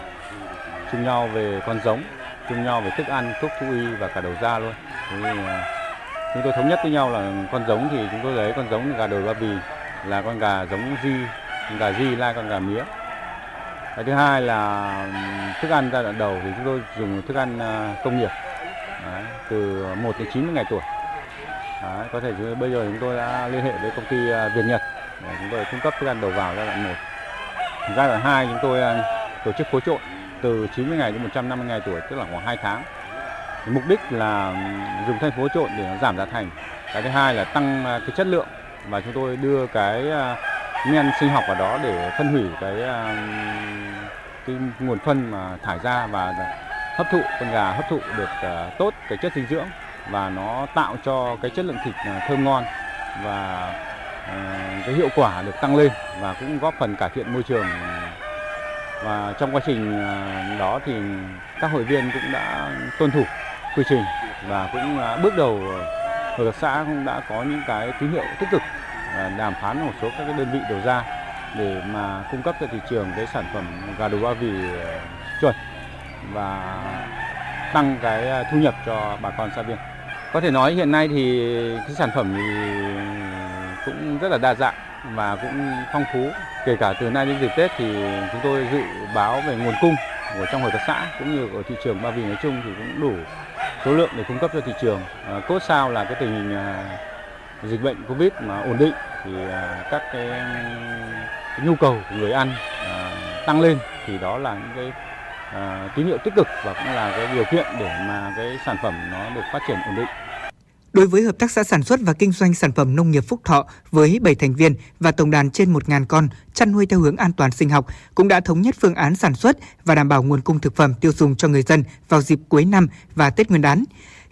Chung nhau về con giống chung nhau về thức ăn thuốc thú y và cả đầu ra luôn. Thì à, chúng tôi thống nhất với nhau là con giống thì chúng tôi lấy con giống gà đồi ba bì là con gà giống di con gà di lai con gà mía. Cái thứ hai là thức ăn giai đoạn đầu thì chúng tôi dùng thức ăn à, công nghiệp. Đấy, từ 1 đến 90 ngày tuổi. Đấy, có thể bây giờ chúng tôi đã liên hệ với công ty à, Việt Nhật để chúng tôi cung cấp thức ăn đầu vào giai đoạn 1. Giai đoạn 2 chúng tôi à, tổ chức phối trộn từ 90 ngày đến 150 ngày tuổi tức là khoảng 2 tháng. Mục đích là dùng thanh phối trộn để nó giảm giá thành. Cái thứ hai là tăng à, cái chất lượng và chúng tôi đưa cái men sinh học vào đó để phân hủy cái cái nguồn phân mà thải ra và hấp thụ con gà hấp thụ được tốt cái chất dinh dưỡng và nó tạo cho cái chất lượng thịt à, thơm ngon và ờ, cái hiệu quả được tăng lên và cũng góp phần cải thiện môi trường và trong quá trình à, đó thì các hội viên cũng đã tuân thủ quy trình và cũng à, bước đầu hợp tác xã cũng đã có những cái tín hiệu tích cực đàm phán một số các cái đơn vị đầu ra để mà cung cấp cho thị trường cái sản phẩm gà đồ ba vì ờ, chuẩn và tăng cái thu nhập cho bà con xã viên. Có thể nói hiện nay thì cái sản phẩm thì cũng rất là đa dạng và cũng phong phú. Kể cả từ nay đến dịp Tết thì chúng tôi dự báo về nguồn cung của trong hợp tác xã cũng như ở thị trường Ba Vì nói chung thì cũng đủ số lượng để cung cấp cho thị trường. À, cốt sao là cái tình hình à, dịch bệnh Covid mà ổn định thì à, các cái, cái nhu cầu của người ăn à, tăng lên thì đó là những cái à, tín hiệu tích cực và cũng là cái điều kiện để mà cái sản phẩm nó được phát triển ổn định. Đối với hợp tác xã sản xuất và kinh doanh sản phẩm nông nghiệp Phúc Thọ với 7 thành viên và tổng đàn trên 1.000 con chăn nuôi theo hướng an toàn sinh học, cũng đã thống nhất phương án sản xuất và đảm bảo nguồn cung thực phẩm tiêu dùng cho người dân vào dịp cuối năm và Tết Nguyên đán.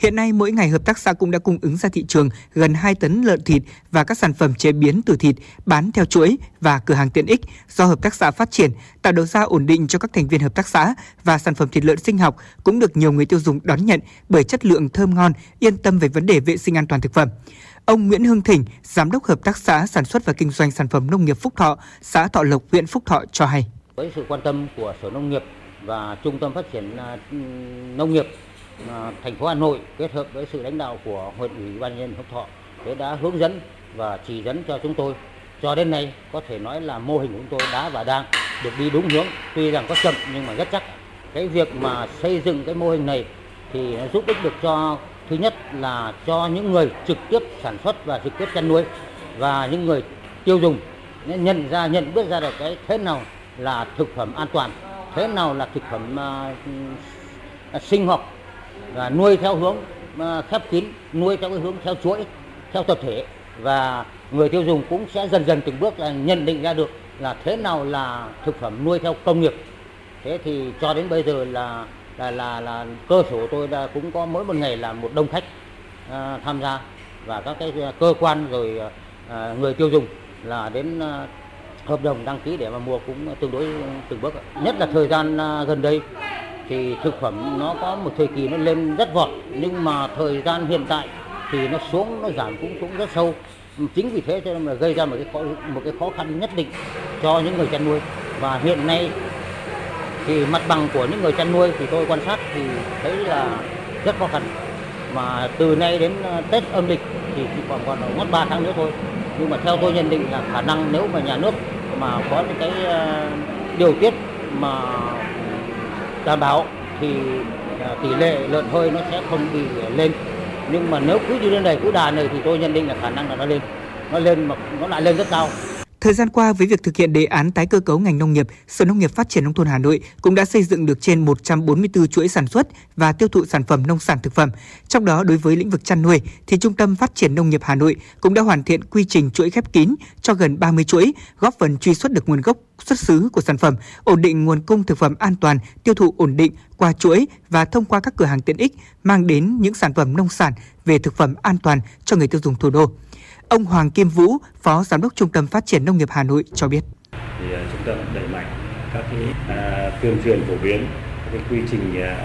Hiện nay, mỗi ngày hợp tác xã cũng đã cung ứng ra thị trường gần 2 tấn lợn thịt và các sản phẩm chế biến từ thịt bán theo chuỗi và cửa hàng tiện ích do hợp tác xã phát triển, tạo đầu ra ổn định cho các thành viên hợp tác xã và sản phẩm thịt lợn sinh học cũng được nhiều người tiêu dùng đón nhận bởi chất lượng thơm ngon, yên tâm về vấn đề vệ sinh an toàn thực phẩm. Ông Nguyễn Hưng Thỉnh, Giám đốc Hợp tác xã Sản xuất và Kinh doanh Sản phẩm Nông nghiệp Phúc Thọ, xã Thọ Lộc, huyện Phúc Thọ cho hay. Với sự quan tâm của Sở Nông nghiệp và Trung tâm Phát triển à, Nông nghiệp thành phố Hà Nội kết hợp với sự lãnh đạo của huyện ủy ban nhân Phúc Thọ để đã hướng dẫn và chỉ dẫn cho chúng tôi. Cho đến nay có thể nói là mô hình của chúng tôi đã và đang được đi đúng hướng. Tuy rằng có chậm nhưng mà rất chắc. Cái việc mà xây dựng cái mô hình này thì nó giúp ích được cho thứ nhất là cho những người trực tiếp sản xuất và trực tiếp chăn nuôi và những người tiêu dùng. Nhận ra nhận biết ra được cái thế nào là thực phẩm an toàn thế nào là thực phẩm uh, sinh học và nuôi theo hướng à, khép kín nuôi theo cái hướng theo chuỗi theo tập thể. Và người tiêu dùng cũng sẽ dần dần từng bước là nhận định ra được là thế nào là thực phẩm nuôi theo công nghiệp. Thế thì cho đến bây giờ là là là, là cơ sở tôi đã cũng có mỗi một ngày là một đông khách à, tham gia. Và các cái à, cơ quan rồi à, người tiêu dùng là đến à, hợp đồng đăng ký để mà mua cũng tương đối từng bước nhất là thời gian à, gần đây thì thực phẩm nó có một thời kỳ nó lên rất vọt, nhưng mà thời gian hiện tại thì nó xuống, nó giảm cũng cũng rất sâu. Chính vì thế cho nên là gây ra một cái khó, một cái khó khăn nhất định cho những người chăn nuôi. Và hiện nay thì mặt bằng của những người chăn nuôi thì tôi quan sát thì thấy là rất khó khăn. Mà từ nay đến ờ, Tết âm lịch thì chỉ còn còn mất 3 tháng nữa thôi. Nhưng mà theo tôi nhận định là khả năng nếu mà nhà nước mà có những cái ờ, điều tiết mà đảm bảo thì à, tỷ lệ lợn hơi nó sẽ không bị lên. Nhưng mà nếu cứ như thế này, cứ đà này thì tôi nhận định là khả năng là nó lên. Nó lên mà nó lại lên rất cao. Thời gian qua, với việc thực hiện đề án tái cơ cấu ngành nông nghiệp, Sở Nông nghiệp Phát triển Nông thôn Hà Nội cũng đã xây dựng được trên 144 chuỗi sản xuất và tiêu thụ sản phẩm nông sản thực phẩm. Trong đó, đối với lĩnh vực chăn nuôi, thì Trung tâm Phát triển Nông nghiệp Hà Nội cũng đã hoàn thiện quy trình chuỗi khép kín cho gần 30 chuỗi, góp phần truy xuất được nguồn gốc xuất xứ của sản phẩm, ổn định nguồn cung thực phẩm an toàn, tiêu thụ ổn định qua chuỗi và thông qua các cửa hàng tiện ích mang đến những sản phẩm nông sản về thực phẩm an toàn cho người tiêu dùng thủ đô. Ông Hoàng Kim Vũ, Phó Giám đốc Trung tâm Phát triển Nông nghiệp Hà Nội cho biết. Thì ờ, trung tâm đẩy mạnh các cái à, tuyên truyền phổ biến các cái quy trình à,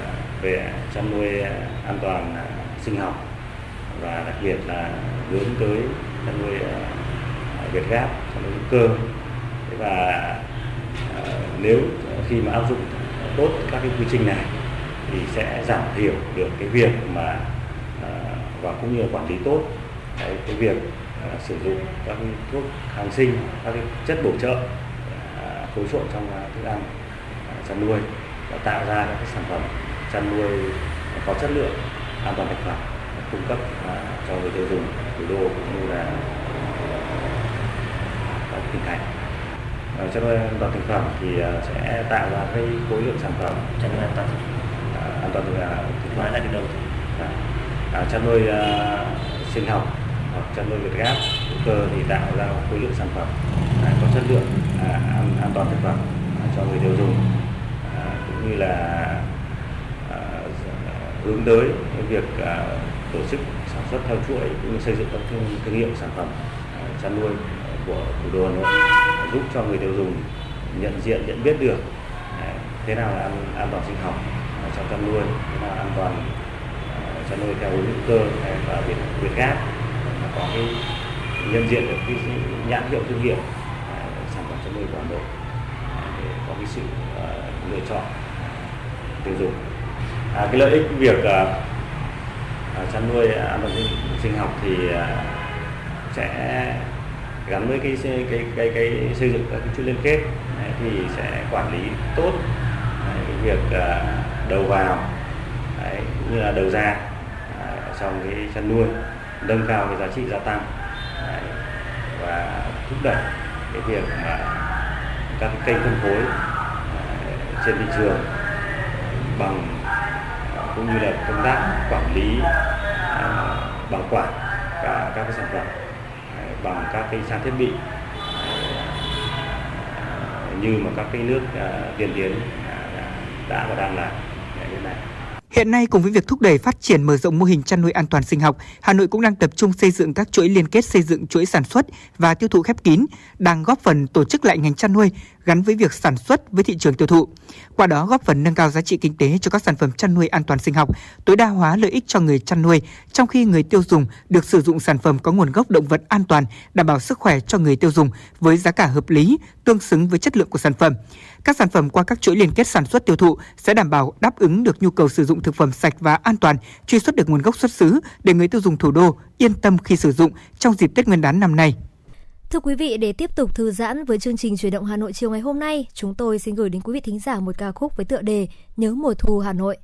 về chăn nuôi à, an toàn à, sinh học và đặc biệt là hướng tới chăn nuôi à, Việt Gáp, chăn nuôi hữu cơ và à, nếu khi mà áp dụng tốt các cái quy trình này thì sẽ giảm thiểu được cái việc mà à, và cũng như là quản lý tốt cái, cái việc sử dụng các thuốc kháng sinh các chất bổ trợ uh, phối trộn trong uh, thức ăn uh, chăn nuôi và tạo ra các sản phẩm chăn nuôi có chất lượng an toàn thực phẩm cung cấp cho người tiêu dùng thủ đô cũng như là các tỉnh thành. Chăn nuôi an toàn thực phẩm thì sẽ tạo ra cái khối lượng sản phẩm chăn nuôi an toàn an toàn thực phẩm. Nói lại từ đầu à, chăn nuôi sinh học hoặc chăn nuôi việt gáp hữu cơ thì tạo ra khối lượng sản phẩm à, có chất lượng à, an, an toàn thực phẩm à, cho người tiêu dùng. À, cũng như là à, hướng tới việc à, tổ chức sản xuất theo chuỗi cũng như xây dựng các thương, thương hiệu sản phẩm à, chăn nuôi của thủ đô Hà Nội à, giúp cho người tiêu dùng nhận diện nhận biết được à, thế nào là an, an toàn sinh học à, trong chăn nuôi thế nào là an toàn à, chăn nuôi theo hướng hữu cơ à, và việt việt gáp có cái nhận diện được cái nhãn hiệu thương hiệu à, sản phẩm chăn nuôi của Hà Nội à, để có cái sự uh, lựa chọn tiêu dùng. À, cái lợi ích việc uh, chăn nuôi an toàn sinh, sinh học thì uh, sẽ gắn với cái cái cái cái, cái xây dựng các cái chuỗi liên kết đấy, thì sẽ quản lý tốt đấy, cái việc uh, đầu vào đấy, cũng như là đầu ra uh, trong cái chăn nuôi nâng cao cái giá trị gia tăng đấy, và thúc đẩy cái việc mà các cái kênh phân phối trên thị trường bằng cũng như là công tác quản lý à, bảo quản cả các cái sản phẩm bằng các cái trang thiết bị như mà các cái nước à, tiên tiến à, đã và đang làm hiện nay. Hiện nay cùng với việc thúc đẩy phát triển mở rộng mô hình chăn nuôi an toàn sinh học, Hà Nội cũng đang tập trung xây dựng các chuỗi liên kết xây dựng chuỗi sản xuất và tiêu thụ khép kín, đang góp phần tổ chức lại ngành chăn nuôi gắn với việc sản xuất với thị trường tiêu thụ. Qua đó góp phần nâng cao giá trị kinh tế cho các sản phẩm chăn nuôi an toàn sinh học, tối đa hóa lợi ích cho người chăn nuôi, trong khi người tiêu dùng được sử dụng sản phẩm có nguồn gốc động vật an toàn, đảm bảo sức khỏe cho người tiêu dùng với giá cả hợp lý, tương xứng với chất lượng của sản phẩm. Các sản phẩm qua các chuỗi liên kết sản xuất tiêu thụ sẽ đảm bảo đáp ứng được nhu cầu sử dụng thực phẩm sạch và an toàn, truy xuất được nguồn gốc xuất xứ để người tiêu dùng thủ đô yên tâm khi sử dụng trong dịp Tết Nguyên đán năm nay. Thưa quý vị, để tiếp tục thư giãn với chương trình chuyển động Hà Nội chiều ngày hôm nay, chúng tôi xin gửi đến quý vị thính giả một ca khúc với tựa đề Nhớ mùa thu Hà Nội.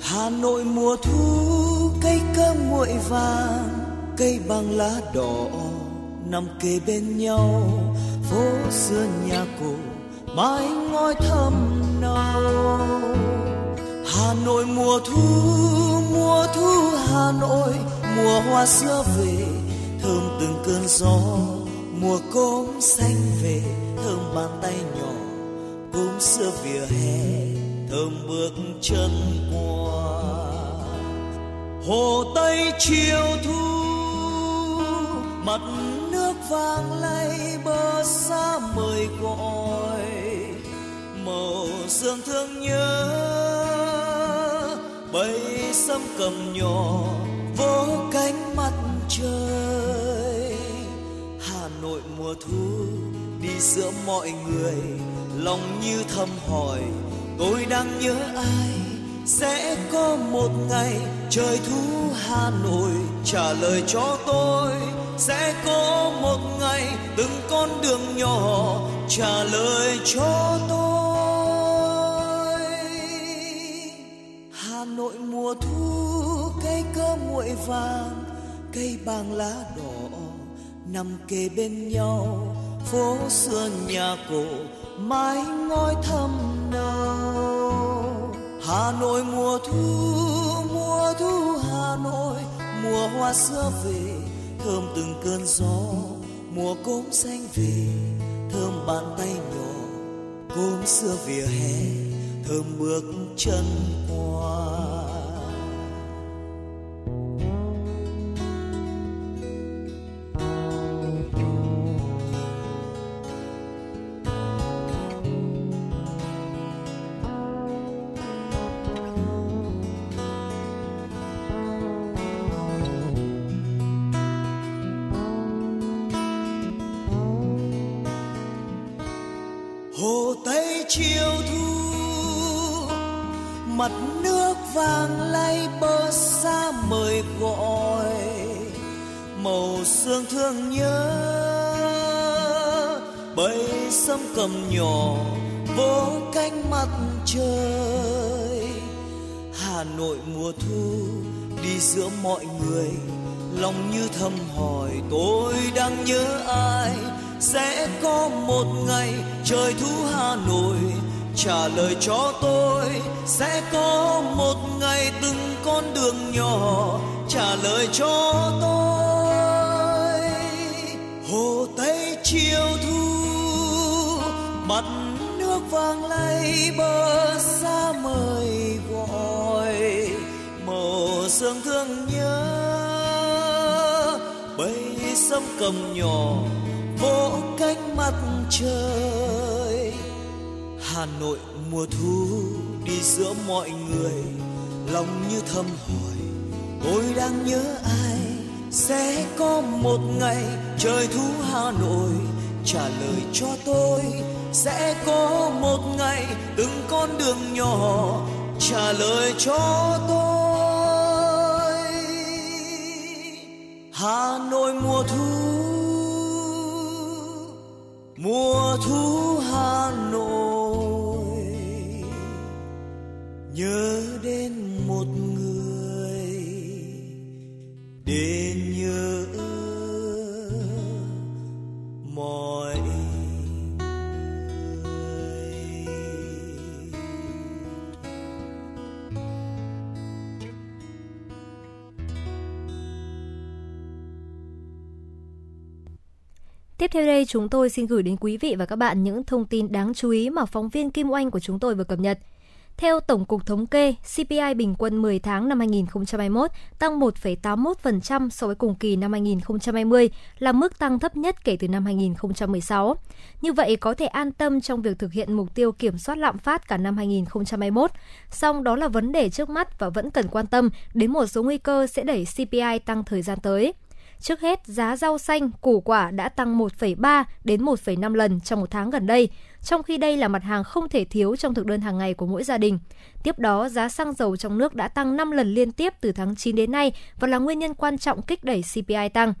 Hà Nội mùa thu cây cơm nguội vàng, cây bằng lá đỏ nằm kề bên nhau. Phố xưa nhà cổ, mái ngói thâm nâu. Hà Nội mùa thu mùa thu Hà Nội, mùa hoa xưa về, thơm từng cơn gió. Mùa cốm xanh về, thơm bàn tay nhỏ. Cốm xưa vỉa hè, thơm bước chân qua hồ tây chiều thu, mặt nước vàng lay bờ xa mời gọi. Màu sương thương nhớ bầy sâm cầm nhỏ, vỗ cánh mặt trời. Hà nội mùa thu, đi giữa mọi người, lòng như thầm hỏi, tôi đang nhớ ai? Sẽ có một ngày trời thu hà nội trả lời cho tôi. Sẽ có một ngày từng con đường nhỏ trả lời cho tôi. Hà nội mùa thu, cây cơ nguội vàng, cây bàng lá đỏ, nằm kề bên nhau. Phố xưa nhà cổ, mái ngói thâm nâu hà nội mùa thu mùa thu hà nội, mùa hoa xưa về, thơm từng cơn gió, mùa cốm xanh về, thơm bàn tay nhỏ, cốm xưa vỉa hè, thơm bước chân qua. Thương nhớ. Bầy sâm cầm nhỏ vỗ cánh mặt trời. Hà nội mùa thu đi giữa mọi người. Lòng như thầm hỏi, tôi đang nhớ ai? Sẽ có một ngày trời thu hà nội. Trả lời cho tôi, sẽ có một ngày từng con đường nhỏ. Trả lời cho tôi hồ tây chiều thu, mặt nước vàng lay bờ xa mời gọi, màu sương thương nhớ. Bầy sông cầm nhỏ vỗ cánh mặt trời. Hà nội mùa thu đi giữa mọi người, lòng như thầm hỏi, tôi đang nhớ ai? Sẽ có một ngày trời thu hà nội trả lời cho tôi. Sẽ có một ngày từng con đường nhỏ trả lời cho tôi. Hà nội mùa thu mùa thu hà nội. Nhớ đến một người để theo đây chúng tôi xin gửi đến quý vị và các bạn những thông tin đáng chú ý mà phóng viên Kim Oanh của chúng tôi vừa cập nhật. Theo Tổng cục Thống kê, CPI bình quân 10 tháng năm 2021 tăng 1,81% so với cùng kỳ năm 2020, là mức tăng thấp nhất kể từ năm 2016. Như vậy có thể an tâm trong việc thực hiện mục tiêu kiểm soát lạm phát cả năm 2021. Song đó là vấn đề trước mắt và vẫn cần quan tâm đến một số nguy cơ sẽ đẩy CPI tăng thời gian tới. Trước hết, giá rau xanh, củ quả đã tăng 1,3 đến 1,5 lần trong một tháng gần đây, trong khi đây là mặt hàng không thể thiếu trong thực đơn hàng ngày của mỗi gia đình. Tiếp đó, giá xăng dầu trong nước đã tăng 5 lần liên tiếp từ tháng 9 đến nay và là nguyên nhân quan trọng kích đẩy CPI tăng.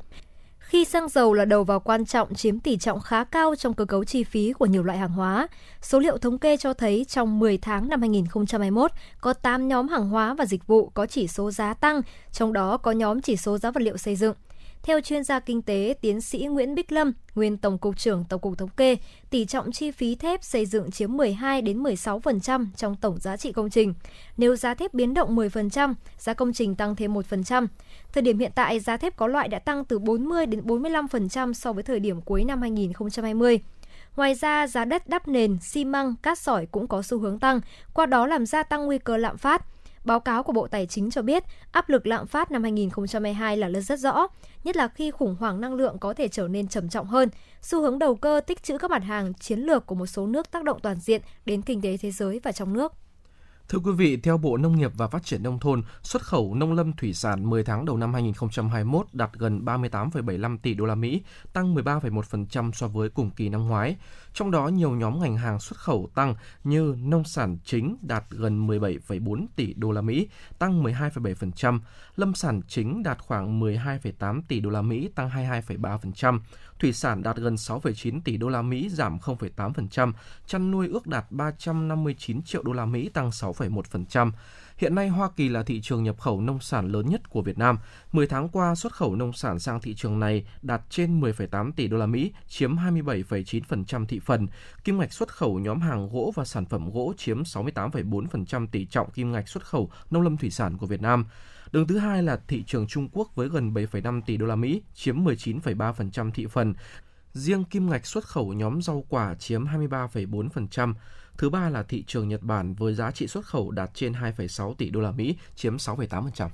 Khi xăng dầu là đầu vào quan trọng chiếm tỷ trọng khá cao trong cơ cấu chi phí của nhiều loại hàng hóa, số liệu thống kê cho thấy trong 10 tháng năm 2021 có 8 nhóm hàng hóa và dịch vụ có chỉ số giá tăng, trong đó có nhóm chỉ số giá vật liệu xây dựng. Theo chuyên gia kinh tế tiến sĩ Nguyễn Bích Lâm, nguyên Tổng cục trưởng Tổng cục Thống kê, tỷ trọng chi phí thép xây dựng chiếm 12 đến 16% trong tổng giá trị công trình. Nếu giá thép biến động 10%, giá công trình tăng thêm 1%. Thời điểm hiện tại, giá thép có loại đã tăng từ 40 đến 45% so với thời điểm cuối năm 2020. Ngoài ra, giá đất đắp nền, xi măng, cát sỏi cũng có xu hướng tăng, qua đó làm gia tăng nguy cơ lạm phát. Báo cáo của Bộ Tài chính cho biết áp lực lạm phát năm 2022 là rất rõ, nhất là khi khủng hoảng năng lượng có thể trở nên trầm trọng hơn. Xu hướng đầu cơ tích trữ các mặt hàng chiến lược của một số nước tác động toàn diện đến kinh tế thế giới và trong nước. Thưa quý vị, theo Bộ Nông nghiệp và Phát triển Nông thôn, xuất khẩu nông lâm thủy sản 10 tháng đầu năm 2021 đạt gần 38,75 tỷ đô la Mỹ, tăng 13,1% so với cùng kỳ năm ngoái. Trong đó nhiều nhóm ngành hàng xuất khẩu tăng như nông sản chính đạt gần 17,4 tỷ đô la Mỹ, tăng 12,7%, lâm sản chính đạt khoảng 12,8 tỷ đô la Mỹ, tăng 22,3%, thủy sản đạt gần 6,9 tỷ đô la Mỹ, giảm 0,8%, chăn nuôi ước đạt 359 triệu đô la Mỹ, tăng 6,1%. Hiện nay Hoa Kỳ là thị trường nhập khẩu nông sản lớn nhất của Việt Nam. 10 tháng qua, xuất khẩu nông sản sang thị trường này đạt trên 10,8 tỷ đô la Mỹ, chiếm 27,9% thị phần. Kim ngạch xuất khẩu nhóm hàng gỗ và sản phẩm gỗ chiếm 68,4% tỷ trọng kim ngạch xuất khẩu nông lâm thủy sản của Việt Nam. Đứng thứ hai là thị trường Trung Quốc với gần 7,5 tỷ đô la Mỹ, chiếm 19,3% thị phần. Riêng kim ngạch xuất khẩu nhóm rau quả chiếm 23,4%. Thứ ba là thị trường Nhật Bản với giá trị xuất khẩu đạt trên 2,6 tỷ đô la Mỹ, chiếm 6,8%.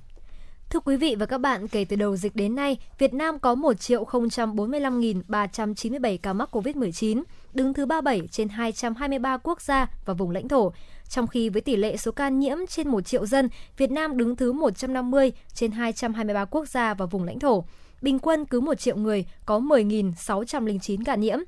Thưa quý vị và các bạn, kể từ đầu dịch đến nay, Việt Nam có 1.045.397 ca mắc COVID-19, đứng thứ 37 trên 223 quốc gia và vùng lãnh thổ. Trong khi với tỷ lệ số ca nhiễm trên 1 triệu dân, Việt Nam đứng thứ 150 trên 223 quốc gia và vùng lãnh thổ. Bình quân cứ 1 triệu người có 10.609 ca nhiễm.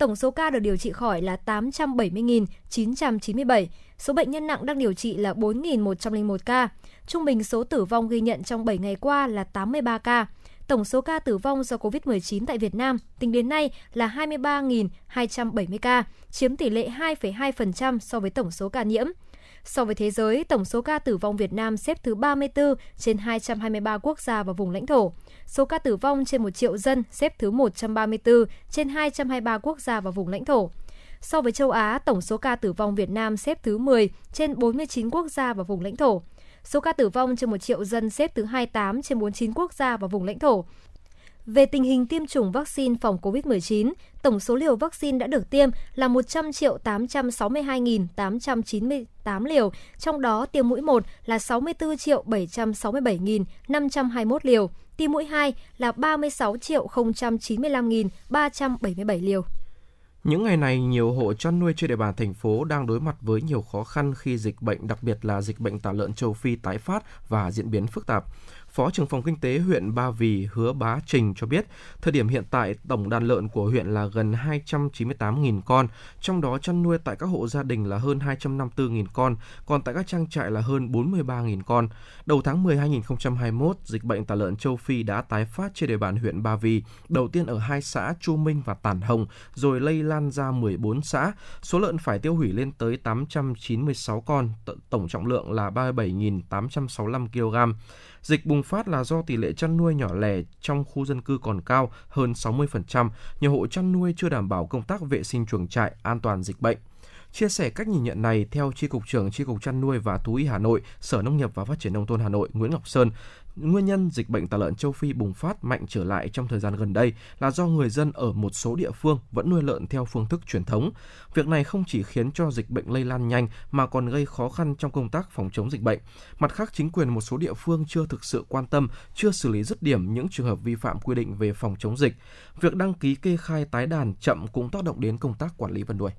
Tổng số ca được điều trị khỏi là 870.997. Số bệnh nhân nặng đang điều trị là 4.101 ca. Trung bình số tử vong ghi nhận trong 7 ngày qua là 83 ca. Tổng số ca tử vong do COVID-19 tại Việt Nam tính đến nay là 23.270 ca, chiếm tỷ lệ 2,2% so với tổng số ca nhiễm. So với thế giới, tổng số ca tử vong Việt Nam xếp thứ 34 trên 223 quốc gia và vùng lãnh thổ. Số ca tử vong trên 1 triệu dân xếp thứ 134 trên 223 quốc gia và vùng lãnh thổ. So với châu Á, tổng số ca tử vong Việt Nam xếp thứ 10 trên 49 quốc gia và vùng lãnh thổ. Số ca tử vong trên 1 triệu dân xếp thứ 28 trên 49 quốc gia và vùng lãnh thổ. Về tình hình tiêm chủng vaccine phòng COVID-19, tổng số liều vaccine đã được tiêm là 100 triệu 862.898 liều, trong đó tiêm mũi 1 là 64 triệu 767.521 liều, tiêm mũi 2 là 36 triệu 095.377 liều. Những ngày này, nhiều hộ chăn nuôi trên địa bàn thành phố đang đối mặt với nhiều khó khăn khi dịch bệnh, đặc biệt là dịch bệnh tả lợn châu Phi tái phát và diễn biến phức tạp. Phó trưởng phòng kinh tế huyện Ba Vì Hứa Bá Trình cho biết, thời điểm hiện tại tổng đàn lợn của huyện là gần 298.000 con, trong đó chăn nuôi tại các hộ gia đình là hơn 254.000 con, còn tại các trang trại là hơn 43.000 con. Đầu tháng 10 2021, dịch bệnh tả lợn châu Phi đã tái phát trên địa bàn huyện Ba Vì, đầu tiên ở hai xã Chu Minh và Tản Hồng, rồi lây lan ra 14 xã. Số lợn phải tiêu hủy lên tới 896 con, tổng trọng lượng là 37.865 kg. Dịch bùng phát là do tỷ lệ chăn nuôi nhỏ lẻ trong khu dân cư còn cao hơn 60%, nhiều hộ chăn nuôi chưa đảm bảo công tác vệ sinh chuồng trại, an toàn dịch bệnh. Chia sẻ cách nhìn nhận này theo Tri Cục trưởng Tri Cục Chăn nuôi và Thú y Hà Nội, Sở Nông nghiệp và Phát triển Nông thôn Hà Nội Nguyễn Ngọc Sơn, Nguyên nhân dịch bệnh tả lợn châu Phi bùng phát mạnh trở lại trong thời gian gần đây là do người dân ở một số địa phương vẫn nuôi lợn theo phương thức truyền thống. Việc này không chỉ khiến cho dịch bệnh lây lan nhanh mà còn gây khó khăn trong công tác phòng chống dịch bệnh. Mặt khác, chính quyền một số địa phương chưa thực sự quan tâm, chưa xử lý dứt điểm những trường hợp vi phạm quy định về phòng chống dịch. Việc đăng ký kê khai tái đàn chậm cũng tác động đến công tác quản lý vật nuôi.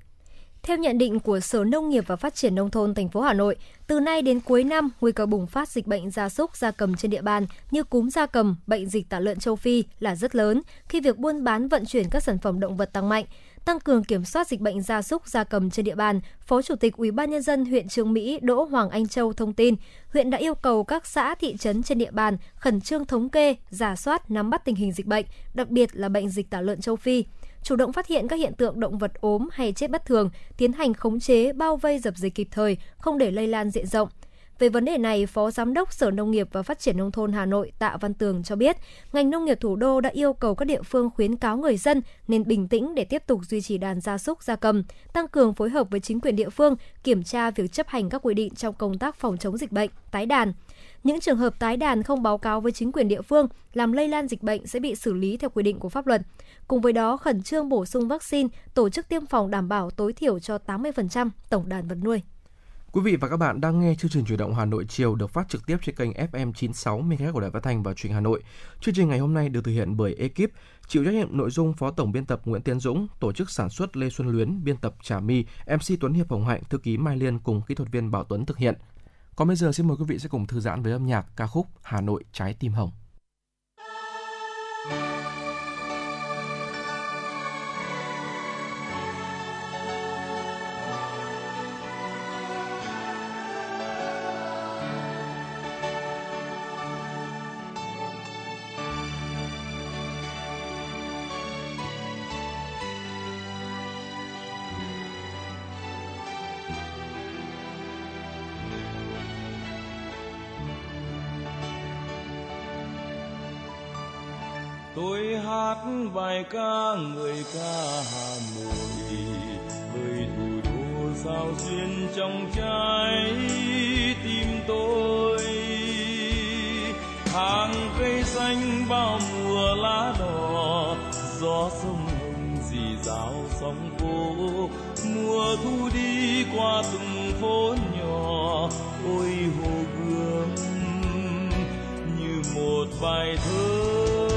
Theo nhận định của Sở Nông nghiệp và Phát triển nông thôn thành phố Hà Nội, từ nay đến cuối năm, nguy cơ bùng phát dịch bệnh gia súc gia cầm trên địa bàn như cúm gia cầm, bệnh dịch tả lợn châu Phi là rất lớn khi việc buôn bán vận chuyển các sản phẩm động vật tăng mạnh. tăng cường kiểm soát dịch bệnh gia súc gia cầm trên địa bàn, Phó Chủ tịch Ủy ban nhân dân huyện Trương Mỹ Đỗ Hoàng Anh Châu thông tin, huyện đã yêu cầu các xã thị trấn trên địa bàn khẩn trương thống kê, giả soát, nắm bắt tình hình dịch bệnh, đặc biệt là bệnh dịch tả lợn châu Phi chủ động phát hiện các hiện tượng động vật ốm hay chết bất thường, tiến hành khống chế, bao vây dập dịch kịp thời, không để lây lan diện rộng. Về vấn đề này, Phó Giám đốc Sở Nông nghiệp và Phát triển Nông thôn Hà Nội Tạ Văn Tường cho biết, ngành nông nghiệp thủ đô đã yêu cầu các địa phương khuyến cáo người dân nên bình tĩnh để tiếp tục duy trì đàn gia súc gia cầm, tăng cường phối hợp với chính quyền địa phương, kiểm tra việc chấp hành các quy định trong công tác phòng chống dịch bệnh, tái đàn. Những trường hợp tái đàn không báo cáo với chính quyền địa phương làm lây lan dịch bệnh sẽ bị xử lý theo quy định của pháp luật. Cùng với đó, khẩn trương bổ sung vaccine, tổ chức tiêm phòng đảm bảo tối thiểu cho 80% tổng đàn vật nuôi. Quý vị và các bạn đang nghe chương trình chuyển động Hà Nội chiều được phát trực tiếp trên kênh FM 96 MHz của Đài Phát thanh và Truyền hình Hà Nội. Chương trình ngày hôm nay được thực hiện bởi ekip chịu trách nhiệm nội dung Phó Tổng biên tập Nguyễn Tiến Dũng, tổ chức sản xuất Lê Xuân Luyến, biên tập Trà My, MC Tuấn Hiệp Hồng Hạnh, thư ký Mai Liên cùng kỹ thuật viên Bảo Tuấn thực hiện. Còn bây giờ xin mời quý vị sẽ cùng thư giãn với âm nhạc ca khúc Hà Nội trái tim hồng. Bài ca, người ca hà nội, người thủ đô sao duyên trong trái tim tôi. Hàng cây xanh bao mùa lá đỏ, gió sông hồng dì dào sóng phố mùa thu đi qua từng phố nhỏ, ôi hồ gươm như một bài thơ.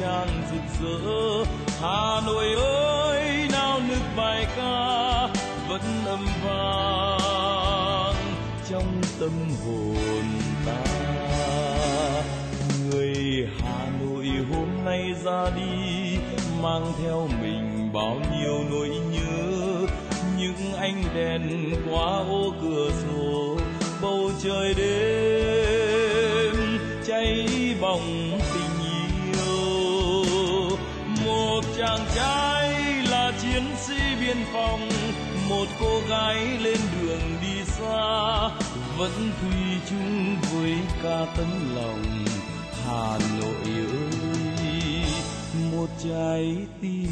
Trói trang rực rỡ. Hà Nội ơi nào nức bài ca vẫn âm vang trong tâm hồn ta. Người Hà Nội hôm nay ra đi, mang theo mình bao nhiêu nỗi nhớ. Những ánh đèn qua ô cửa sổ, bầu trời đêm cháy bỏng chàng trai là chiến sĩ biên phòng, một cô gái lên đường đi xa, vẫn thủy chung với ca tấm lòng hà nội ơi. Một trái tim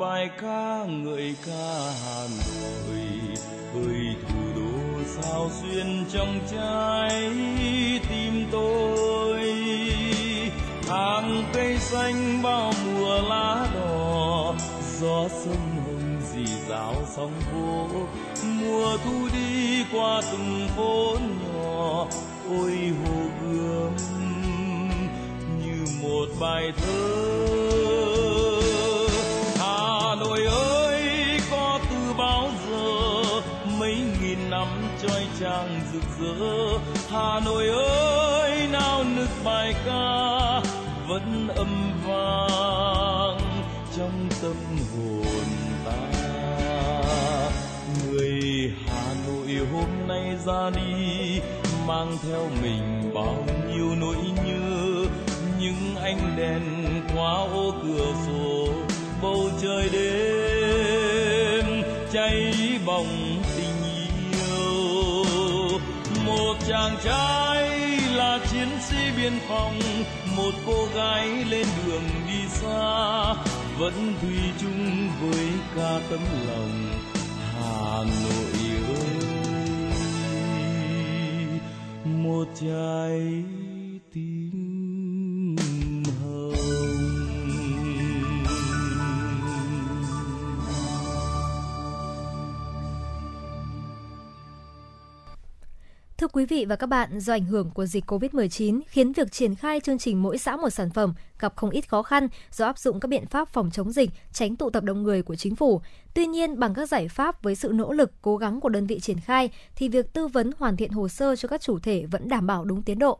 bài ca người ca hà nội ơi thủ đô sao xuyên trong trái tim tôi hàng cây xanh bao mùa lá đỏ, gió sông hồng dì dào sóng vỗ. mùa thu đi qua từng phố nhỏ, ôi hồ gươm như một bài thơ trang rực rỡ. Hà Nội ơi, nào nức bài ca, vẫn âm vang trong tâm hồn ta. Người Hà Nội hôm nay ra đi, mang theo mình bao nhiêu nỗi nhớ. Những ánh đèn qua ô cửa sổ, bầu trời đêm cháy bỏng chàng trai là chiến sĩ biên phòng, một cô gái lên đường đi xa, vẫn thủy chung với ca tấm lòng hà nội ơi. Một trái quý vị và các bạn, do ảnh hưởng của dịch COVID-19 khiến việc triển khai chương trình mỗi xã một sản phẩm gặp không ít khó khăn do áp dụng các biện pháp phòng chống dịch, tránh tụ tập đông người của chính phủ. Tuy nhiên, bằng các giải pháp với sự nỗ lực, cố gắng của đơn vị triển khai thì việc tư vấn hoàn thiện hồ sơ cho các chủ thể vẫn đảm bảo đúng tiến độ.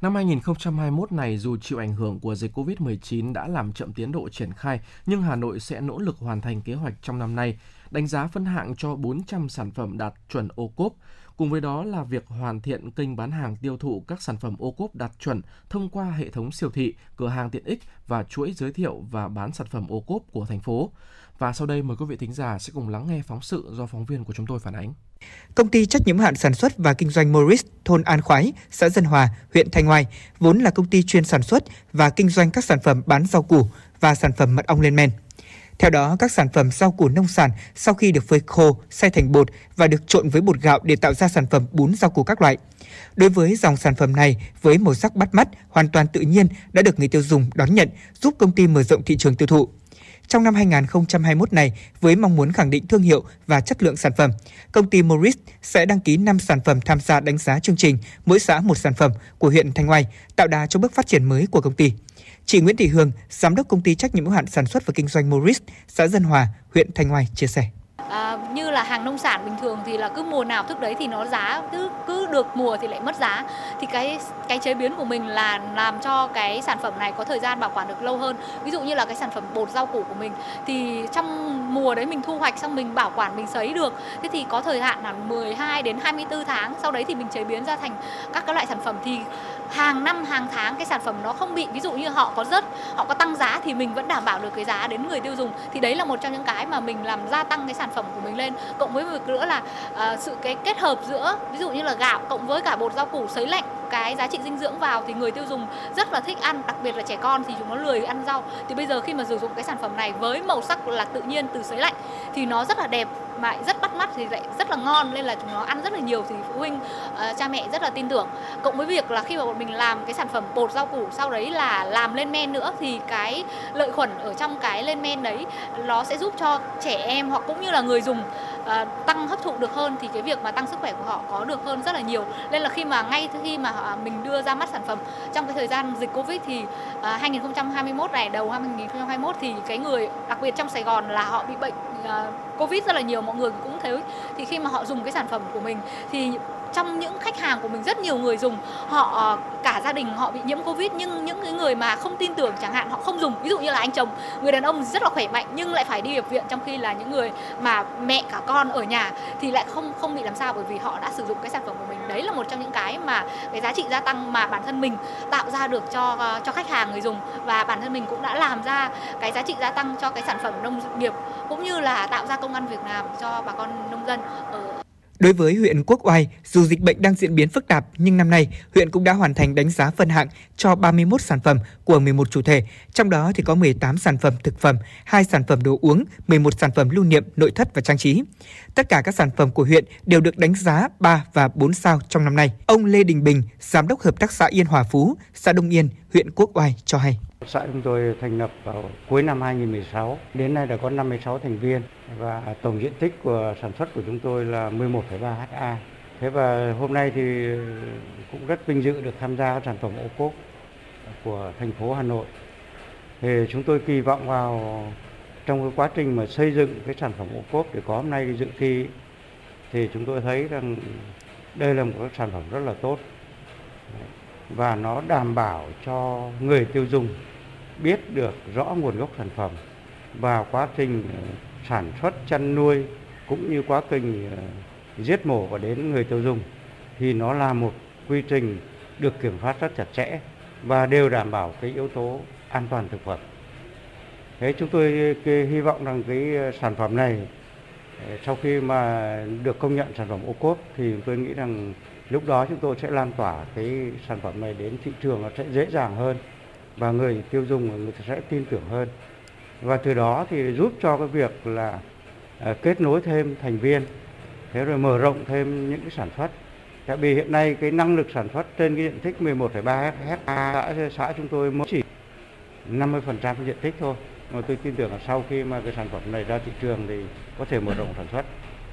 Năm 2021 này dù chịu ảnh hưởng của dịch COVID-19 đã làm chậm tiến độ triển khai, nhưng Hà Nội sẽ nỗ lực hoàn thành kế hoạch trong năm nay, đánh giá phân hạng cho 400 sản phẩm đạt chuẩn ô cốp. Cùng với đó là việc hoàn thiện kênh bán hàng tiêu thụ các sản phẩm ô cốp đạt chuẩn thông qua hệ thống siêu thị, cửa hàng tiện ích và chuỗi giới thiệu và bán sản phẩm ô cốp của thành phố. Và sau đây mời quý vị thính giả sẽ cùng lắng nghe phóng sự do phóng viên của chúng tôi phản ánh. Công ty trách nhiệm hạn sản xuất và kinh doanh Morris, thôn An Khoái, xã Dân Hòa, huyện Thanh Oai, vốn là công ty chuyên sản xuất và kinh doanh các sản phẩm bán rau củ và sản phẩm mật ong lên men. Theo đó, các sản phẩm rau củ nông sản sau khi được phơi khô, xay thành bột và được trộn với bột gạo để tạo ra sản phẩm bún rau củ các loại. Đối với dòng sản phẩm này với màu sắc bắt mắt, hoàn toàn tự nhiên đã được người tiêu dùng đón nhận, giúp công ty mở rộng thị trường tiêu thụ. Trong năm 2021 này, với mong muốn khẳng định thương hiệu và chất lượng sản phẩm, công ty Morris sẽ đăng ký 5 sản phẩm tham gia đánh giá chương trình mỗi xã một sản phẩm của huyện Thanh Oai, tạo đà cho bước phát triển mới của công ty. Chị Nguyễn Thị Hương, giám đốc công ty trách nhiệm hữu hạn sản xuất và kinh doanh Morris, xã Dân Hòa, huyện Thanh Oai chia sẻ. À, như là hàng nông sản bình thường thì là cứ mùa nào thức đấy thì nó giá cứ cứ được mùa thì lại mất giá. Thì cái cái chế biến của mình là làm cho cái sản phẩm này có thời gian bảo quản được lâu hơn. Ví dụ như là cái sản phẩm bột rau củ của mình thì trong mùa đấy mình thu hoạch xong mình bảo quản mình sấy được. Thế thì có thời hạn là 12 đến 24 tháng sau đấy thì mình chế biến ra thành các cái loại sản phẩm. Thì hàng năm hàng tháng cái sản phẩm nó không bị ví dụ như họ có rớt họ có tăng giá thì mình vẫn đảm bảo được cái giá đến người tiêu dùng. Thì đấy là một trong những cái mà mình làm gia tăng cái sản phẩm của mình lên. Cộng với việc nữa là uh, sự cái kết hợp giữa ví dụ như là gạo cộng với cả bột rau củ sấy lạnh cái giá trị dinh dưỡng vào thì người tiêu dùng rất là thích ăn đặc biệt là trẻ con thì chúng nó lười ăn rau. Thì bây giờ khi mà sử dụng cái sản phẩm này với màu sắc là tự nhiên từ sấy lạnh thì nó rất là đẹp mà rất bắt mắt thì lại rất là ngon nên là chúng nó ăn rất là nhiều thì phụ huynh uh, cha mẹ rất là tin tưởng. Cộng với việc là khi mà bọn mình làm cái sản phẩm bột rau củ sau đấy là làm lên men nữa thì cái lợi khuẩn ở trong cái lên men đấy nó sẽ giúp cho trẻ em hoặc cũng như là người dùng À, tăng hấp thụ được hơn thì cái việc mà tăng sức khỏe của họ có được hơn rất là nhiều. Nên là khi mà ngay khi mà à, mình đưa ra mắt sản phẩm trong cái thời gian dịch covid thì à, 2021 này, đầu năm 2021 thì cái người đặc biệt trong Sài Gòn là họ bị bệnh covid rất là nhiều, mọi người cũng thấy. Thì khi mà họ dùng cái sản phẩm của mình thì trong những khách hàng của mình rất nhiều người dùng, họ ờ, cả gia đình họ bị nhiễm covid, nhưng những cái người mà không tin tưởng chẳng hạn, họ không dùng. Ví dụ như là anh chồng, người đàn ông rất là khỏe mạnh nhưng lại phải đi nhập viện, trong khi là những người mà mẹ cả con ở nhà thì lại không không bị làm sao bởi vì họ đã sử dụng cái sản phẩm của mình. Đấy là một trong những cái mà cái giá trị gia tăng mà bản thân mình tạo ra được cho ờ, cho khách hàng người dùng và bản thân mình cũng đã làm ra cái giá trị gia tăng cho cái sản phẩm nông nghiệp, cũng như là tạo ra công ăn việc làm cho bà con nông dân ở Đối với huyện Quốc Oai, dù dịch bệnh đang diễn biến phức tạp nhưng năm nay huyện cũng đã hoàn thành đánh giá phân hạng cho 31 sản phẩm của 11 chủ thể, trong đó thì có 18 sản phẩm thực phẩm, 2 sản phẩm đồ uống, 11 sản phẩm lưu niệm, nội thất và trang trí. Tất cả các sản phẩm của huyện đều được đánh giá 3 và 4 sao trong năm nay. Ông Lê Đình Bình, giám đốc hợp tác xã Yên Hòa Phú, xã Đông Yên, huyện Quốc Oai cho hay. Xã chúng tôi thành lập vào cuối năm 2016, đến nay đã có 56 thành viên và tổng diện tích của sản xuất của chúng tôi là 11,3 ha. Thế và hôm nay thì cũng rất vinh dự được tham gia sản phẩm ô cốp của thành phố Hà Nội. Thì chúng tôi kỳ vọng vào trong cái quá trình mà xây dựng cái sản phẩm ô cốp để có hôm nay dự thi thì chúng tôi thấy rằng đây là một cái sản phẩm rất là tốt và nó đảm bảo cho người tiêu dùng biết được rõ nguồn gốc sản phẩm và quá trình ờ, sản xuất, chăn nuôi cũng như quá trình ờ, giết mổ và đến người tiêu dùng thì nó là một quy trình được kiểm soát rất chặt chẽ và đều đảm bảo cái yếu tố an toàn thực phẩm. Thế chúng tôi hy vọng rằng cái ờ, sản phẩm này sau khi mà được công nhận sản phẩm ô cốp thì tôi nghĩ rằng lúc đó chúng tôi sẽ lan tỏa cái sản phẩm này đến thị trường, nó sẽ dễ dàng hơn và người tiêu dùng người ta sẽ tin tưởng hơn và từ đó thì giúp cho cái việc là à, kết nối thêm thành viên thế rồi mở rộng thêm những cái sản xuất Tại vì hiện nay cái năng lực sản xuất trên cái diện tích 11,3 ha xã, xã chúng tôi mới chỉ 50% cái diện tích thôi. Mà tôi tin tưởng là sau khi mà cái sản phẩm này ra thị trường thì có thể mở rộng sản xuất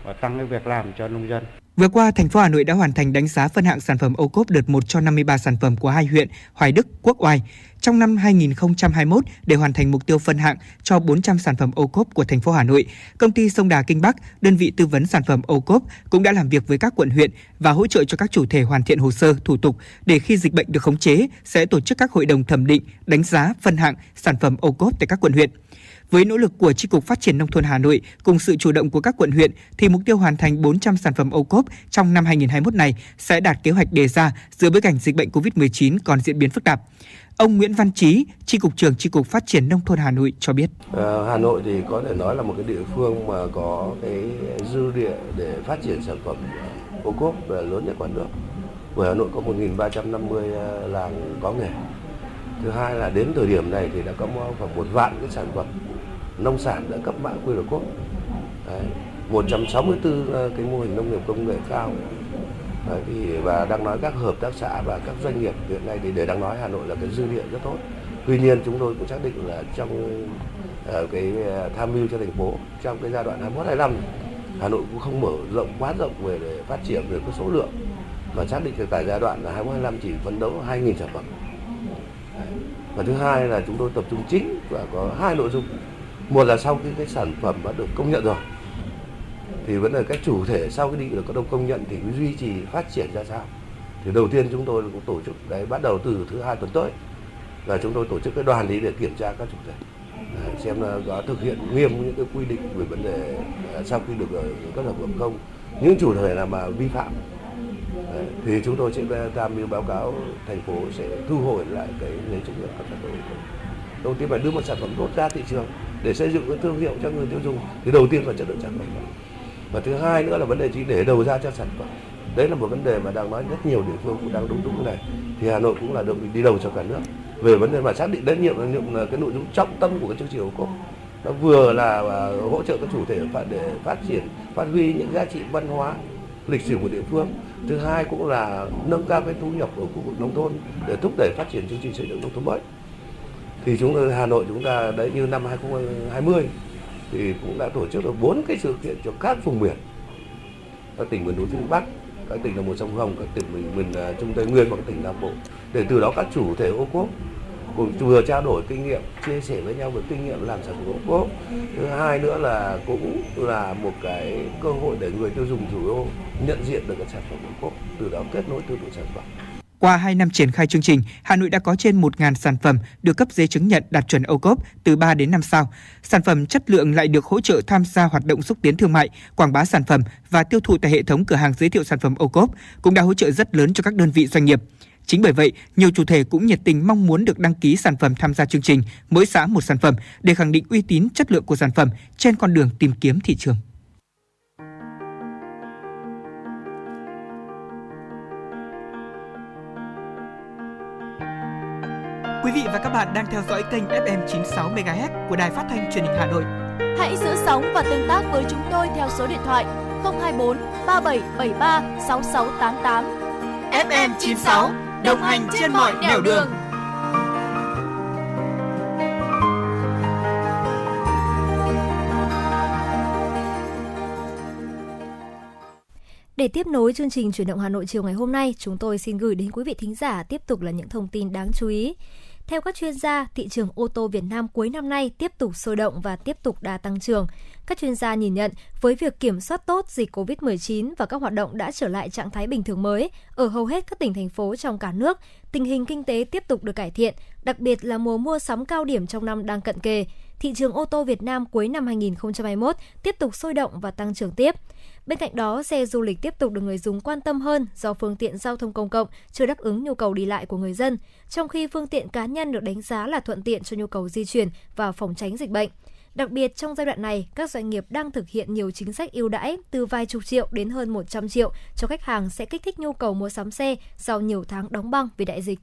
và tăng cái việc làm cho nông dân. Vừa qua, thành phố Hà Nội đã hoàn thành đánh giá phân hạng sản phẩm ô cốp đợt 1 cho 53 sản phẩm của hai huyện Hoài Đức, Quốc Oai. Trong năm 2021, để hoàn thành mục tiêu phân hạng cho 400 sản phẩm ô cốp của thành phố Hà Nội, công ty Sông Đà Kinh Bắc, đơn vị tư vấn sản phẩm ô cốp cũng đã làm việc với các quận huyện và hỗ trợ cho các chủ thể hoàn thiện hồ sơ, thủ tục để khi dịch bệnh được khống chế sẽ tổ chức các hội đồng thẩm định, đánh giá phân hạng sản phẩm ô cốp tại các quận huyện. Với nỗ lực của tri cục Phát triển Nông thôn Hà Nội cùng sự chủ động của các quận huyện, thì mục tiêu hoàn thành 400 sản phẩm ô cốp trong năm 2021 này sẽ đạt kế hoạch đề ra giữa bối cảnh dịch bệnh COVID-19 còn diễn biến phức tạp. Ông Nguyễn Văn Trí, tri cục trưởng tri cục Phát triển Nông thôn Hà Nội cho biết. À, Hà Nội thì có thể nói là một cái địa phương mà có cái dư địa để phát triển sản phẩm ô cốp là lớn nhất cả nước. Bởi Hà Nội có 1.350 ờ, làng có nghề. Thứ hai là đến thời điểm này thì đã có khoảng một vạn cái sản phẩm nông sản đã cấp mã QR code. Đấy, 164 ờ, cái mô hình nông nghiệp công nghệ cao Đấy, thì và đang nói các hợp tác xã và các doanh nghiệp hiện nay thì để đang nói Hà Nội là cái dư địa rất tốt. Tuy nhiên chúng tôi cũng xác định là trong uh, cái ờ, tham mưu cho thành phố trong cái giai đoạn 21 25 Hà Nội cũng không mở rộng quá rộng về để phát triển về cái số lượng mà xác định tại giai đoạn là 21 25 chỉ phấn đấu 2.000 sản phẩm. Đấy. Và thứ hai là chúng tôi tập trung chính và có hai nội dung một là sau khi cái sản phẩm đã được công nhận rồi thì vấn đề các chủ thể sau cái định được có đồng công nhận thì duy trì phát triển ra sao. Thì đầu tiên chúng tôi cũng tổ chức đấy bắt đầu từ thứ hai tuần tới là chúng tôi tổ chức cái đoàn đi để kiểm tra các chủ thể. Đấy, xem là có thực hiện nghiêm những cái quy định về vấn đề à, sau khi được các sản phẩm không những chủ thể nào mà vi phạm. Đấy, thì chúng tôi sẽ tham mưu báo cáo thành phố sẽ thu hồi lại cái giấy chứng nhận sản phẩm đầu tiên phải đưa một sản phẩm tốt ra thị trường để xây dựng cái thương hiệu cho người tiêu dùng thì đầu tiên là chất lượng sản phẩm và thứ hai nữa là vấn đề chỉ để đầu ra cho sản phẩm. Đấy là một vấn đề mà đang nói rất nhiều địa phương cũng đang đúng đúng này. Thì Hà Nội cũng là đơn vị đi đầu cho cả nước. Về vấn đề mà xác định đến nhiệm là, nhiệm là cái nội dung trọng tâm của cái chương trình ô cốp nó vừa là à, hỗ trợ các chủ thể để phát triển phát huy những giá trị văn hóa lịch sử của địa phương. Thứ hai cũng là nâng cao cái thu nhập ở khu vực nông thôn để thúc đẩy phát triển chương trình xây dựng nông thôn mới thì chúng ta Hà Nội chúng ta đấy như năm 2020 thì cũng đã tổ chức được bốn cái sự kiện cho các vùng miền. Các tỉnh miền núi phía Bắc các tỉnh đồng bằng sông Hồng các tỉnh miền, miền à, Trung Tây Nguyên và các tỉnh Nam Bộ. Để từ đó các chủ thể ô cốp cùng vừa trao đổi kinh nghiệm chia sẻ với nhau về kinh nghiệm làm sản phẩm ô cốp. Thứ hai nữa là cũng là một cái cơ hội để người tiêu dùng thủ đô nhận diện được các sản phẩm ô cốp từ đó kết nối tiêu thụ sản phẩm qua 2 năm triển khai chương trình, Hà Nội đã có trên 1.000 sản phẩm được cấp giấy chứng nhận đạt chuẩn ô cốp từ 3 đến 5 sao. Sản phẩm chất lượng lại được hỗ trợ tham gia hoạt động xúc tiến thương mại, quảng bá sản phẩm và tiêu thụ tại hệ thống cửa hàng giới thiệu sản phẩm ô cốp, cũng đã hỗ trợ rất lớn cho các đơn vị doanh nghiệp. Chính bởi vậy, nhiều chủ thể cũng nhiệt tình mong muốn được đăng ký sản phẩm tham gia chương trình mỗi xã một sản phẩm để khẳng định uy tín chất lượng của sản phẩm trên con đường tìm kiếm thị trường. Vị và các bạn đang theo dõi kênh FM 96 MHz của Đài Phát thanh Truyền hình Hà Nội. Hãy giữ sóng và tương tác với chúng tôi theo số điện thoại 024 3773 6688. FM 96 đồng hành trên mọi nẻo đường. đường. Để tiếp nối chương trình chuyển động Hà Nội chiều ngày hôm nay, chúng tôi xin gửi đến quý vị thính giả tiếp tục là những thông tin đáng chú ý. Theo các chuyên gia, thị trường ô tô Việt Nam cuối năm nay tiếp tục sôi động và tiếp tục đà tăng trưởng. Các chuyên gia nhìn nhận với việc kiểm soát tốt dịch COVID-19 và các hoạt động đã trở lại trạng thái bình thường mới ở hầu hết các tỉnh thành phố trong cả nước, tình hình kinh tế tiếp tục được cải thiện, đặc biệt là mùa mua sắm cao điểm trong năm đang cận kề. Thị trường ô tô Việt Nam cuối năm 2021 tiếp tục sôi động và tăng trưởng tiếp. Bên cạnh đó, xe du lịch tiếp tục được người dùng quan tâm hơn do phương tiện giao thông công cộng chưa đáp ứng nhu cầu đi lại của người dân, trong khi phương tiện cá nhân được đánh giá là thuận tiện cho nhu cầu di chuyển và phòng tránh dịch bệnh. Đặc biệt trong giai đoạn này, các doanh nghiệp đang thực hiện nhiều chính sách ưu đãi từ vài chục triệu đến hơn 100 triệu cho khách hàng sẽ kích thích nhu cầu mua sắm xe sau nhiều tháng đóng băng vì đại dịch.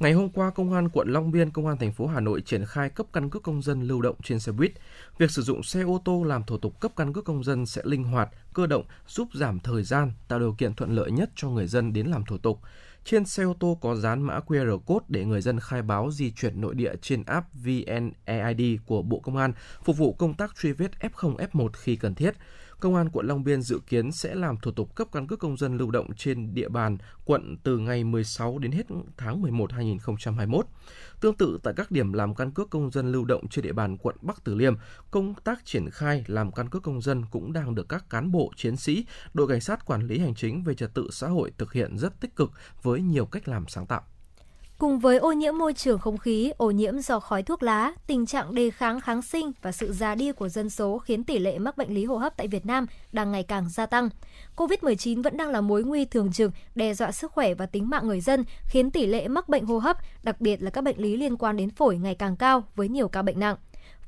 Ngày hôm qua, Công an quận Long Biên, Công an thành phố Hà Nội triển khai cấp căn cước công dân lưu động trên xe buýt. Việc sử dụng xe ô tô làm thủ tục cấp căn cước công dân sẽ linh hoạt, cơ động, giúp giảm thời gian, tạo điều kiện thuận lợi nhất cho người dân đến làm thủ tục. Trên xe ô tô có dán mã QR code để người dân khai báo di chuyển nội địa trên app VNEID của Bộ Công an, phục vụ công tác truy vết F0, F1 khi cần thiết. Công an quận Long Biên dự kiến sẽ làm thủ tục cấp căn cước công dân lưu động trên địa bàn quận từ ngày 16 đến hết tháng 11 2021. Tương tự tại các điểm làm căn cước công dân lưu động trên địa bàn quận Bắc Từ Liêm, công tác triển khai làm căn cước công dân cũng đang được các cán bộ, chiến sĩ, đội cảnh sát quản lý hành chính về trật tự xã hội thực hiện rất tích cực với nhiều cách làm sáng tạo. Cùng với ô nhiễm môi trường không khí, ô nhiễm do khói thuốc lá, tình trạng đề kháng kháng sinh và sự già đi của dân số khiến tỷ lệ mắc bệnh lý hô hấp tại Việt Nam đang ngày càng gia tăng. COVID-19 vẫn đang là mối nguy thường trực đe dọa sức khỏe và tính mạng người dân, khiến tỷ lệ mắc bệnh hô hấp, đặc biệt là các bệnh lý liên quan đến phổi ngày càng cao với nhiều ca bệnh nặng.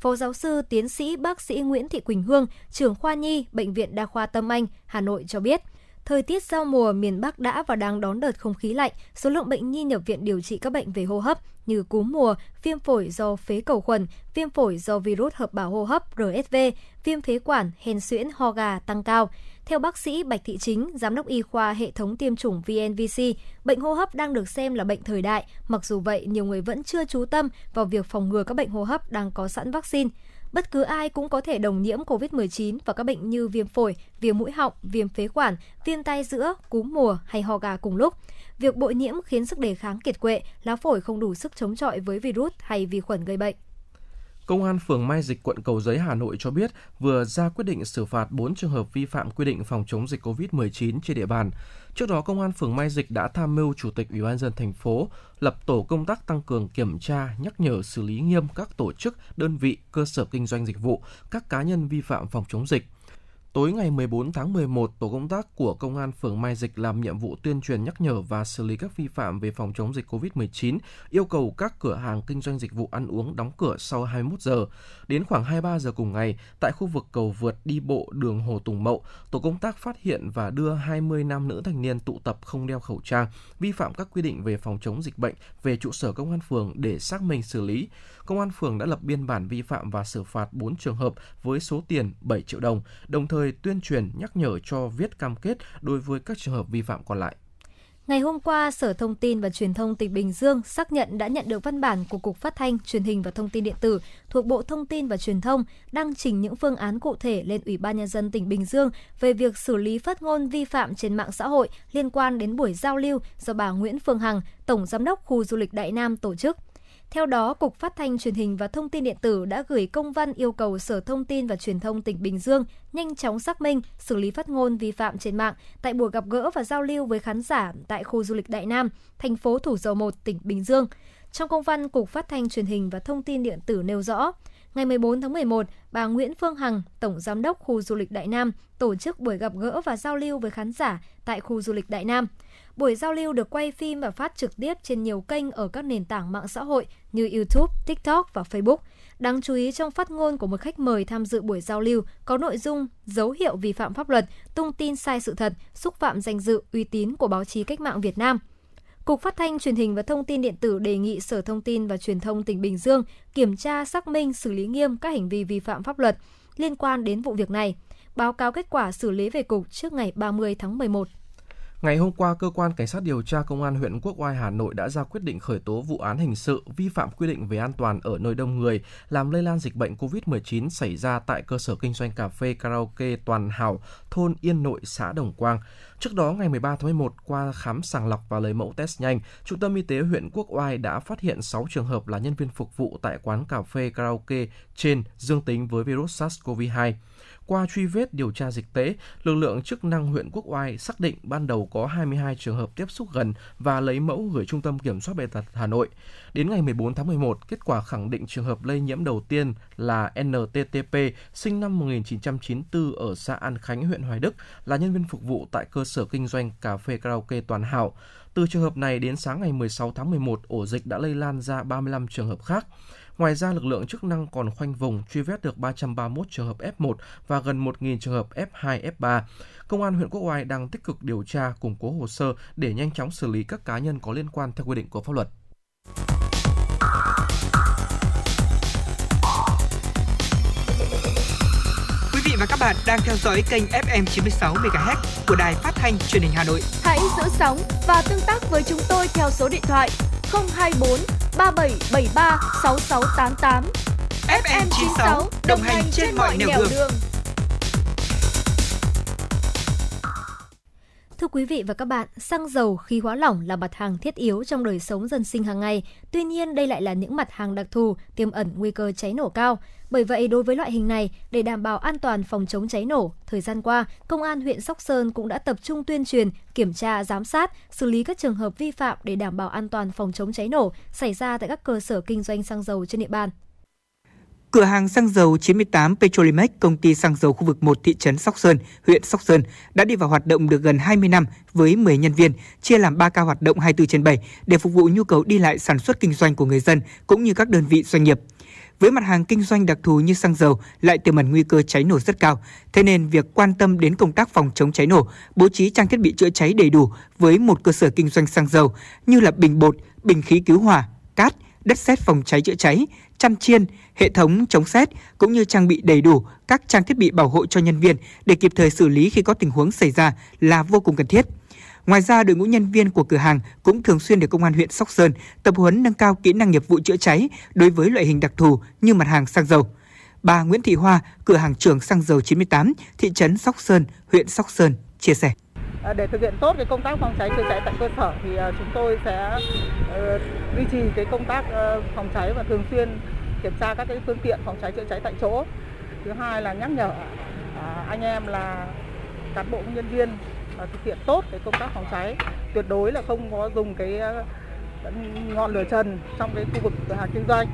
Phó giáo sư tiến sĩ bác sĩ Nguyễn Thị Quỳnh Hương, trưởng khoa nhi Bệnh viện Đa khoa Tâm Anh, Hà Nội cho biết – Thời tiết giao mùa miền Bắc đã và đang đón đợt không khí lạnh, số lượng bệnh nhi nhập viện điều trị các bệnh về hô hấp như cúm mùa, viêm phổi do phế cầu khuẩn, viêm phổi do virus hợp bào hô hấp RSV, viêm phế quản, hen suyễn, ho gà tăng cao. Theo bác sĩ Bạch Thị Chính, giám đốc y khoa hệ thống tiêm chủng VNVC, bệnh hô hấp đang được xem là bệnh thời đại. Mặc dù vậy, nhiều người vẫn chưa chú tâm vào việc phòng ngừa các bệnh hô hấp đang có sẵn vaccine. Bất cứ ai cũng có thể đồng nhiễm COVID-19 và các bệnh như viêm phổi, viêm mũi họng, viêm phế quản, viêm tai giữa, cúm mùa hay ho gà cùng lúc. Việc bội nhiễm khiến sức đề kháng kiệt quệ, lá phổi không đủ sức chống chọi với virus hay vi khuẩn gây bệnh. Công an phường Mai Dịch, quận Cầu Giấy, Hà Nội cho biết vừa ra quyết định xử phạt 4 trường hợp vi phạm quy định phòng chống dịch COVID-19 trên địa bàn. Trước đó, Công an phường Mai Dịch đã tham mưu Chủ tịch Ủy ban dân thành phố lập tổ công tác tăng cường kiểm tra, nhắc nhở xử lý nghiêm các tổ chức, đơn vị, cơ sở kinh doanh dịch vụ, các cá nhân vi phạm phòng chống dịch. Tối ngày 14 tháng 11, tổ công tác của Công an phường Mai Dịch làm nhiệm vụ tuyên truyền nhắc nhở và xử lý các vi phạm về phòng chống dịch COVID-19, yêu cầu các cửa hàng kinh doanh dịch vụ ăn uống đóng cửa sau 21 giờ. Đến khoảng 23 giờ cùng ngày, tại khu vực cầu vượt đi bộ đường Hồ Tùng Mậu, tổ công tác phát hiện và đưa 20 nam nữ thanh niên tụ tập không đeo khẩu trang, vi phạm các quy định về phòng chống dịch bệnh về trụ sở công an phường để xác minh xử lý. Công an phường đã lập biên bản vi phạm và xử phạt 4 trường hợp với số tiền 7 triệu đồng, đồng thời tuyên truyền nhắc nhở cho viết cam kết đối với các trường hợp vi phạm còn lại. Ngày hôm qua, Sở Thông tin và Truyền thông tỉnh Bình Dương xác nhận đã nhận được văn bản của Cục Phát thanh, Truyền hình và Thông tin điện tử thuộc Bộ Thông tin và Truyền thông đăng trình những phương án cụ thể lên Ủy ban nhân dân tỉnh Bình Dương về việc xử lý phát ngôn vi phạm trên mạng xã hội liên quan đến buổi giao lưu do bà Nguyễn Phương Hằng, Tổng giám đốc khu du lịch Đại Nam tổ chức. Theo đó, Cục Phát thanh Truyền hình và Thông tin điện tử đã gửi công văn yêu cầu Sở Thông tin và Truyền thông tỉnh Bình Dương nhanh chóng xác minh, xử lý phát ngôn vi phạm trên mạng tại buổi gặp gỡ và giao lưu với khán giả tại khu du lịch Đại Nam, thành phố Thủ Dầu Một, tỉnh Bình Dương. Trong công văn, Cục Phát thanh Truyền hình và Thông tin điện tử nêu rõ, Ngày 14 tháng 11, bà Nguyễn Phương Hằng, Tổng Giám đốc khu du lịch Đại Nam, tổ chức buổi gặp gỡ và giao lưu với khán giả tại khu du lịch Đại Nam. Buổi giao lưu được quay phim và phát trực tiếp trên nhiều kênh ở các nền tảng mạng xã hội như YouTube, TikTok và Facebook. Đáng chú ý trong phát ngôn của một khách mời tham dự buổi giao lưu có nội dung dấu hiệu vi phạm pháp luật, tung tin sai sự thật, xúc phạm danh dự, uy tín của báo chí cách mạng Việt Nam. Cục Phát thanh Truyền hình và Thông tin điện tử đề nghị Sở Thông tin và Truyền thông tỉnh Bình Dương kiểm tra xác minh xử lý nghiêm các hành vi vi phạm pháp luật liên quan đến vụ việc này, báo cáo kết quả xử lý về cục trước ngày 30 tháng 11. Ngày hôm qua, cơ quan cảnh sát điều tra công an huyện Quốc Oai Hà Nội đã ra quyết định khởi tố vụ án hình sự vi phạm quy định về an toàn ở nơi đông người, làm lây lan dịch bệnh COVID-19 xảy ra tại cơ sở kinh doanh cà phê karaoke Toàn Hảo, thôn Yên Nội, xã Đồng Quang. Trước đó, ngày 13 tháng 11, qua khám sàng lọc và lấy mẫu test nhanh, Trung tâm Y tế huyện Quốc Oai đã phát hiện 6 trường hợp là nhân viên phục vụ tại quán cà phê karaoke trên dương tính với virus SARS-CoV-2. Qua truy vết điều tra dịch tễ, lực lượng chức năng huyện Quốc Oai xác định ban đầu có 22 trường hợp tiếp xúc gần và lấy mẫu gửi Trung tâm Kiểm soát Bệnh tật Hà Nội. Đến ngày 14 tháng 11, kết quả khẳng định trường hợp lây nhiễm đầu tiên là NTTP, sinh năm 1994 ở xã An Khánh, huyện Hoài Đức, là nhân viên phục vụ tại cơ sở kinh doanh cà phê karaoke Toàn Hảo. Từ trường hợp này đến sáng ngày 16 tháng 11, ổ dịch đã lây lan ra 35 trường hợp khác. Ngoài ra, lực lượng chức năng còn khoanh vùng truy vết được 331 trường hợp F1 và gần 1.000 trường hợp F2, F3. Công an huyện Quốc Oai đang tích cực điều tra, củng cố hồ sơ để nhanh chóng xử lý các cá nhân có liên quan theo quy định của pháp luật. Quý vị và các bạn đang theo dõi kênh FM 96 MHz của đài phát thanh truyền hình Hà Nội. Hãy giữ sóng và tương tác với chúng tôi theo số điện thoại 024 3773 6688. FM 96 đồng hành trên mọi nẻo đường. Thưa quý vị và các bạn, xăng dầu, khí hóa lỏng là mặt hàng thiết yếu trong đời sống dân sinh hàng ngày. Tuy nhiên, đây lại là những mặt hàng đặc thù, tiềm ẩn nguy cơ cháy nổ cao. Bởi vậy, đối với loại hình này, để đảm bảo an toàn phòng chống cháy nổ, thời gian qua, Công an huyện Sóc Sơn cũng đã tập trung tuyên truyền, kiểm tra, giám sát, xử lý các trường hợp vi phạm để đảm bảo an toàn phòng chống cháy nổ xảy ra tại các cơ sở kinh doanh xăng dầu trên địa bàn. Cửa hàng xăng dầu 98 Petrolimex, công ty xăng dầu khu vực 1 thị trấn Sóc Sơn, huyện Sóc Sơn đã đi vào hoạt động được gần 20 năm với 10 nhân viên, chia làm 3 ca hoạt động 24 trên 7 để phục vụ nhu cầu đi lại sản xuất kinh doanh của người dân cũng như các đơn vị doanh nghiệp. Với mặt hàng kinh doanh đặc thù như xăng dầu lại tiềm ẩn nguy cơ cháy nổ rất cao, thế nên việc quan tâm đến công tác phòng chống cháy nổ, bố trí trang thiết bị chữa cháy đầy đủ với một cơ sở kinh doanh xăng dầu như là bình bột, bình khí cứu hỏa, cát, đất sét phòng cháy chữa cháy, chăn chiên, hệ thống chống xét cũng như trang bị đầy đủ các trang thiết bị bảo hộ cho nhân viên để kịp thời xử lý khi có tình huống xảy ra là vô cùng cần thiết. Ngoài ra, đội ngũ nhân viên của cửa hàng cũng thường xuyên được công an huyện Sóc Sơn tập huấn nâng cao kỹ năng nghiệp vụ chữa cháy đối với loại hình đặc thù như mặt hàng xăng dầu. Bà Nguyễn Thị Hoa, cửa hàng trưởng xăng dầu 98, thị trấn Sóc Sơn, huyện Sóc Sơn chia sẻ. À, để thực hiện tốt cái công tác phòng cháy chữa cháy tại cơ sở thì à, chúng tôi sẽ ờ, duy trì cái công tác ờ, phòng cháy và thường xuyên kiểm tra các cái phương tiện phòng cháy chữa cháy tại chỗ. Thứ hai là nhắc nhở à, anh em là cán bộ nhân viên thực hiện tốt cái công tác phòng cháy, tuyệt đối là không có dùng cái ờ, ngọn lửa trần trong cái khu vực cửa hàng kinh doanh.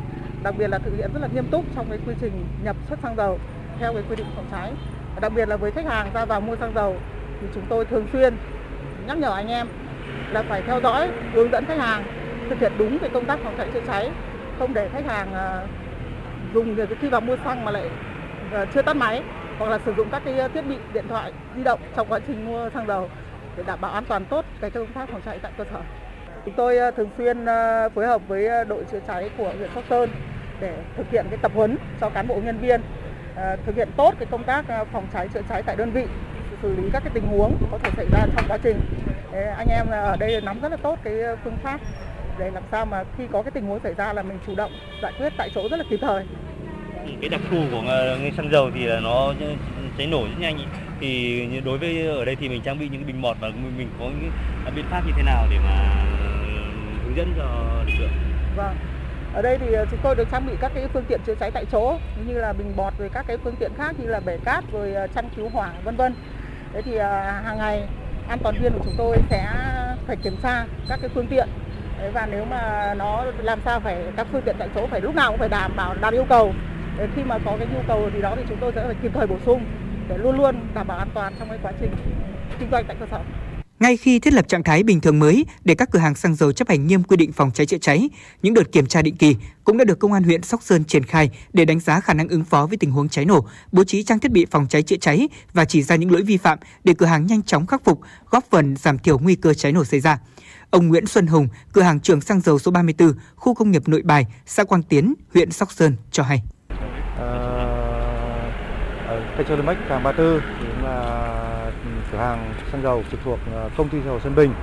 Đặc biệt là thực hiện rất là nghiêm túc trong cái quy trình nhập xuất xăng dầu theo cái quy định phòng cháy. Đặc biệt là với khách hàng ra vào mua xăng dầu thì chúng tôi thường xuyên nhắc nhở anh em là phải theo dõi hướng dẫn khách hàng thực hiện đúng cái công tác phòng cháy chữa cháy không để khách hàng ờ, dùng khi vào mua xăng mà lại ờ, chưa tắt máy hoặc là sử dụng các cái ờ, thiết bị điện thoại di động trong quá trình mua xăng dầu để đảm bảo an toàn tốt cái công tác phòng cháy tại cơ sở. Chúng tôi ờ, thường xuyên ờ, phối hợp với đội chữa cháy của huyện Sóc Sơn để thực hiện cái tập huấn cho cán bộ nhân viên thực hiện tốt cái công tác phòng cháy chữa cháy tại đơn vị, xử lý các cái tình huống có thể xảy ra trong quá trình. Anh em ở đây nắm rất là tốt cái phương pháp để làm sao mà khi có cái tình huống xảy ra là mình chủ động giải quyết tại chỗ rất là kịp thời cái đặc thù của ờ, ngành xăng dầu thì là nó cháy nổ rất nhanh ý. thì đối với ở đây thì mình trang bị những bình bọt và mình có những biện pháp như thế nào để mà ờ, hướng dẫn cho lực lượng Vâng. Ở đây thì ờ, chúng tôi được trang bị các cái phương tiện chữa cháy tại chỗ, như là bình bọt rồi các cái phương tiện khác như là bể cát rồi chăn cứu hỏa, vân vân. Thế thì hàng ngày an toàn viên của chúng tôi sẽ phải kiểm tra các cái phương tiện và nếu mà nó làm sao phải, các phương tiện tại chỗ phải lúc nào cũng phải đảm bảo, đạt yêu cầu để khi mà có cái nhu cầu gì đó thì chúng tôi sẽ phải kịp thời bổ sung để luôn luôn đảm bảo an toàn trong cái quá trình kinh doanh tại cơ sở. Ngay khi thiết lập trạng thái bình thường mới để các cửa hàng xăng dầu chấp hành nghiêm quy định phòng cháy chữa cháy, những đợt kiểm tra định kỳ cũng đã được công an huyện Sóc Sơn triển khai để đánh giá khả năng ứng phó với tình huống cháy nổ, bố trí trang thiết bị phòng cháy chữa cháy và chỉ ra những lỗi vi phạm để cửa hàng nhanh chóng khắc phục, góp phần giảm thiểu nguy cơ cháy nổ xảy ra. Ông Nguyễn Xuân Hùng, cửa hàng trưởng xăng dầu số 34, khu công nghiệp Nội Bài, xã Quang Tiến, huyện Sóc Sơn cho hay. Petrolimex Càng 34 cũng là ừ, cửa hàng xăng dầu trực thuộc ờ, công ty dầu Sơn Bình.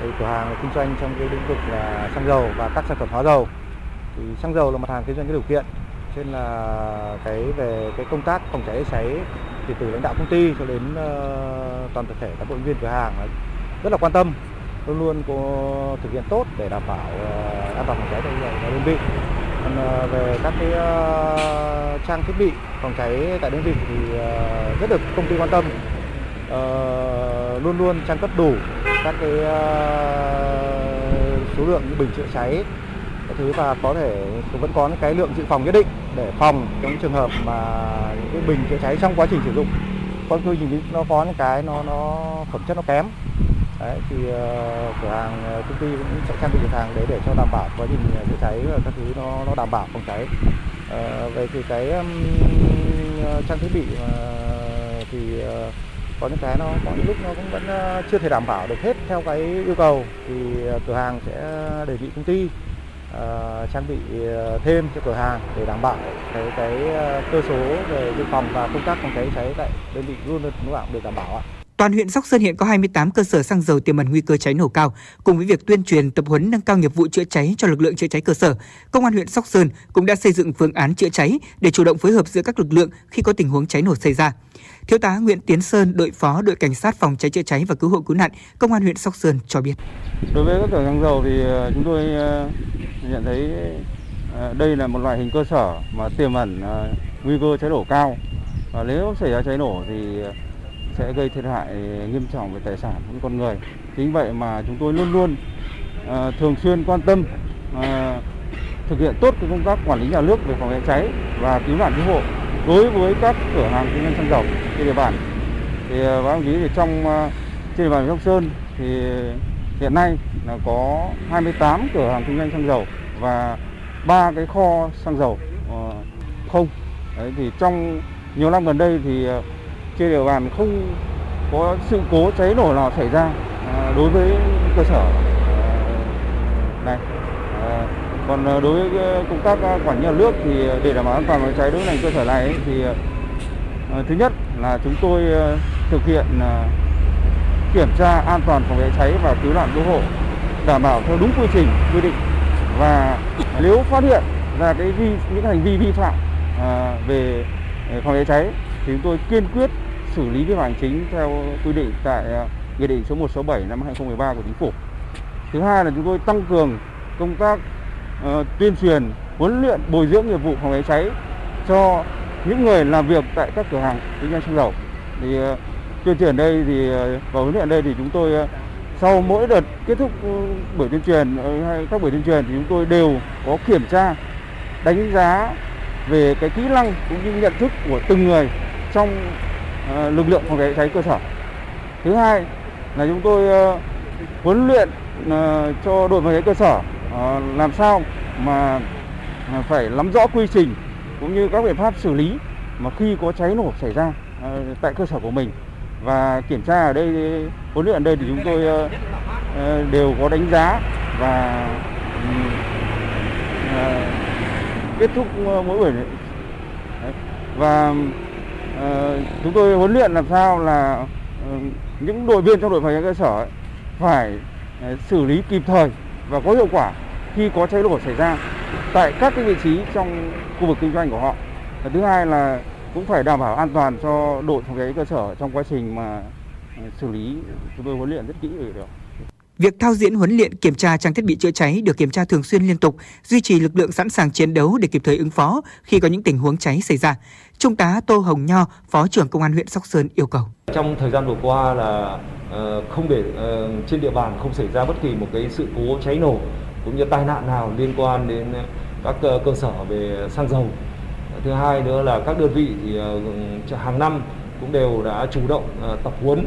Đây, cửa hàng kinh doanh trong cái lĩnh vực là xăng dầu và các sản phẩm hóa dầu. Thì xăng dầu là mặt hàng kinh doanh có điều kiện, trên là cái về cái công tác phòng cháy cháy thì từ lãnh đạo công ty cho đến ờ, toàn thể cán bộ nhân viên cửa hàng rất là quan tâm luôn luôn có thực hiện tốt để đảm bảo ờ, an toàn phòng cháy tại tại đơn vị. Còn ờ, về các cái ờ, trang thiết bị phòng cháy tại đơn vị thì ờ, rất được công ty quan tâm. Luôn luôn trang cấp đủ các cái số lượng như bình chữa cháy các thứ và có thể vẫn có những cái lượng dự phòng nhất định để phòng trong trường hợp mà những cái bình chữa cháy trong quá trình sử dụng có quy trình nó có những cái nó nó phẩm chất nó kém đấy thì uh, cửa hàng ờ, công ty cũng sẽ trang bị cửa hàng đấy để cho đảm bảo quá trình ờ, chữa cháy và các thứ nó nó đảm bảo phòng cháy uh, về thì cái um, trang thiết bị uh, thì uh, có những cái nó có những lúc nó cũng vẫn chưa thể đảm bảo được hết theo cái yêu cầu thì cửa hàng sẽ đề nghị công ty uh, trang bị uh, thêm cho cửa hàng để đảm bảo cái cái uh, cơ số về dự phòng và công tác phòng cháy cháy tại đơn vị luôn luôn được đảm bảo ạ. Toàn huyện Sóc Sơn hiện có 28 cơ sở xăng dầu tiềm ẩn nguy cơ cháy nổ cao. Cùng với việc tuyên truyền, tập huấn nâng cao nghiệp vụ chữa cháy cho lực lượng chữa cháy cơ sở, Công an huyện Sóc Sơn cũng đã xây dựng phương án chữa cháy để chủ động phối hợp giữa các lực lượng khi có tình huống cháy nổ xảy ra. Thiếu tá Nguyễn Tiến Sơn, đội phó đội cảnh sát phòng cháy chữa cháy và cứu hộ cứu nạn, Công an huyện Sóc Sơn cho biết. Đối với các cửa xăng dầu thì ờ, chúng tôi ờ, nhận thấy ờ, đây là một loại hình cơ sở mà tiềm ẩn nguy cơ cháy nổ cao. Và nếu xảy ra cháy nổ thì sẽ gây thiệt hại nghiêm trọng về tài sản cũng con người. Chính vậy mà chúng tôi luôn luôn uh, thường xuyên quan tâm uh, thực hiện tốt cái công tác quản lý nhà nước về phòng cháy cháy và cứu nạn cứu hộ đối với các cửa hàng kinh doanh xăng dầu trên địa bàn. Thì ờ, uh, báo chí thì trong uh, trên địa bàn Sóc Sơn thì hiện nay là có 28 cửa hàng kinh doanh xăng dầu và ba cái kho xăng dầu uh, không. Đấy, thì trong nhiều năm gần đây thì uh, trên địa bàn không có sự cố cháy nổ nào xảy ra à, đối với cơ sở à, này. À, còn đối với công tác quản lý nhà nước thì để đảm bảo an toàn phòng cháy đối với cơ sở này thì thứ nhất là chúng tôi thực hiện kiểm tra an toàn phòng cháy cháy và cứu nạn cứu hộ, đảm bảo theo đúng quy trình, quy định và nếu phát hiện ra cái vi, những hành vi vi phạm về phòng cháy cháy thì chúng tôi kiên quyết xử lý vi phạm hành chính theo quy định tại ờ, Nghị định số 167 năm 2013 của Chính phủ. Thứ hai là chúng tôi tăng cường công tác uh, tuyên truyền, huấn luyện, bồi dưỡng nghiệp vụ phòng cháy cháy cho những người làm việc tại các cửa hàng kinh doanh xăng dầu. Thì uh, tuyên truyền đây thì uh, và huấn luyện đây thì chúng tôi uh, sau mỗi đợt kết thúc ừ, buổi tuyên truyền hay các buổi tuyên truyền thì chúng tôi đều có kiểm tra đánh giá về cái kỹ năng cũng như nhận thức của từng người trong Ờ, lực lượng phòng cháy cháy cơ sở. Thứ hai là chúng tôi ờ, huấn luyện ờ, cho đội phòng cháy cơ sở làm sao mà phải nắm rõ quy trình cũng như các biện pháp xử lý mà khi có cháy nổ xảy ra tại cơ sở của mình. Và kiểm tra ở đây, huấn luyện ở đây thì chúng tôi đều có đánh giá và kết thúc mỗi buổi. Và Ờ, chúng tôi huấn luyện làm sao là ờ, những đội viên trong đội phòng cháy cơ sở phải ờ, xử lý kịp thời và có hiệu quả khi có cháy nổ xảy ra tại các cái vị trí trong khu vực kinh doanh của họ. Và thứ hai là cũng phải đảm bảo an toàn cho đội phòng cháy cơ sở trong quá trình mà xử lý chúng tôi huấn luyện rất kỹ về điều. Việc thao diễn huấn luyện kiểm tra trang thiết bị chữa cháy được kiểm tra thường xuyên liên tục, duy trì lực lượng sẵn sàng chiến đấu để kịp thời ứng phó khi có những tình huống cháy xảy ra. Trung tá Tô Hồng Nho, Phó trưởng Công an huyện Sóc Sơn yêu cầu. Trong thời gian vừa qua là ờ, không để ờ, trên địa bàn không xảy ra bất kỳ một cái sự cố cháy nổ cũng như tai nạn nào liên quan đến các ờ, cơ sở về xăng dầu. Thứ hai nữa là các đơn vị thì hàng năm cũng đều đã chủ động tập huấn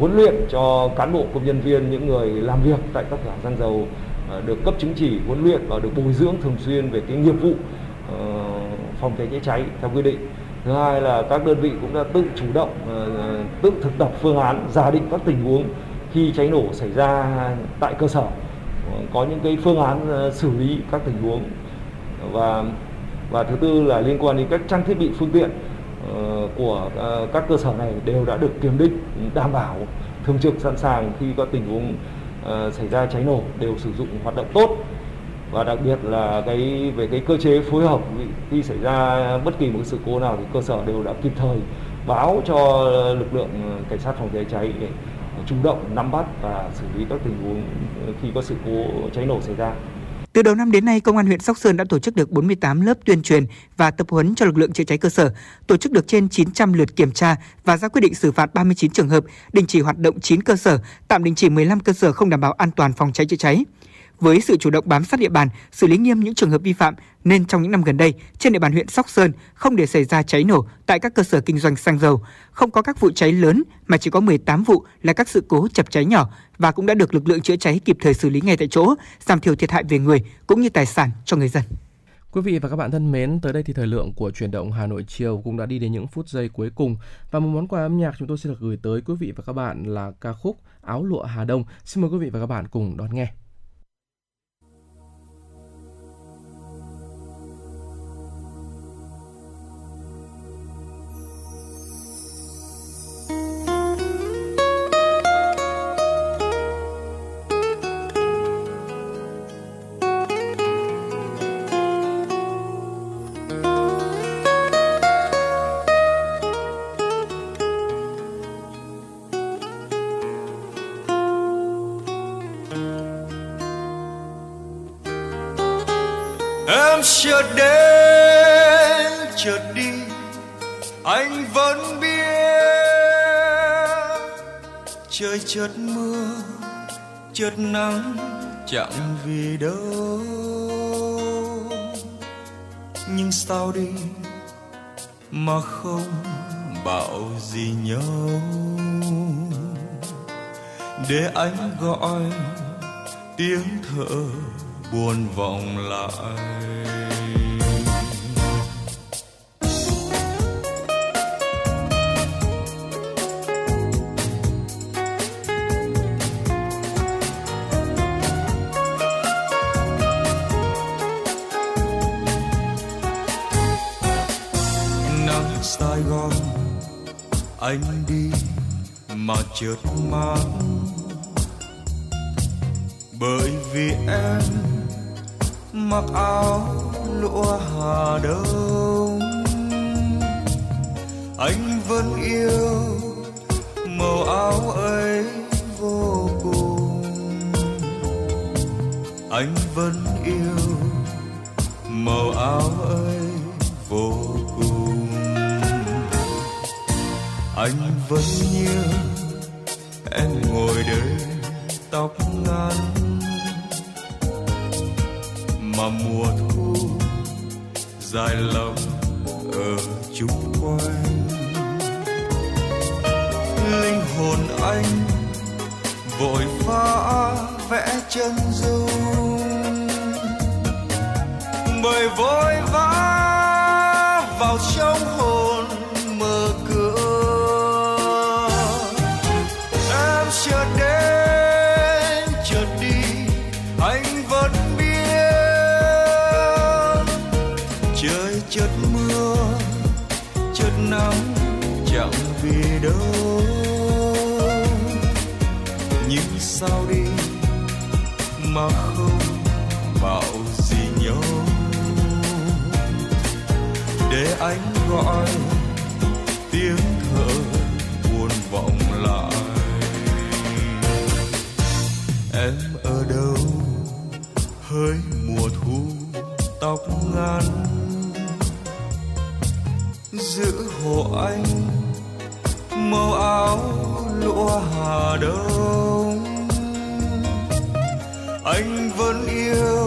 huấn luyện cho cán bộ công nhân viên những người làm việc tại các cửa hàng xăng dầu được cấp chứng chỉ huấn luyện và được bồi dưỡng thường xuyên về cái nghiệp vụ phòng cháy chữa cháy theo quy định. Thứ hai là các đơn vị cũng đã tự chủ động ờ, tự thực tập phương án, giả định các tình huống khi cháy nổ xảy ra tại cơ sở. Có những cái phương án ờ, xử lý các tình huống. Và và thứ tư là liên quan đến các trang thiết bị phương tiện ờ, của các cơ sở này đều đã được kiểm định, đảm bảo, thường trực sẵn sàng khi có tình huống xảy ra cháy nổ đều sử dụng hoạt động tốt và đặc biệt là cái về cái cơ chế phối hợp khi xảy ra bất kỳ một sự cố nào thì cơ sở đều đã kịp thời báo cho lực lượng cảnh sát phòng cháy cháy để chủ động nắm bắt và xử lý các tình huống khi có sự cố cháy nổ xảy ra. Từ đầu năm đến nay, Công an huyện Sóc Sơn đã tổ chức được 48 lớp tuyên truyền và tập huấn cho lực lượng chữa cháy cơ sở, tổ chức được trên 900 lượt kiểm tra và ra quyết định xử phạt 39 trường hợp, đình chỉ hoạt động 9 cơ sở, tạm đình chỉ 15 cơ sở không đảm bảo an toàn phòng cháy chữa cháy. Với sự chủ động bám sát địa bàn, xử lý nghiêm những trường hợp vi phạm, nên trong những năm gần đây, trên địa bàn huyện Sóc Sơn không để xảy ra cháy nổ tại các cơ sở kinh doanh xăng dầu, không có các vụ cháy lớn mà chỉ có 18 vụ là các sự cố chập cháy nhỏ và cũng đã được lực lượng chữa cháy kịp thời xử lý ngay tại chỗ, giảm thiểu thiệt hại về người cũng như tài sản cho người dân. Quý vị và các bạn thân mến, tới đây thì thời lượng của truyền động Hà Nội chiều cũng đã đi đến những phút giây cuối cùng và một món quà âm nhạc chúng tôi xin được gửi tới quý vị và các bạn là ca khúc Áo lụa Hà Đông. Xin mời quý vị và các bạn cùng đón nghe. Chợt đến chợt đi, anh vẫn biết. Trời chợt mưa, chợt nắng chẳng vì đâu. Nhưng sao đi mà không bảo gì nhau? Để anh gọi tiếng thở buồn vọng lại. Nắng Sài Gòn anh đi mà chợt mang. Bởi vì em mặc áo lụa hà đông. Anh vẫn yêu màu áo ấy vô cùng. Anh vẫn yêu màu áo ấy vô cùng. Anh vẫn nhớ em ngồi đây. Dài lòng ở chung quanh. Linh hồn anh vội vã vẽ chân dung. Bởi vội giữ hộ anh. Màu áo lụa hà đông. Anh vẫn yêu